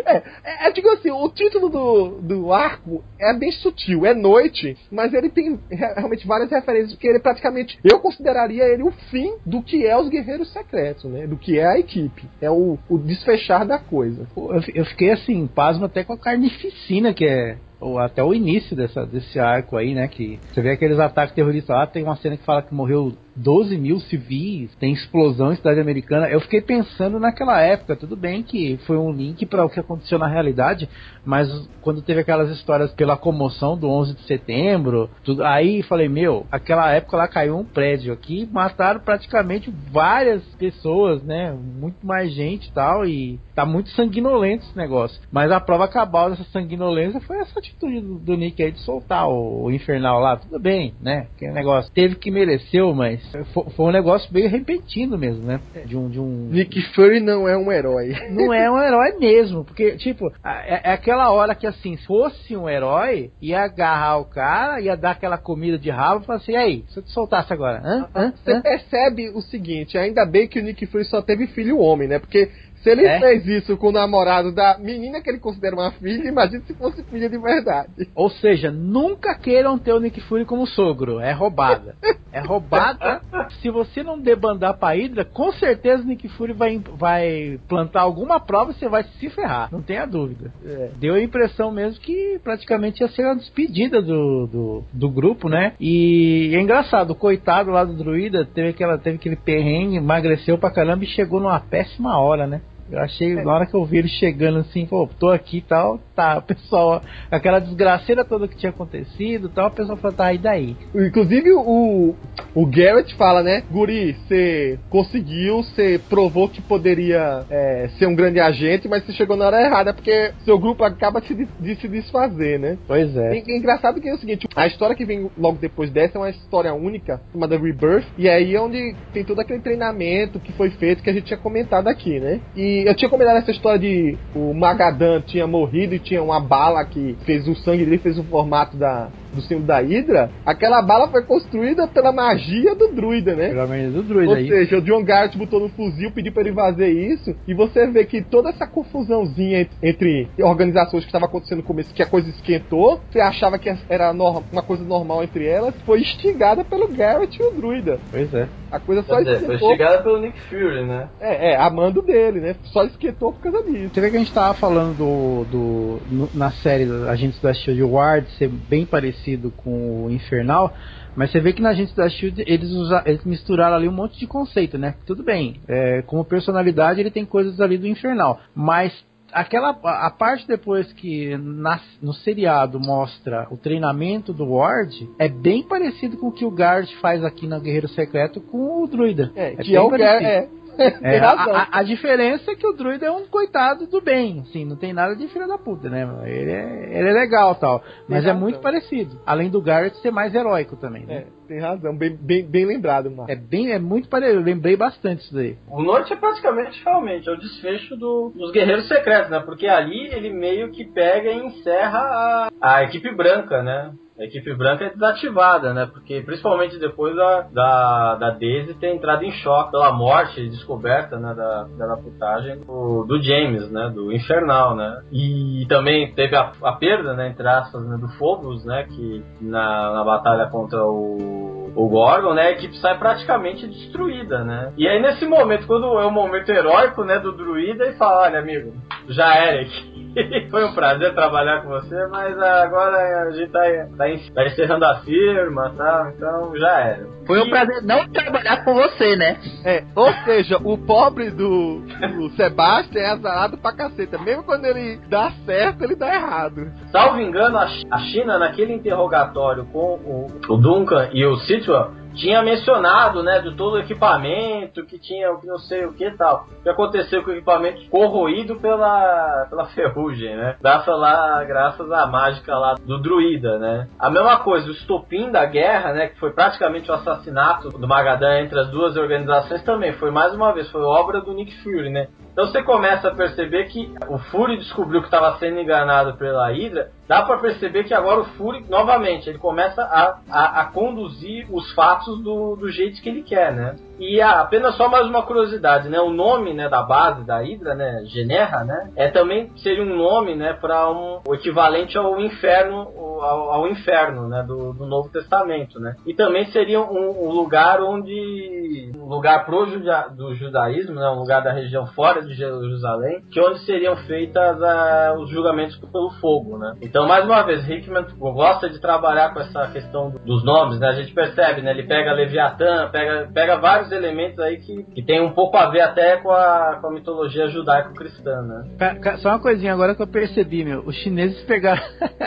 É, é, digo assim, o título do, do arco é bem sutil, é noite, mas ele tem realmente várias referências, porque ele praticamente, eu consideraria ele o fim do que é os Guerreiros Secretos, né? Do que é a equipe. É o, o desfechar da coisa. Eu, eu fiquei assim, pasmo até com a carnificina que é ou até o início dessa, desse arco aí, né? Que você vê aqueles ataques terroristas lá, tem uma cena que fala que morreu 12 mil civis, tem explosão em cidade americana. Eu fiquei pensando naquela época, tudo bem que foi um link para o que aconteceu na realidade, mas quando teve aquelas histórias pela comoção do 11 de setembro, tudo, aí falei, meu, aquela época lá caiu um prédio aqui, mataram praticamente várias pessoas, né? Muito mais gente e tal, e tá muito sanguinolento esse negócio. Mas a prova cabal dessa sanguinolência foi essa atitude do, do Nick aí de soltar o, o Infernal lá, tudo bem, né? Que negócio teve que mereceu, mas foi, foi, um negócio meio repentino mesmo, né? De um, de um. Nick Fury não é um herói. Não é um herói mesmo, porque, tipo, é, é aquela hora que assim, se fosse um herói, ia agarrar o cara, ia dar aquela comida de rabo e falar assim: e aí, se eu te soltasse agora? Hã? Hã? Você Hã? percebe o seguinte: ainda bem que o Nick Fury só teve filho homem, né? Porque se ele é? fez isso com o namorado da menina que ele considera uma filha, imagine se fosse filha de verdade. Ou seja, nunca queiram ter o Nick Fury como sogro. É roubada. É roubada. se você não debandar pra Hydra, com certeza o Nick Fury vai, vai plantar alguma prova e você vai se ferrar. Não tenha dúvida. É. Deu a impressão mesmo que praticamente ia ser uma despedida do, do, do grupo, né? E é engraçado, o coitado lá do druida teve, aquela, teve aquele perrengue, emagreceu pra caramba e chegou numa péssima hora, né? Eu achei, é. na hora que eu vi ele chegando assim, pô, tô aqui e tal, tá, o pessoal, aquela desgraceira toda que tinha acontecido e tal, o pessoal falou, tá, e daí? Inclusive o, o Garrett fala, né, Guri, você conseguiu, você provou que poderia é, ser um grande agente, mas você chegou na hora errada, porque seu grupo acaba de, de se desfazer, né? Pois é. E, é engraçado que é o seguinte, a história que vem logo depois dessa é uma história única, chamada Rebirth, e aí é onde tem todo aquele treinamento que foi feito, que a gente tinha comentado aqui, né? E eu tinha comentado essa história de o Magadan tinha morrido e tinha uma bala que fez o sangue dele, fez o formato da, do símbolo da Hydra, aquela bala foi construída pela magia do druida, né? Pela magia do druida. Ou aí. seja, o John Garrett botou no fuzil, pediu pra ele fazer isso, e você vê que toda essa confusãozinha entre organizações que estava acontecendo no começo, que a coisa esquentou, você achava que era uma coisa normal entre elas, foi instigada pelo Garrett e o druida. Pois é. A coisa só esquentou. Foi instigada pelo Nick Fury, né? É, é, amando dele, né? Só esquentou por causa disso. Você vê que a gente tava falando do, do no, na série Agentes da Shield Ward ser bem parecido parecido com o Infernal, mas você vê que na Agentes da Shield eles, usa, eles misturaram ali um monte de conceito, né? Tudo bem, é, como personalidade ele tem coisas ali do Infernal, mas aquela a parte depois que na, no seriado mostra o treinamento do Ward é bem parecido com o que o Guard faz aqui na Guerreiro Secreto com o Druida. É, é que é o Guard, é, é, a, a, a, diferença é que o druida é um coitado do bem, assim, não tem nada de filho da puta, né? Ele é, ele é legal tal, mas é muito parecido. Além do Garrett ser mais heróico também, né? É. tem razão. Bem, bem, bem lembrado, mano. É bem, é muito parecido. Eu lembrei bastante isso daí. O Norte é praticamente, realmente, é o desfecho do, dos Guerreiros Secretos, né? Porque ali ele meio que pega e encerra a, a equipe branca, né? a equipe branca é desativada, né? Porque principalmente depois da, da, da Daisy ter entrado em choque pela morte e descoberta né, da, da putagem do, do James, né? Do Infernal, né? E também teve a, a perda, né, entre aspas, né, do Phobos, né? Que na, na batalha contra o, o Gorgon, né? A equipe sai praticamente destruída, né? E aí nesse momento, quando é o momento heróico, né, do druida, e fala, olha amigo, já era aqui. Foi um prazer trabalhar com você, mas agora a gente tá, tá tá encerrando a firma, tá? Então já era. Foi um prazer não trabalhar com você, né? É, ou seja, o pobre do, do Sebastian é azarado pra caceta. Mesmo quando ele dá certo, ele dá errado. Salvo engano, a China, naquele interrogatório com o, o Duncan e o Sitwell, tinha mencionado, né, de todo o equipamento, que tinha o que não sei o que tal. O que aconteceu com o equipamento corroído pela, pela ferrugem, né? Graças lá, graças à mágica lá do druida, né? A mesma coisa, o estopim da guerra, né, que foi praticamente o assassinato do Magadan entre as duas organizações também, foi mais uma vez, foi obra do Nick Fury, né? Então você começa a perceber que o Fury descobriu que estava sendo enganado pela Hydra. Dá para perceber que agora o Fury, novamente, ele começa a, a, a conduzir os fatos do, do jeito que ele quer, né? E ah, apenas só mais uma curiosidade, né? O nome né, da base da Hydra, né? Generra, né? É também seria um nome, né? Para um o equivalente ao inferno, ao, ao inferno, né? Do, do, Novo Testamento, né? E também seria um, um lugar onde um lugar pro juda, do judaísmo, né? Um lugar da região fora de Jerusalém, que onde seriam feitas ah, os julgamentos pelo fogo, né? Então mais uma vez Hickman gosta de trabalhar com essa questão dos nomes, né? A gente percebe, né? Ele pega Leviatã, pega pega vários vários elementos aí que, que tem um pouco a ver até com a, com a mitologia judaico-cristã, né? Só uma coisinha agora que eu percebi, meu. Os chineses pegaram,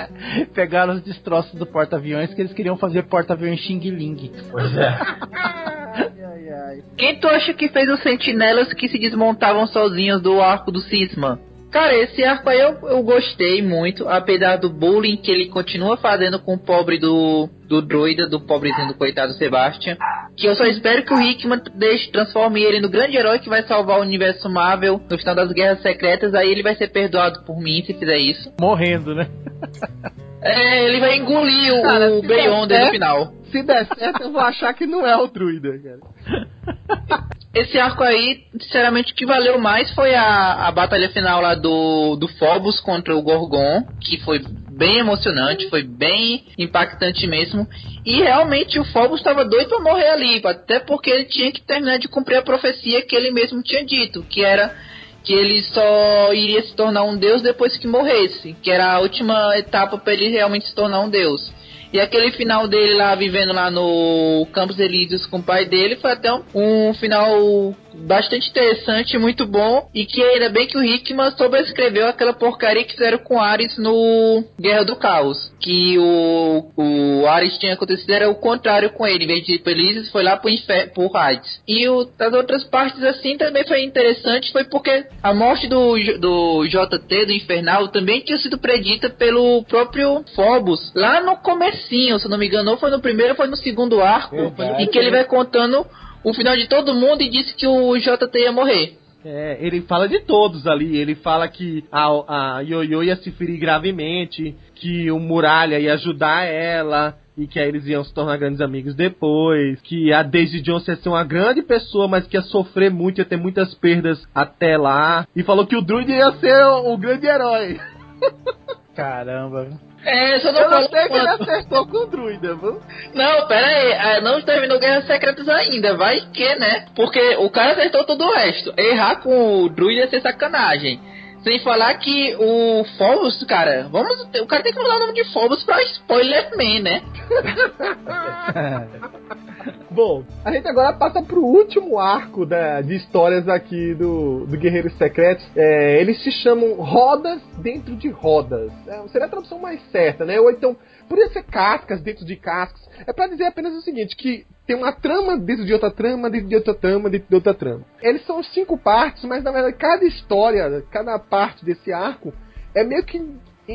pegaram os destroços do porta-aviões que eles queriam fazer porta-aviões Xing Ling. Pois é. Quem tu acha que fez os sentinelas que se desmontavam sozinhos do arco do Cisma? Cara, esse arco aí eu, eu gostei muito, apesar do bullying que ele continua fazendo com o pobre do, do druida, do pobrezinho do coitado Sebastian. Que eu só espero que o Hickman deixe, transforme ele no grande herói que vai salvar o universo Marvel no final das Guerras Secretas. Aí ele vai ser perdoado por mim se fizer isso. Morrendo, né? é, ele vai engolir o, Cara, o Beyonder no final. Se der certo, eu vou achar que não é o druida, cara. esse arco aí, sinceramente, o que valeu mais foi a, a batalha final lá do, do Phobos contra o Gorgon, que foi bem emocionante, foi bem impactante mesmo. E realmente o Phobos estava doido para morrer ali, até porque ele tinha que terminar de cumprir a profecia que ele mesmo tinha dito, que era que ele só iria se tornar um deus depois que morresse, que era a última etapa para ele realmente se tornar um deus. E aquele final dele lá, vivendo lá no Campos Elíseos com o pai dele, foi até um, um final bastante interessante, muito bom. E que ainda bem que o Hickman sobrescreveu aquela porcaria que fizeram com Ares no Guerra do Caos. Que o, o Ares tinha acontecido era o contrário com ele. Em vez de ir foi lá pro, pro Hades. E o, das outras partes assim também foi interessante, foi porque a morte do, do JT, do Infernal, também tinha sido predita pelo próprio Phobos. Lá no comecinho, se não me engano, ou foi no primeiro ou foi no segundo arco, Verdade. em que ele vai contando o final de todo mundo e disse que o JT ia morrer. É, ele fala de todos ali. Ele fala que a, a Yoyo ia se ferir gravemente, que o Muralha ia ajudar ela, e que aí eles iam se tornar grandes amigos depois, que a Daisy Jones ia ser uma grande pessoa, mas que ia sofrer muito, ia ter muitas perdas até lá. E falou que o Druid ia ser o, o grande herói. Caramba. É, só não Eu não sei que ele acertou com o druida, viu? Não, pera aí, é, não terminou Guerras Secretas ainda, vai que, né? Porque o cara acertou todo o resto. Errar com o druida é ser sacanagem. Sem falar que o Phobos, cara, vamos. O cara tem que mudar o nome de Phobos pra Spoiler Man, né? Bom, a gente agora passa pro último arco da, de histórias aqui do, do Guerreiros Secretos. É, eles se chamam Rodas dentro de Rodas. É, seria a tradução mais certa, né? Ou então, podia ser cascas dentro de cascas. É para dizer apenas o seguinte, que tem uma trama dentro de outra trama, dentro de outra trama, dentro de outra trama. Eles são cinco partes, mas na verdade cada história, cada parte desse arco é meio que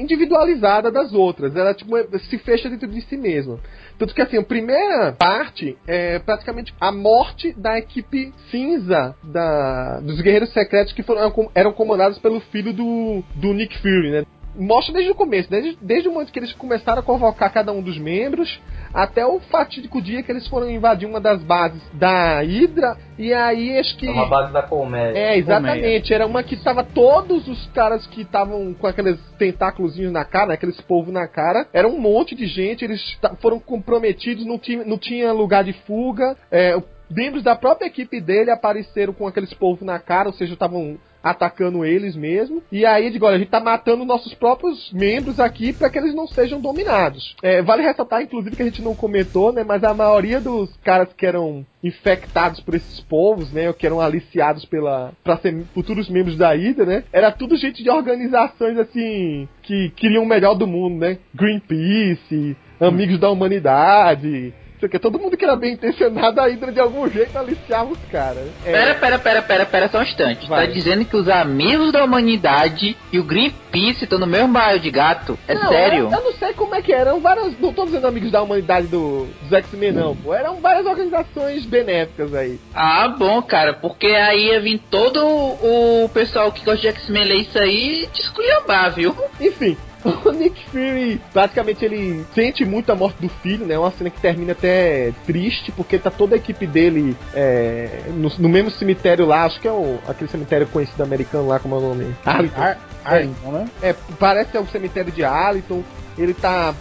individualizada das outras. Ela tipo, se fecha dentro de si mesma. Tanto que assim, a primeira parte é praticamente a morte da equipe cinza da, dos guerreiros secretos que foram, eram comandados pelo filho do, do Nick Fury, né? Mostra desde o começo, desde, desde o momento que eles começaram a convocar cada um dos membros, até o fatídico dia que eles foram invadir uma das bases da Hydra, e aí acho que. É uma base da Colmeia. É, exatamente. Era uma que estava todos os caras que estavam com aqueles tentáculos na cara, né, aqueles polvos na cara. Era um monte de gente, eles foram comprometidos, não tinha, não tinha lugar de fuga. É, membros da própria equipe dele apareceram com aqueles polvos na cara, ou seja, estavam atacando eles mesmo. E aí, digo, olha, a gente tá matando nossos próprios membros aqui para que eles não sejam dominados. É, vale ressaltar, inclusive, que a gente não comentou, né? Mas a maioria dos caras que eram infectados por esses povos, né? Que eram aliciados pela para ser futuros membros da Ida, né? Era tudo gente de organizações assim que queriam o melhor do mundo, né? Greenpeace, Amigos da Humanidade, porque todo mundo que era bem intencionado, a Hydra de algum jeito aliciava os caras. É... Pera, pera, pera, pera, pera só um instante. Tá Vai. Tá dizendo que os amigos da humanidade e o Greenpeace estão no mesmo bairro de gato? É não, sério? Eu, eu, não sei como é que eram várias. Não tô dizendo amigos da humanidade do, dos X-Men, não, pô. Eram várias organizações benéficas aí. Ah, bom, cara, porque aí ia vir todo o pessoal que gosta de X-Men ler isso aí te esculhambar, viu? Enfim, o Nick Fury, praticamente ele sente muito a morte do filho, né? Uma cena que termina até triste, porque tá toda a equipe dele é, no, no, mesmo cemitério lá, acho que é o, aquele cemitério conhecido americano lá, como é o nome? Arlington. Ar Arlington, né? É, parece ser o cemitério de Arlington ele tá.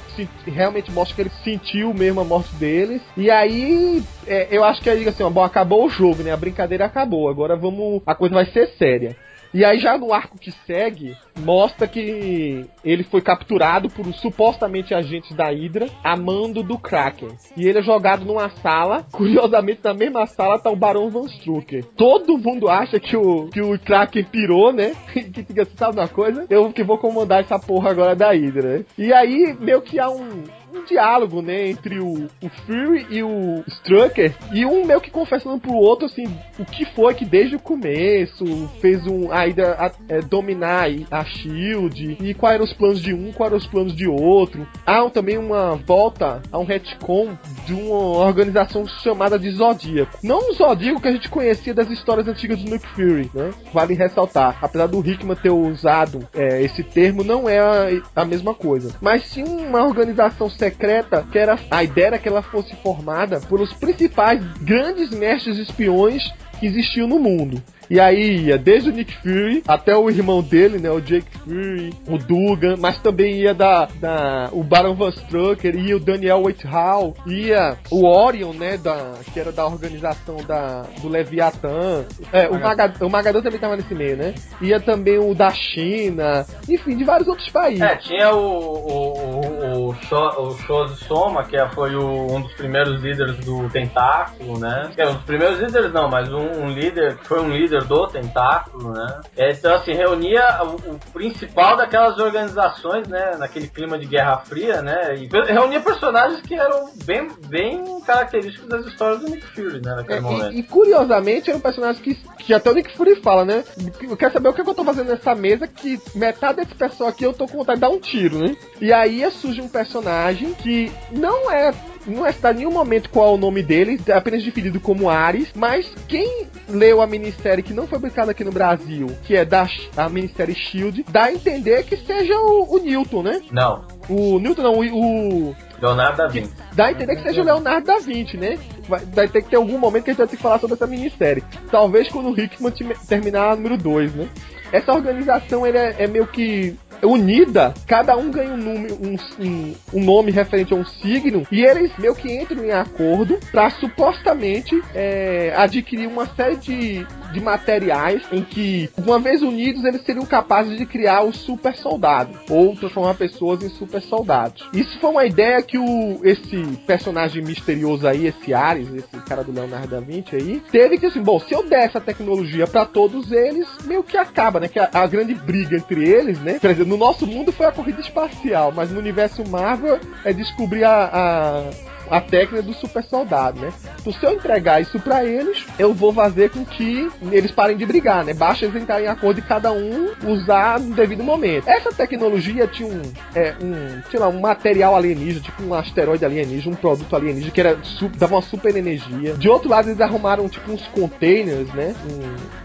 realmente mostra que ele sentiu mesmo a morte deles. E aí, é, eu acho que aí, assim, ó, bom, acabou o jogo, né? A brincadeira acabou. Agora vamos. A coisa vai ser séria. E aí já no arco que segue, mostra que ele foi capturado por supostamente agentes da Hydra, a mando do Kraken. E ele é jogado numa sala, curiosamente na mesma sala tá o Barão Van Strucker. Todo mundo acha que o, que o Kraken pirou, né? que fica assim, sabe uma coisa? Eu que vou comandar essa porra agora da Hydra? E aí meio que há um, um diálogo, né, entre o, o Fury e o Strucker, e um meio que confessando pro outro, assim, o que foi que desde o começo fez um ainda a, é, dominar a SHIELD, e quais eram os planos de um, quais eram os planos de outro. Há também uma volta a um retcon de uma organização chamada de Zodíaco. Não o Zodíaco que a gente conhecia das histórias antigas do Nick Fury, né? Vale ressaltar. Apesar do Hickman ter usado é, esse termo, não é a, a mesma coisa. Mas sim uma organização secreta que era a ideia era que ela fosse formada pelos principais grandes mestres espiões que existiam no mundo. E aí ia desde o Nick Fury até o irmão dele, né? O Jake Fury, o Dugan, mas também ia da, da o Baron Van Strucker, ia o Daniel Whitehall, ia o Orion, né? Da, que era da organização da, do Leviathan. É, o, Magadon, o Magadon também tava nesse meio, né? Ia também o da China, enfim, de vários outros países. É, tinha o, o, o, Sho, Soma, que foi o, um dos primeiros líderes do Tentáculo, né? É, um dos primeiros líderes não, mas um, um líder, foi um líder do Tentáculo, né? É, então, assim, reunia o, o, principal daquelas organizações, né? Naquele clima de Guerra Fria, né? E reunia personagens que eram bem, bem característicos das histórias do Nick Fury, né? Naquele é, momento. E, e, curiosamente, eram personagens que, que até o Nick Fury fala, né? Eu quero saber o que, é que eu tô fazendo nessa mesa que metade desse pessoal aqui eu tô com vontade de dar um tiro, né? E aí surge um personagem que não é não é citado em nenhum momento qual é o nome dele, é apenas definido como Ares, mas quem leu a minissérie que não foi publicada aqui no Brasil, que é da a minissérie Shield, dá a entender que seja o, o Newton, né? Não. O Newton não, o, o Leonardo da Vinci. Dá a entender que seja o Leonardo da Vinci, né? Vai, vai, ter que ter algum momento que a gente vai ter que falar sobre essa minissérie. Talvez quando o Hickman terminar a número 2, né? Essa organização ele é, é meio que unida, cada um ganha um nome, um, um, nome referente a um signo, e eles meio que entram em acordo para supostamente é, adquirir uma série de, de materiais em que, uma vez unidos, eles seriam capazes de criar o super soldado, ou transformar pessoas em super soldados. Isso foi uma ideia que o, esse personagem misterioso aí, esse Ares, esse cara do Leonardo da Vinci aí, teve que assim, bom, se eu der essa tecnologia para todos eles, meio que acaba, né? Que a, a grande briga entre eles, né? Por exemplo, no nosso mundo foi a corrida espacial, mas no universo Marvel é descobrir a, a técnica do super soldado, né? Então, se eu entregar isso para eles, eu vou fazer com que eles parem de brigar, né? Basta eles entrarem em acordo e cada um usar no devido momento. Essa tecnologia tinha um, é, um sei lá, um material alienígena, tipo um asteroide alienígena, um produto alienígena que era dava uma super energia. De outro lado, eles arrumaram tipo uns containers, né?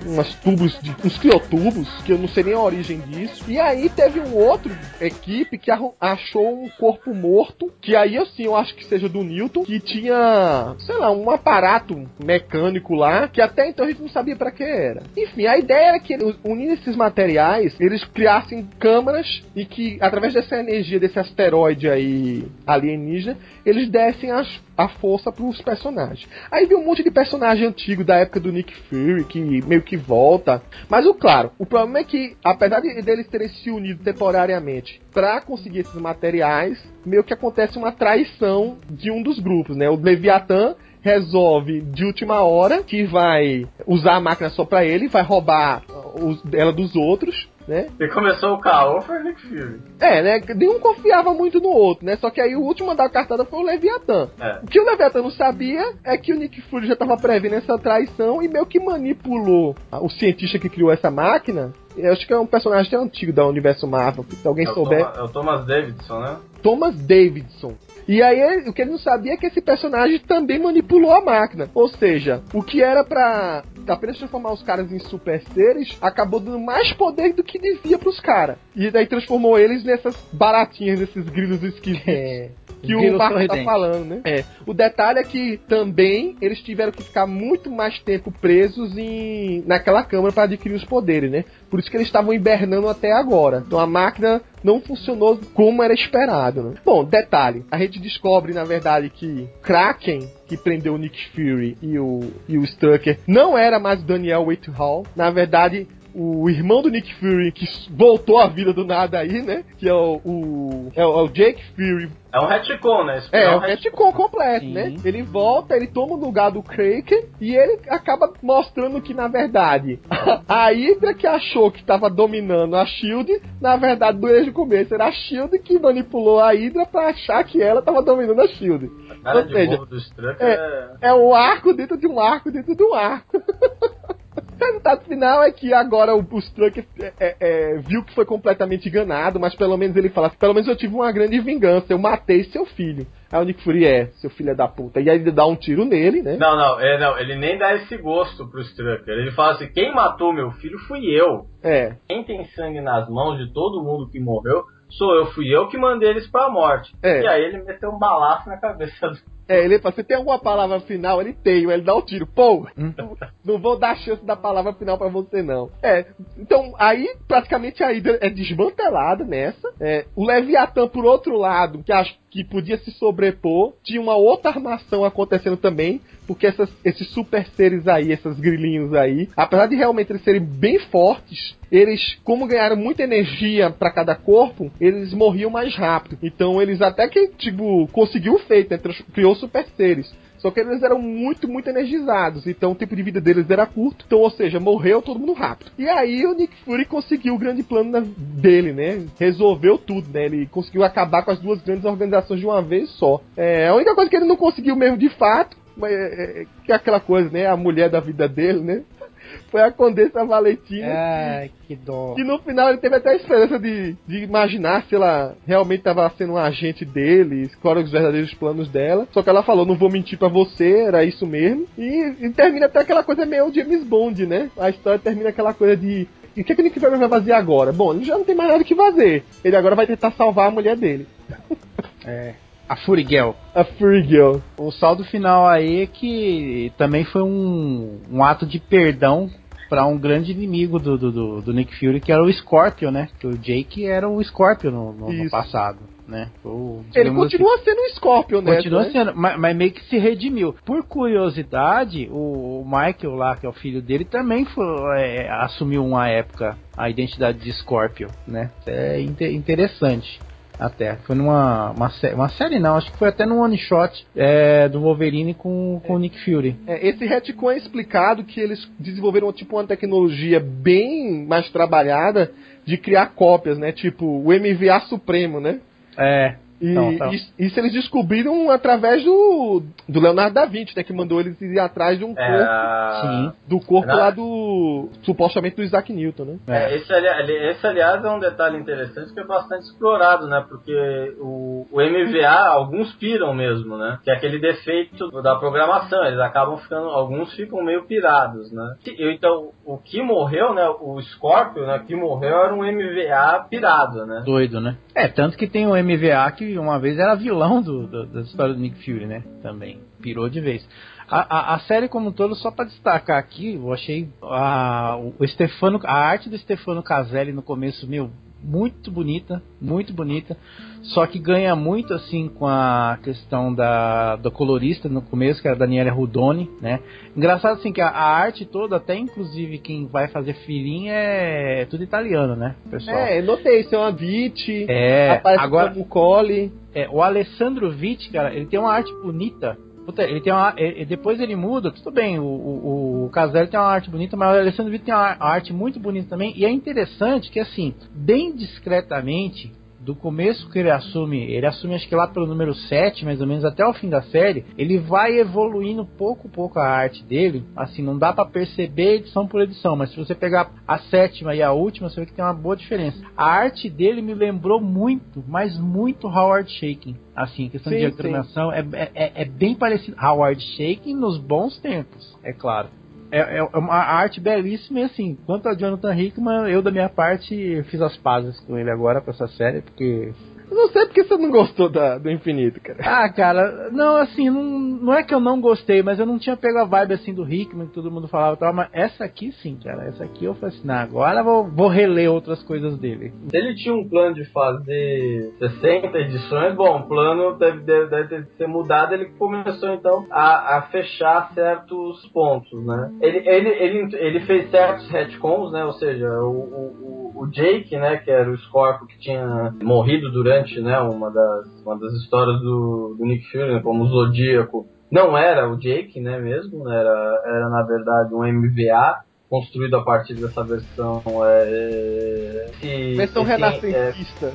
Um, umas tubos, de, uns criotubos, que eu não sei nem a origem disso. E aí teve um outro equipe que achou um corpo morto, que aí assim, eu acho que seja do Newton, que tinha, sei lá, um aparato mecânico lá, que até então a gente não sabia para que era. Enfim, a ideia era que unindo esses materiais, eles criassem câmaras e que através dessa energia desse asteroide aí alienígena, eles dessem as, a força para os personagens. Aí vi um monte de personagem antigo da época do Nick Fury que meio que volta, mas o claro, o problema é que apesar de deles terem se unido temporariamente para conseguir esses materiais, meio que acontece uma traição de um dos grupos, né? O Leviatã resolve de última hora que vai usar a máquina só para ele, vai roubar os, ela dos outros né? E começou o caô foi o Nick Fury. É, né? Nenhum confiava muito no outro, né? Só que aí o último a dar a cartada foi o Leviatã. É. O que o Leviatã não sabia é que o Nick Fury já estava prevendo essa traição e meio que manipulou o cientista que criou essa máquina. Eu acho que é um personagem até antigo da universo Marvel. Se alguém é souber. Thomas, é o Thomas Davidson, né? Thomas Davidson. E aí o que ele não sabia é que esse personagem também manipulou a máquina. Ou seja, o que era para apenas transformar os caras em super seres, acabou dando mais poder do que devia pros caras. E daí transformou eles nessas baratinhas, nesses grilos esquisitos. É que o Marco tá falando, né? É. O detalhe é que também eles tiveram que ficar muito mais tempo presos em naquela câmara para adquirir os poderes, né? Por isso que eles estavam hibernando até agora. Então a máquina não funcionou como era esperado. Né? Bom, detalhe, a gente descobre na verdade que Kraken que prendeu o Nick Fury e o, e o Strucker não era mais Daniel Whitehall. Na verdade, o irmão do Nick Fury, que voltou à vida do nada aí, né? Que é o, o, é o, é o Jake Fury. É um retcon, né? É, é um retcon completo, Sim. né? Ele volta, ele toma o lugar do Kraken e ele acaba mostrando que, na verdade, a Hydra que achou que estava dominando a SHIELD, na verdade, desde o começo, era a SHIELD que manipulou a Hydra para achar que ela estava dominando a SHIELD. Ou seja, é, é... é um arco dentro de um arco dentro de um arco. O resultado final é que agora o, Strucker é, é, é, viu que foi completamente enganado, mas pelo menos ele fala: pelo menos eu tive uma grande vingança, eu matei seu filho. Aí o Nick Fury é, seu filho é da puta. E aí ele dá um tiro nele, né? Não, não, é, não, ele nem dá esse gosto pro Strucker. Ele fala assim: quem matou meu filho fui eu. É. Quem tem sangue nas mãos de todo mundo que morreu sou eu, fui eu que mandei eles pra morte. É. E aí ele meteu um balaço na cabeça do é, ele fala, você tem alguma palavra final? Ele tem, ele dá o um tiro. Pô, hum. não vou dar chance da palavra final para você, não. É, então aí praticamente a Hydra é desmantelada nessa. É, o Leviatã, por outro lado, que acho que podia se sobrepor, tinha uma outra armação acontecendo também, porque essas, esses super seres aí, esses grilinhos aí, apesar de realmente eles serem bem fortes, eles, como ganharam muita energia para cada corpo, eles morriam mais rápido. Então eles até que, tipo, conseguiu o feito, né? Criou super seres. Só que eles eram muito, muito energizados. Então o tempo de vida deles era curto. Então, ou seja, morreu todo mundo rápido. E aí o Nick Fury conseguiu o grande plano dele, né? Resolveu tudo, né? Ele conseguiu acabar com as duas grandes organizações de uma vez só. É, a única coisa que ele não conseguiu mesmo de fato é, é, é aquela coisa, né? A mulher da vida dele, né? Foi a Condessa Valentina. Ai, que dó. E no final ele teve até a esperança de, de imaginar se ela realmente estava sendo um agente dele, quais eram os verdadeiros planos dela. Só que ela falou: não vou mentir para você, era isso mesmo. E, e, termina até aquela coisa meio James Bond, né? A história termina aquela coisa de. E o que, é que o Nick Fury vai fazer agora? Bom, ele já não tem mais nada que fazer. Ele agora vai tentar salvar a mulher dele. É. A Fury Girl. A Fury Girl. O saldo final aí é que também foi um, um ato de perdão para um grande inimigo do, do, do, Nick Fury, que era o Scorpion, né? Que o Jake era o Scorpion no, no, no passado. Né? O, ele continua assim, sendo um Scorpion, né? Continua né? sendo, mas, mas, meio que se redimiu. Por curiosidade, o, o Michael lá, que é o filho dele, também foi, é, assumiu uma época a identidade de Scorpion, né? É interessante até. Foi numa uma, uma série, não, acho que foi até num one shot é, do Wolverine com, com o Nick Fury. É, esse retcon é explicado que eles desenvolveram tipo uma tecnologia bem mais trabalhada de criar cópias, né? Tipo o MVA Supremo, né? É. E então, tá. isso eles descobriram através do, do Leonardo da Vinci, né? Que mandou eles ir atrás de um é, corpo. Sim. Do corpo lá do. supostamente do Isaac Newton, né? É, esse, esse, aliás, é um detalhe interessante que é bastante explorado, né? Porque o, o MVA, alguns piram mesmo, né? Que é aquele defeito da programação. Eles acabam ficando. Alguns ficam meio pirados, né? Então, o que morreu, né? O Scorpio, né? Que morreu era um MVA pirado, né? Doido, né? É, tanto que tem o MVA que uma vez era vilão do, do, da história do Nick Fury, né? Também. Pirou de vez. A, a, a série como um todo, só para destacar aqui, eu achei a, o Stefano, a arte do Stefano Caselli no começo, meu, muito bonita, muito bonita. Só que ganha muito assim com a questão da do colorista no começo, que é a Daniela Rudoni, né? Engraçado assim que a, a, arte toda, até inclusive quem vai fazer filhinha é tudo italiano, né, pessoal? É, notei, isso é uma Vitti, é, agora o Cole. É, o Alessandro Vitti, cara, ele tem uma arte bonita Puta, ele tem uma. Ele, depois ele muda, tudo bem, o, o, o Caselli tem uma arte bonita, mas o Alessandro Vitor tem uma arte muito bonita também. E é interessante que, assim, bem discretamente, do começo que ele assume, ele assume acho que lá pelo número 7, mais ou menos, até o fim da série, ele vai evoluindo pouco a pouco a arte dele. Assim, não dá para perceber edição por edição, mas se você pegar a sétima e a última, você vê que tem uma boa diferença. A arte dele me lembrou muito, mas muito Howard Shaking. Assim, questão sim, de diagramação é, é, é, bem parecido. Howard Shaking nos bons tempos, é claro é, é uma arte belíssima e assim, quanto a Jonathan Hickman, eu da minha parte fiz as pazes com ele agora pra essa série, porque eu não sei porque você não gostou da, do Infinito, cara. Ah, cara, não, assim, não, não é que eu não gostei, mas eu não tinha pego a vibe assim do Hickman, que todo mundo falava tal, mas essa aqui sim, cara. Essa aqui eu falei assim, não, agora vou, vou reler outras coisas dele. Ele tinha um plano de fazer 60 edições, bom, o plano deve, deve, deve ter mudado, ele começou então a, a fechar certos pontos, né? Ele, ele, ele, ele fez certos retcons, né? Ou seja, o, o, o Jake, né, que era o Scorpio que tinha morrido durante né, uma das, uma das histórias do, do Nick Fury, né, como o Zodíaco, não era o Jake, né, mesmo, né, era, era na verdade um MVA construído a partir dessa versão é, esse, versão esse, renascentista.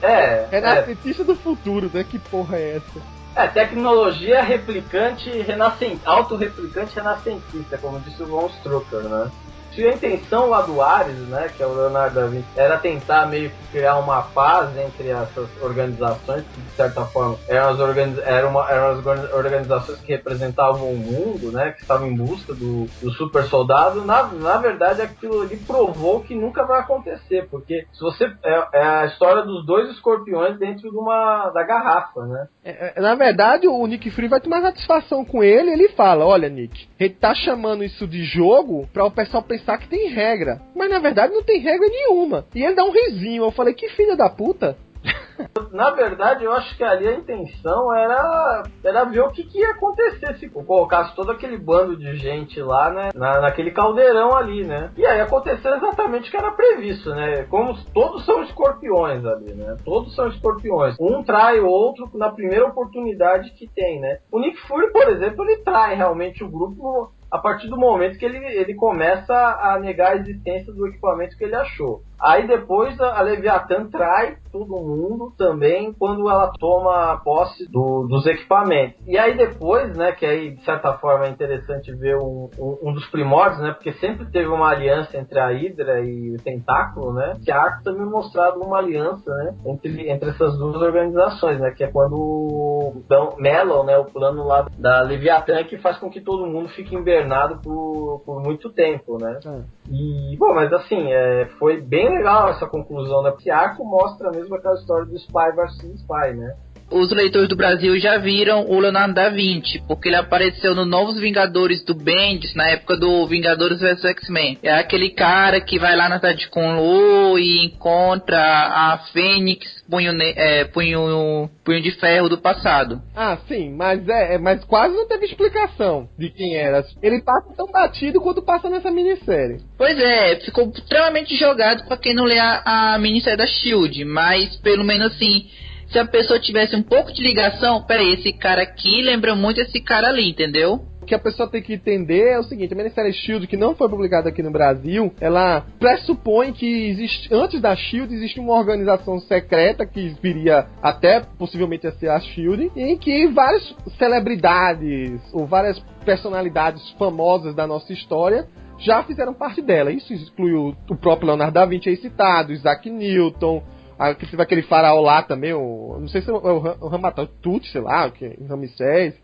É, é renascentista é, do futuro, né? Que porra é essa? É, tecnologia replicante, renascent, autorreplicante renascentista, como disse o Von Strucker, né? Se a intenção lá do Ares, né, que é o Leonardo da Vinci, era tentar meio que criar uma paz entre essas organizações, que de certa forma eram as, organiz eram uma, eram as organizações que representavam o mundo, né, que estavam em busca do, do super soldado, na, na verdade aquilo ali provou que nunca vai acontecer, porque se você é, é a história dos dois escorpiões dentro de uma da garrafa, né? É, é na verdade, o Nick Fury vai tomar satisfação com ele, ele fala, olha Nick, ele tá chamando isso de jogo para o pessoal pensar que tem regra. Mas na verdade não tem regra nenhuma. E ele dá um risinho. Eu falei, que filha da puta. Na verdade, eu acho que ali a intenção era, era ver o que, que ia acontecer se colocasse todo aquele bando de gente lá, né? Na, naquele caldeirão ali, né? E aí aconteceu exatamente o que era previsto, né? Como todos são escorpiões ali, né? Todos são escorpiões. Um trai o outro na primeira oportunidade que tem, né? O Nick Fury, por exemplo, ele trai realmente o grupo a partir do momento que ele, ele começa a negar a existência do equipamento que ele achou. Aí depois a Leviathan trai todo mundo também quando ela toma posse do, dos equipamentos. E aí depois, né, que aí de certa forma é interessante ver um, um, um, dos primórdios, né, porque sempre teve uma aliança entre a Hydra e o Tentáculo, né, que a Arco também mostrado uma aliança, né, entre, entre essas duas organizações, né, que é quando dão, melam, né, o plano lá da Leviathan que faz com que todo mundo fique invernado por, por muito tempo, né. É. E, bom, mas assim, é, foi bem legal essa conclusão, né? Arco mostra mesmo aquela história do Spy versus Spy, né? Os leitores do Brasil já viram o Leonardo da Vinci, porque ele apareceu no Novos Vingadores do Bendis, na época do Vingadores vs X-Men. É aquele cara que vai lá na cidade de Conlu e encontra a Fênix, punho, é, punho, punho de ferro do passado. Ah, sim, mas é, é, mas quase não teve explicação de quem era. Ele passa tão batido quanto passa nessa minissérie. Pois é, ficou extremamente jogado para quem não lê a, a minissérie da Shield, mas pelo menos assim se a pessoa tivesse um pouco de ligação, peraí, esse cara aqui lembra muito esse cara ali, entendeu? Que a pessoa tem que entender é o seguinte: a minissérie Shield, que não foi publicada aqui no Brasil, ela pressupõe que existe, antes da Shield, existe uma organização secreta que viria até possivelmente a ser a Shield, em que várias celebridades ou várias personalidades famosas da nossa história já fizeram parte dela. Isso inclui o, o próprio Leonardo da Vinci aí citado, Isaac Newton, a, que teve aquele faraó lá também, o, não sei se é o, o, o Ramatão, sei lá, o que, Ramsés.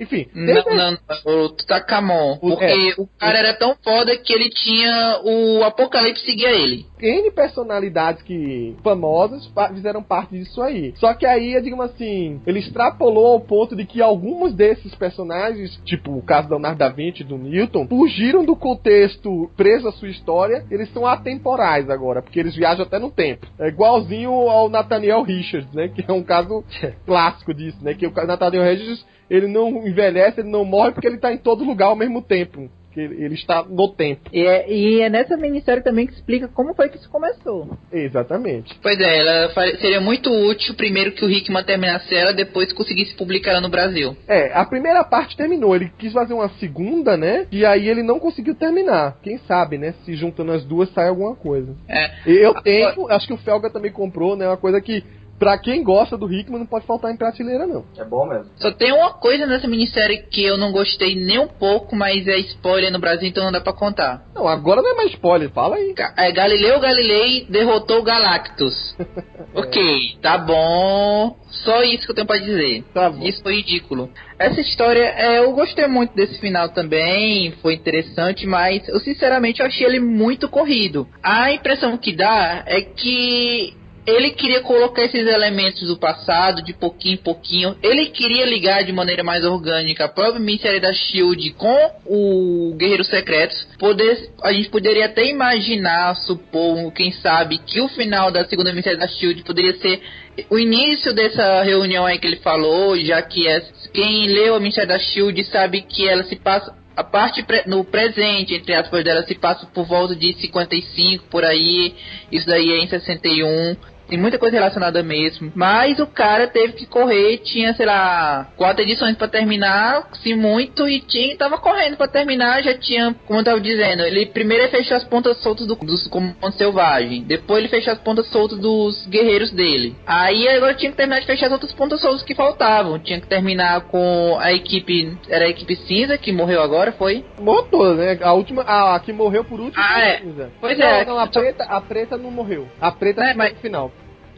Enfim. Não, não, não, o Tutakamon. Porque é, o cara era tão foda que ele tinha. O Apocalipse seguia ele. N personalidades que famosas fizeram parte disso aí. Só que aí, digamos assim, ele extrapolou ao ponto de que alguns desses personagens, tipo o caso do Leonardo da Vinci do Newton, fugiram do contexto preso à sua história. Eles são atemporais agora, porque eles viajam até no tempo. É igualzinho ao Nathaniel Richards, né? Que é um caso clássico disso, né? Que o Nathaniel Richards ele não envelhece, ele não morre porque ele está em todo lugar ao mesmo tempo. Que ele está no tempo. E é, e é nessa minissérie também que explica como foi que isso começou. Exatamente. Pois é, ela seria muito útil primeiro que o Hickman terminasse ela, depois conseguisse publicar ela no Brasil. É, a primeira parte terminou, ele quis fazer uma segunda, né? E aí ele não conseguiu terminar. Quem sabe, né? Se juntando as duas sai alguma coisa. É. Eu tenho, acho que o Felga também comprou, né? Uma coisa que pra quem gosta do Hickman, não pode faltar em prateleira, não. É bom mesmo. Só tem uma coisa nessa minissérie que eu não gostei nem um pouco, mas é spoiler no Brasil, então não dá pra contar. Não, agora não é mais spoiler, fala aí. É, Galileu Galilei derrotou Galactus. é. Ok, tá bom. Só isso que eu tenho pra dizer. Tá bom. Isso foi ridículo. Essa história, é, eu gostei muito desse final também, foi interessante, mas eu sinceramente eu achei ele muito corrido. A impressão que dá é que ele queria colocar esses elementos do passado de pouquinho em pouquinho. Ele queria ligar de maneira mais orgânica a própria minissérie da Shield com o Guerreiro Secretos. Poder, a gente poderia até imaginar, supor, quem sabe, que o final da segunda minissérie da Shield poderia ser o início dessa reunião aí que ele falou, já que é, quem leu a minissérie da Shield sabe que ela se passa a parte pre no presente, entre aspas, dela se passa por volta de 55 por aí. Isso daí é em 61. Tem muita coisa relacionada mesmo. Mas o cara teve que correr, tinha, sei lá, quatro edições para terminar, se muito, e tinha, tava correndo para terminar, já tinha, como eu tava dizendo, ele primeiro fechou as pontas soltas do, dos comandos selvagem, depois ele fechou as pontas soltas dos guerreiros dele. Aí agora tinha que terminar de fechar as outras pontas soltas que faltavam. Tinha que terminar com a equipe, era a equipe cinza que morreu agora, foi? Toda, né? A última, a, a que morreu por último ah, foi é. cinza. Pois não, é. Não, a preta, a preta não morreu. A preta é, mas... no final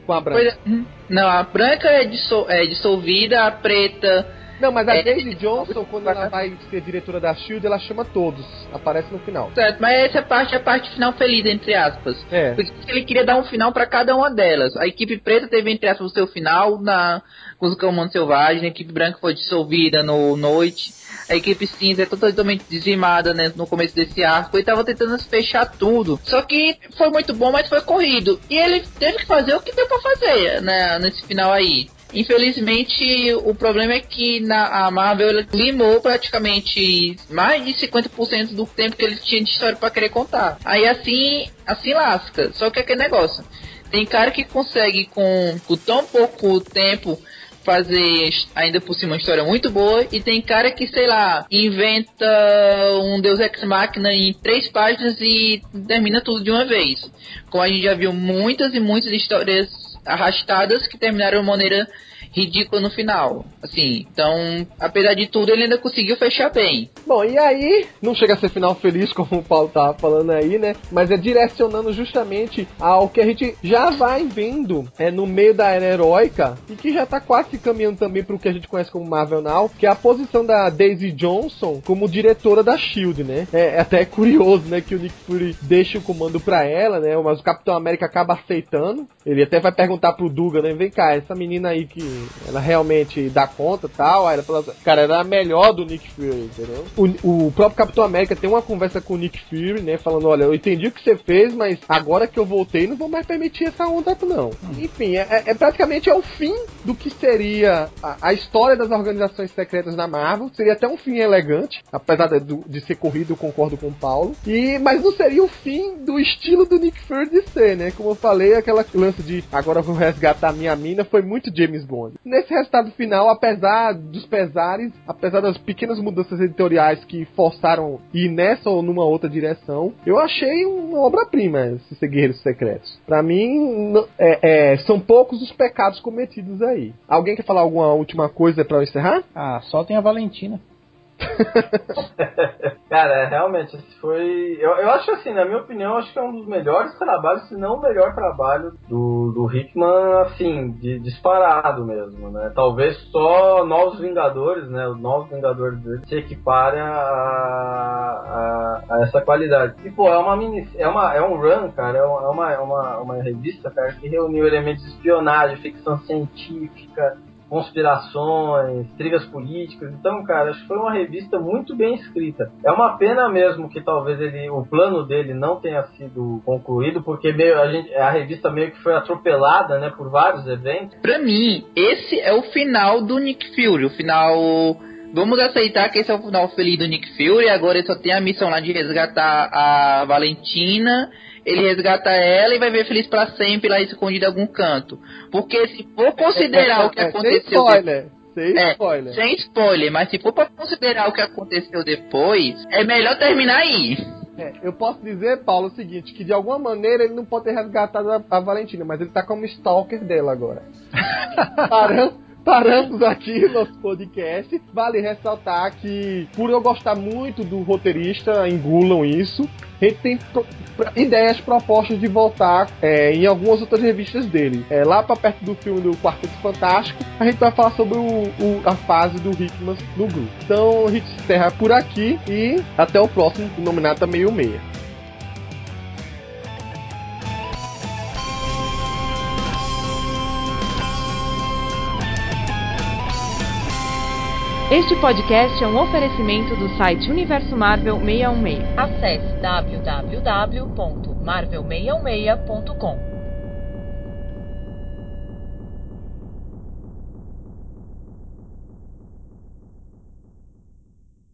com a branca. É, não, a branca é, dissol, é dissolvida, a preta. Não, mas a é, Daisy Johnson, quando ela vai ser diretora da Shield, ela chama todos. Aparece no final. Certo, mas essa parte é a parte final feliz, entre aspas. É. Porque ele queria dar um final para cada uma delas. A equipe preta teve, entre aspas, o seu final na, com os comandos selvagens, a equipe branca foi dissolvida no Noite. A equipe cinza é totalmente dizimada né, no começo desse arco. Ele tava tentando fechar tudo. Só que foi muito bom, mas foi corrido. E ele teve que fazer o que deu pra fazer né, nesse final aí. Infelizmente, o problema é que na, a Marvel limou praticamente mais de 50% do tempo que ele tinha de história para querer contar. Aí assim, assim lasca. Só que é aquele negócio. Tem cara que consegue com, com tão pouco tempo fazer ainda por cima uma história muito boa e tem cara que, sei lá, inventa um Deus Ex Machina em três páginas e termina tudo de uma vez. Como a gente já viu muitas e muitas histórias arrastadas que terminaram de maneira ridícula no final. Assim, então, apesar de tudo, ele ainda conseguiu fechar bem. Bom, e aí, não chega a ser final feliz, como o Paulo tava falando aí, né? Mas é direcionando justamente ao que a gente já vai vendo é, no meio da era heróica e que já tá quase caminhando também pro que a gente conhece como Marvel Now, que é a posição da Daisy Johnson como diretora da Shield, né? É, é até curioso, né, que o Nick Fury deixa o comando pra ela, né? Mas o Capitão América acaba aceitando. Ele até vai perguntar pro Duga, né? Vem cá, essa menina aí que ela realmente dá conta e tal. Aí ela fala, cara, era a melhor do Nick Fury, entendeu? O, o próprio Capitão América tem uma conversa com o Nick Fury, né? Falando, olha, eu entendi o que você fez, mas agora que eu voltei, não vou mais permitir essa onda, não. Enfim, é, é praticamente é o fim do que seria a, a história das organizações secretas da Marvel. Seria até um fim elegante, apesar de, de ser corrido, eu concordo com o Paulo. E, mas não seria o fim do estilo do Nick Fury de ser, né? Como eu falei, aquela lance de agora vou resgatar minha mina foi muito James Bond. Nesse resultado final, apesar dos pesares, apesar das pequenas mudanças editoriais que forçaram ir nessa ou numa outra direção, eu achei uma obra-prima esses Guerreiros Secretos. Para mim, é, é, são poucos os pecados cometidos aí. Alguém quer falar alguma última coisa para encerrar? Ah, só tem a Valentina. Cara, é, realmente, esse foi. Eu, eu acho assim, na minha opinião, acho que é um dos melhores trabalhos, se não o melhor trabalho do, do Hickman, assim, de, disparado mesmo, né? Talvez só Novos Vingadores, né? Os Novos Vingadores dele se equiparem a, a, a, essa qualidade. E, pô, é uma mini. É, uma, é um run, cara, é uma, é uma, uma revista, cara, que reuniu elementos de espionagem, ficção científica conspirações, intrigas políticas. Então, cara, acho que foi uma revista muito bem escrita. É uma pena mesmo que talvez ele, o plano dele não tenha sido concluído, porque meio, a, gente, a revista meio que foi atropelada, né, por vários eventos. Para mim, esse é o final do Nick Fury, o final Vamos aceitar que esse é o final feliz do Nick Fury. Agora ele só tem a missão lá de resgatar a Valentina ele resgata ela e vai ver feliz para sempre lá escondido em algum canto. Porque se for considerar é, é, o que é, aconteceu. Sem spoiler. Sem é, spoiler. Sem spoiler, mas se for pra considerar o que aconteceu depois, é melhor terminar aí. É, eu posso dizer, Paulo, o seguinte, que de alguma maneira ele não pode ter resgatado a, a Valentina, mas ele tá como stalker dela agora. Parando, paramos aqui nosso podcast. Vale ressaltar que, por eu gostar muito do roteirista, engulam isso. Gente tem pro, ideias, propostas de voltar é, em algumas outras revistas dele. É, lá para perto do filme do Quarteto Fantástico, a gente vai falar sobre o, o, a fase do Hickman no grupo. Então a gente encerra por aqui e até o próximo Nominata Meio Meia. Este podcast é um oferecimento do site Universo Marvel 616. Acesse www.marvel616.com.